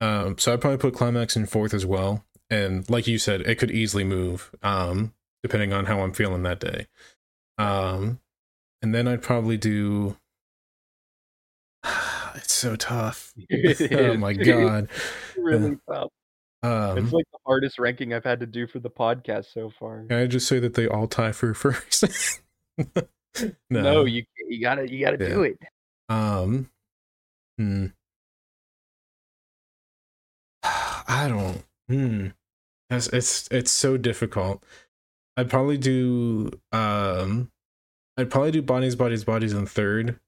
Um, so I'd probably put Climax in fourth as well. And like you said, it could easily move, um, depending on how I'm feeling that day. Um, and then I'd probably do. it's so tough. oh my god. It's really tough. Um, It's like the hardest ranking I've had to do for the podcast so far. can I just say that they all tie for first? No, you you gotta you gotta Yeah. do it. Um, hmm. I don't. Hmm. It's, it's it's so difficult. I'd probably do. Um, I'd probably do bodies, bodies, bodies in third,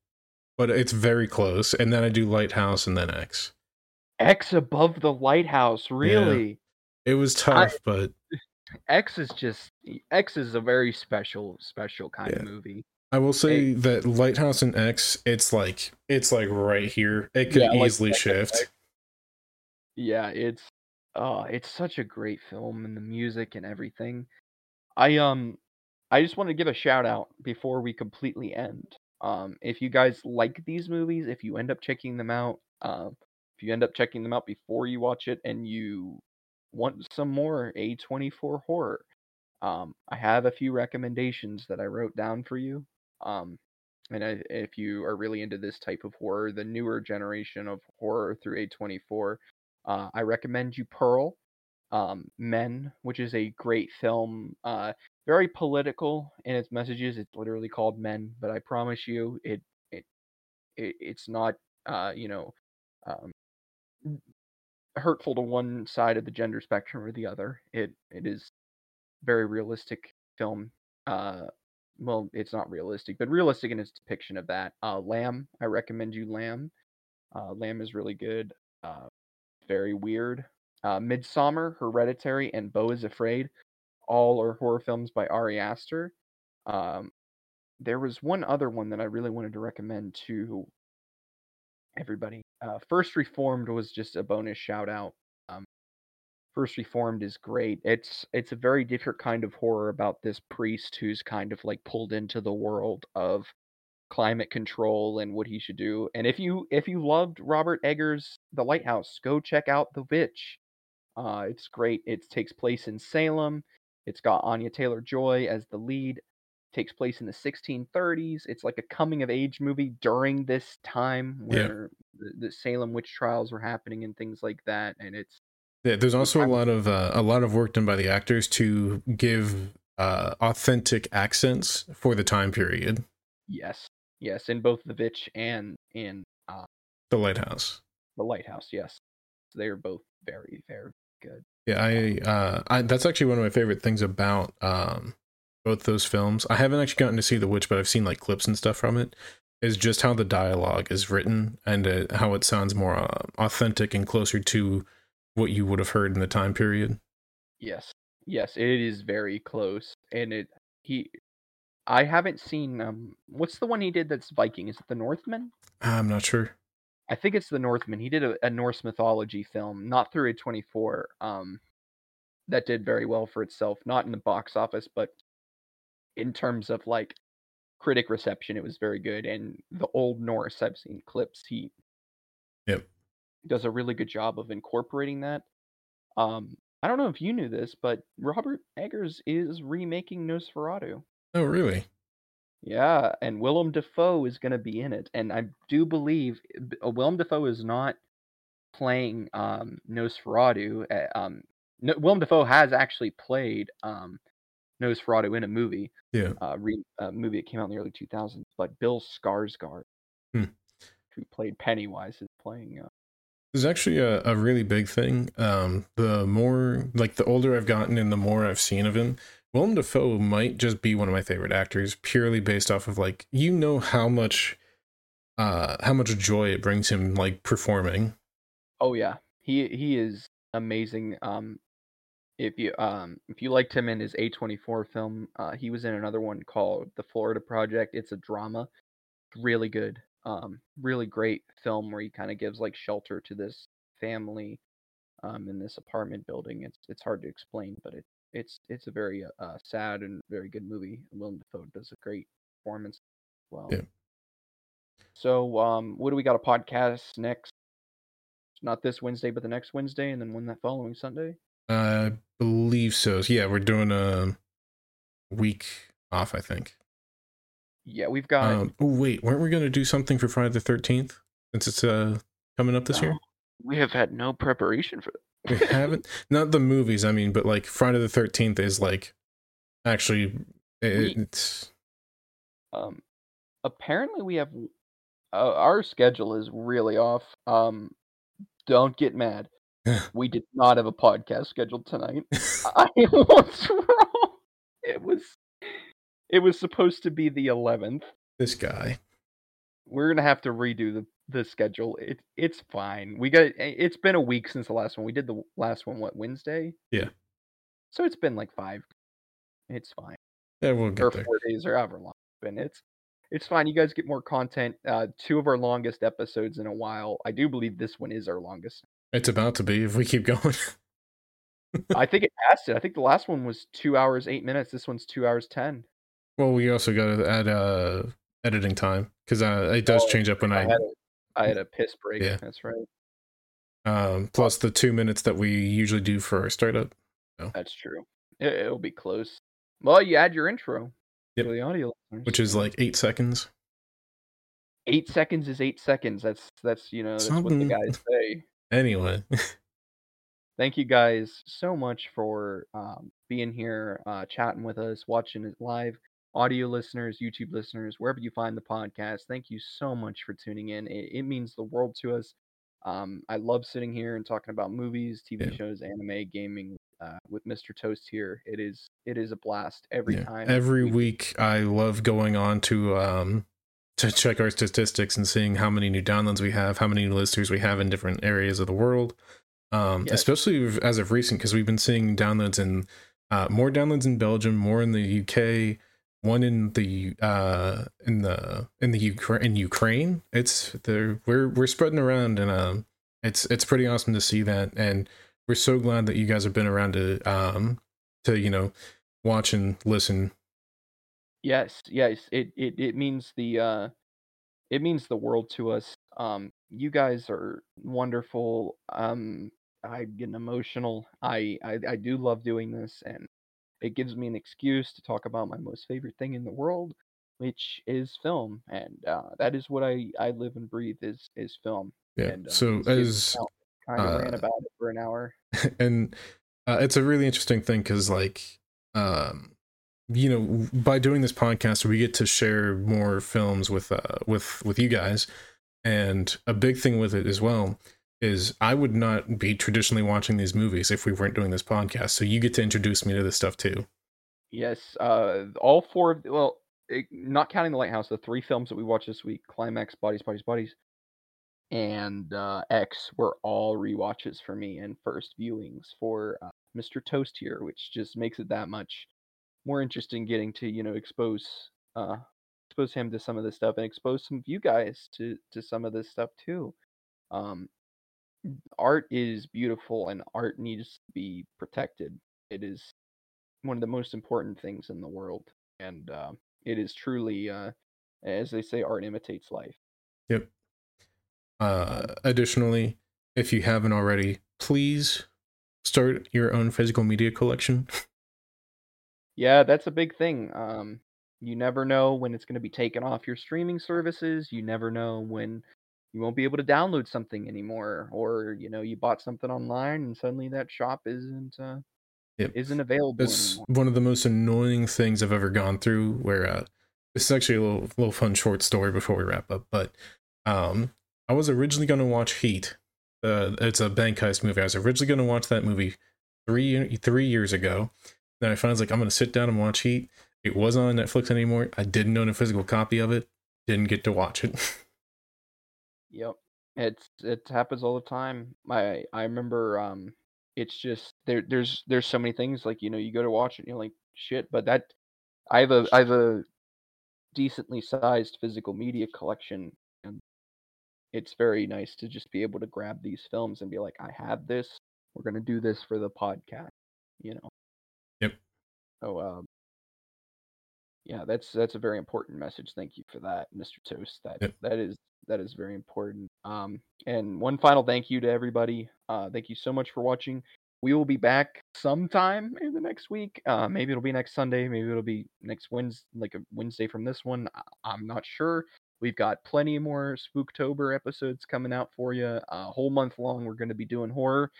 but it's very close. And then I do lighthouse and then X. X above the lighthouse, really. It was tough, but X is just X is a very special special kind of movie. I will say that lighthouse and X, it's like it's like right here. It could Yeah, easily and shift. Yeah, it's oh, it's such a great film and the music and everything. I um I just want to give a shout out before we completely end. Um if you guys like these movies, if you end up checking them out, um you end up checking them out before you watch it and you want some more A24 horror, um I have a few recommendations that I wrote down for you. Um and I, if you are really into this type of horror, the newer generation of horror through A24, uh, I recommend you Pearl, um, Men, which is a great film. Uh, very political in its messages. It's literally called Men, but I promise you, it it, it it's not uh, you know um, hurtful to one side of the gender spectrum or the other. It it is very realistic film. Uh, well, it's not realistic, but realistic in its depiction of that. Uh, Lamb, I recommend you Lamb. Uh, Lamb is really good. Uh, very weird. Uh, Midsommar, Hereditary, and Beau is Afraid, all are horror films by Ari Aster. Um, there was one other one that I really wanted to recommend to everybody. Uh, First Reformed was just a bonus shout out. Um, First Reformed is great. It's it's a very different kind of horror about this priest who's kind of like pulled into the world of climate control and what he should do. And if you if you loved Robert Eggers' The Lighthouse, go check out The Witch. Uh, it's great. It takes place in Salem. It's got Anya Taylor Joy as the lead. Takes place in the 1630s. It's like a coming of age movie during this time Yeah. where the, the Salem witch trials were happening and things like that. And it's Yeah, there's also a lot of uh, a lot of work done by the actors to give uh, authentic accents for the time period. yes, yes, in both The Witch and in uh, The lighthouse. The Lighthouse. Yes, they are both very, very good. Yeah, I, uh, I that's actually one of my favorite things about um, both those films. I haven't actually gotten to see The Witch, but I've seen like clips and stuff from it. Is just how the dialogue is written and uh, how it sounds more uh, authentic and closer to what you would have heard in the time period. Yes, yes, it is very close, and it he. I haven't seen um. What's the one he did that's Viking? Is it the Northman? I'm not sure. I think it's the Northman. He did a, a Norse mythology film, not through A24. Um, that did very well for itself, not in the box office, but in terms of like critic reception, it was very good. And the Old Norse, I've seen clips. He Yep. does a really good job of incorporating that. Um, I don't know if you knew this, but Robert Eggers is remaking Nosferatu. Oh, really? Yeah, and Willem Dafoe is going to be in it, and I do believe uh, Willem Dafoe is not playing um, Nosferatu. uh, Um, no, Willem Dafoe has actually played um, Nosferatu in a movie. Yeah. Uh, re, uh, movie that came out in the early 2000s. But Bill Skarsgård, Hmm. who played Pennywise, is playing. Uh, There's actually a, a really big thing. Um, the more like the older I've gotten and the more I've seen of him, Willem Dafoe might just be one of my favorite actors, purely based off of like you know how much, uh, how much joy it brings him like performing. oh yeah, he he is amazing. Um, if you um if you liked him in his A24 film, uh, he was in another one called The Florida Project. It's a drama, really good. Um, really great film where he kind of gives like shelter to this family, um, in this apartment building. It's it's hard to explain, but it it's it's a very uh, uh, sad and very good movie. Willem Dafoe does a great performance. as Well, Yeah. so um, what do we got a podcast next? Not this Wednesday, but the next Wednesday, and then one that following Sunday. I believe so. So, yeah, we're doing a week off, I think. Yeah, we've got. Um, oh wait, weren't we gonna do something for Friday the Thirteenth since it's uh coming up this year? we have had no preparation for that. We haven't not the movies. I mean, but like Friday the Thirteenth is like actually it, it's um, apparently we have. Uh, our schedule is really off. Um, don't get mad. We did not have a podcast scheduled tonight. I was wrong. It was. It was supposed to be the 11th. this guy. We're gonna have to redo the the schedule. It it's fine. We got. It's been a week since the last one. We did the last one. What Wednesday? Yeah. So it's been like five. It's fine. Yeah, we'll or there. four days or however long it's been. It's it's fine. You guys get more content. Uh, two of our longest episodes in a while. I do believe this one is our longest. It's about to be if we keep going. I think it passed it. I think the last one was two hours eight minutes. This one's two hours ten. well, we also got to add uh editing time because uh, it does Oh, change up when I I had a, I had a piss break. Yeah. That's right. um plus the two minutes that we usually do for our startup. That's true. It, it'll be close. Well, you add your intro Yep. to the audio, listeners. which is like eight seconds. eight seconds is eight seconds. That's that's you know that's what the guys say. Anyway, thank you guys so much for um, being here, uh, chatting with us, watching it live. Audio listeners, YouTube listeners, wherever you find the podcast, thank you so much for tuning in. It, it means the world to us. Um, I love sitting here and talking about movies, TV Yeah. shows, anime, gaming uh, with Mr. Toast here. It is it is a blast every yeah. time. every we- week I love going on to um to check our statistics and seeing how many new downloads we have, how many new listeners we have in different areas of the world. Um, Yes. especially as of recent, because we've been seeing downloads in uh, more downloads in Belgium, more in the UK, one in the uh in the in the Ukraine in Ukraine. It's the we're we're spreading around and um it's it's pretty awesome to see that and we're so glad that you guys have been around to um to you know watch and listen Yes, yes. It it it means the uh it means the world to us. Um you guys are wonderful. Um I'm getting emotional. I, I I do love doing this and it gives me an excuse to talk about my most favorite thing in the world, which is film. And uh that is what I I live and breathe is is film. yeah And uh, so as kind of ran uh, about it for an hour. and uh, it's a really interesting thing because like um you know by doing this podcast we get to share more films with uh with with you guys and a big thing with it as well is i would not be traditionally watching these movies if we weren't doing this podcast so you get to introduce me to this stuff too Yes, uh, all four of well, not counting the Lighthouse, the three films that we watched this week, Climax, Bodies, Bodies, Bodies, and uh, X, were all rewatches for me and first viewings for uh, Mr. Toast here, which just makes it that much more interesting getting to you know expose uh, expose him to some of this stuff and expose some of you guys to to some of this stuff too. Um, art is beautiful and art needs to be protected. It is one of the most important things in the world, and uh, it is truly, uh, as they say, art imitates life. yep uh additionally if you haven't already please start your own physical media collection Yeah, that's a big thing. Um, you never know when it's going to be taken off your streaming services. You never know when you won't be able to download something anymore, or you know, you bought something online and suddenly that shop isn't uh, yep. isn't available. It's anymore. one of the most annoying things I've ever gone through. Where uh, this is actually a little little fun short story before we wrap up. But um, I was originally going to watch Heat. Uh, it's a bank heist movie. I was originally going to watch that movie three three years ago. Then I finally was like, I'm to sit down and watch Heat. It wasn't on Netflix anymore. I didn't own a physical copy of it. Didn't get to watch it. yep, it's it happens all the time. I I remember um, it's just there. There's there's so many things like you know you go to watch it and you're like shit, but that I have a I have a decently sized physical media collection and it's very nice to just be able to grab these films and be like I have this. We're to do this for the podcast, you know. So um yeah, that's that's a very important message. Thank you for that, Mr. Toast. That yep. that is that is very important. Um, and one final thank you to everybody. Uh, thank you so much for watching. We will be back sometime in the next week. Uh, maybe it'll be next Sunday. Maybe it'll be next Wednesday, like a Wednesday from this one. I'm not sure. We've got plenty more Spooktober episodes coming out for you. A whole month long, we're going to be doing horror,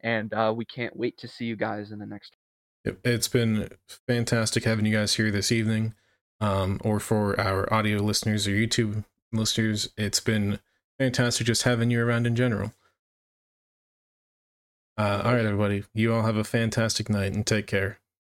and uh, we can't wait to see you guys in the next it's been fantastic having you guys here this evening. Um, or for our audio listeners or YouTube listeners, it's been fantastic just having you around in general. Uh, all right, everybody. You all have a fantastic night and take care.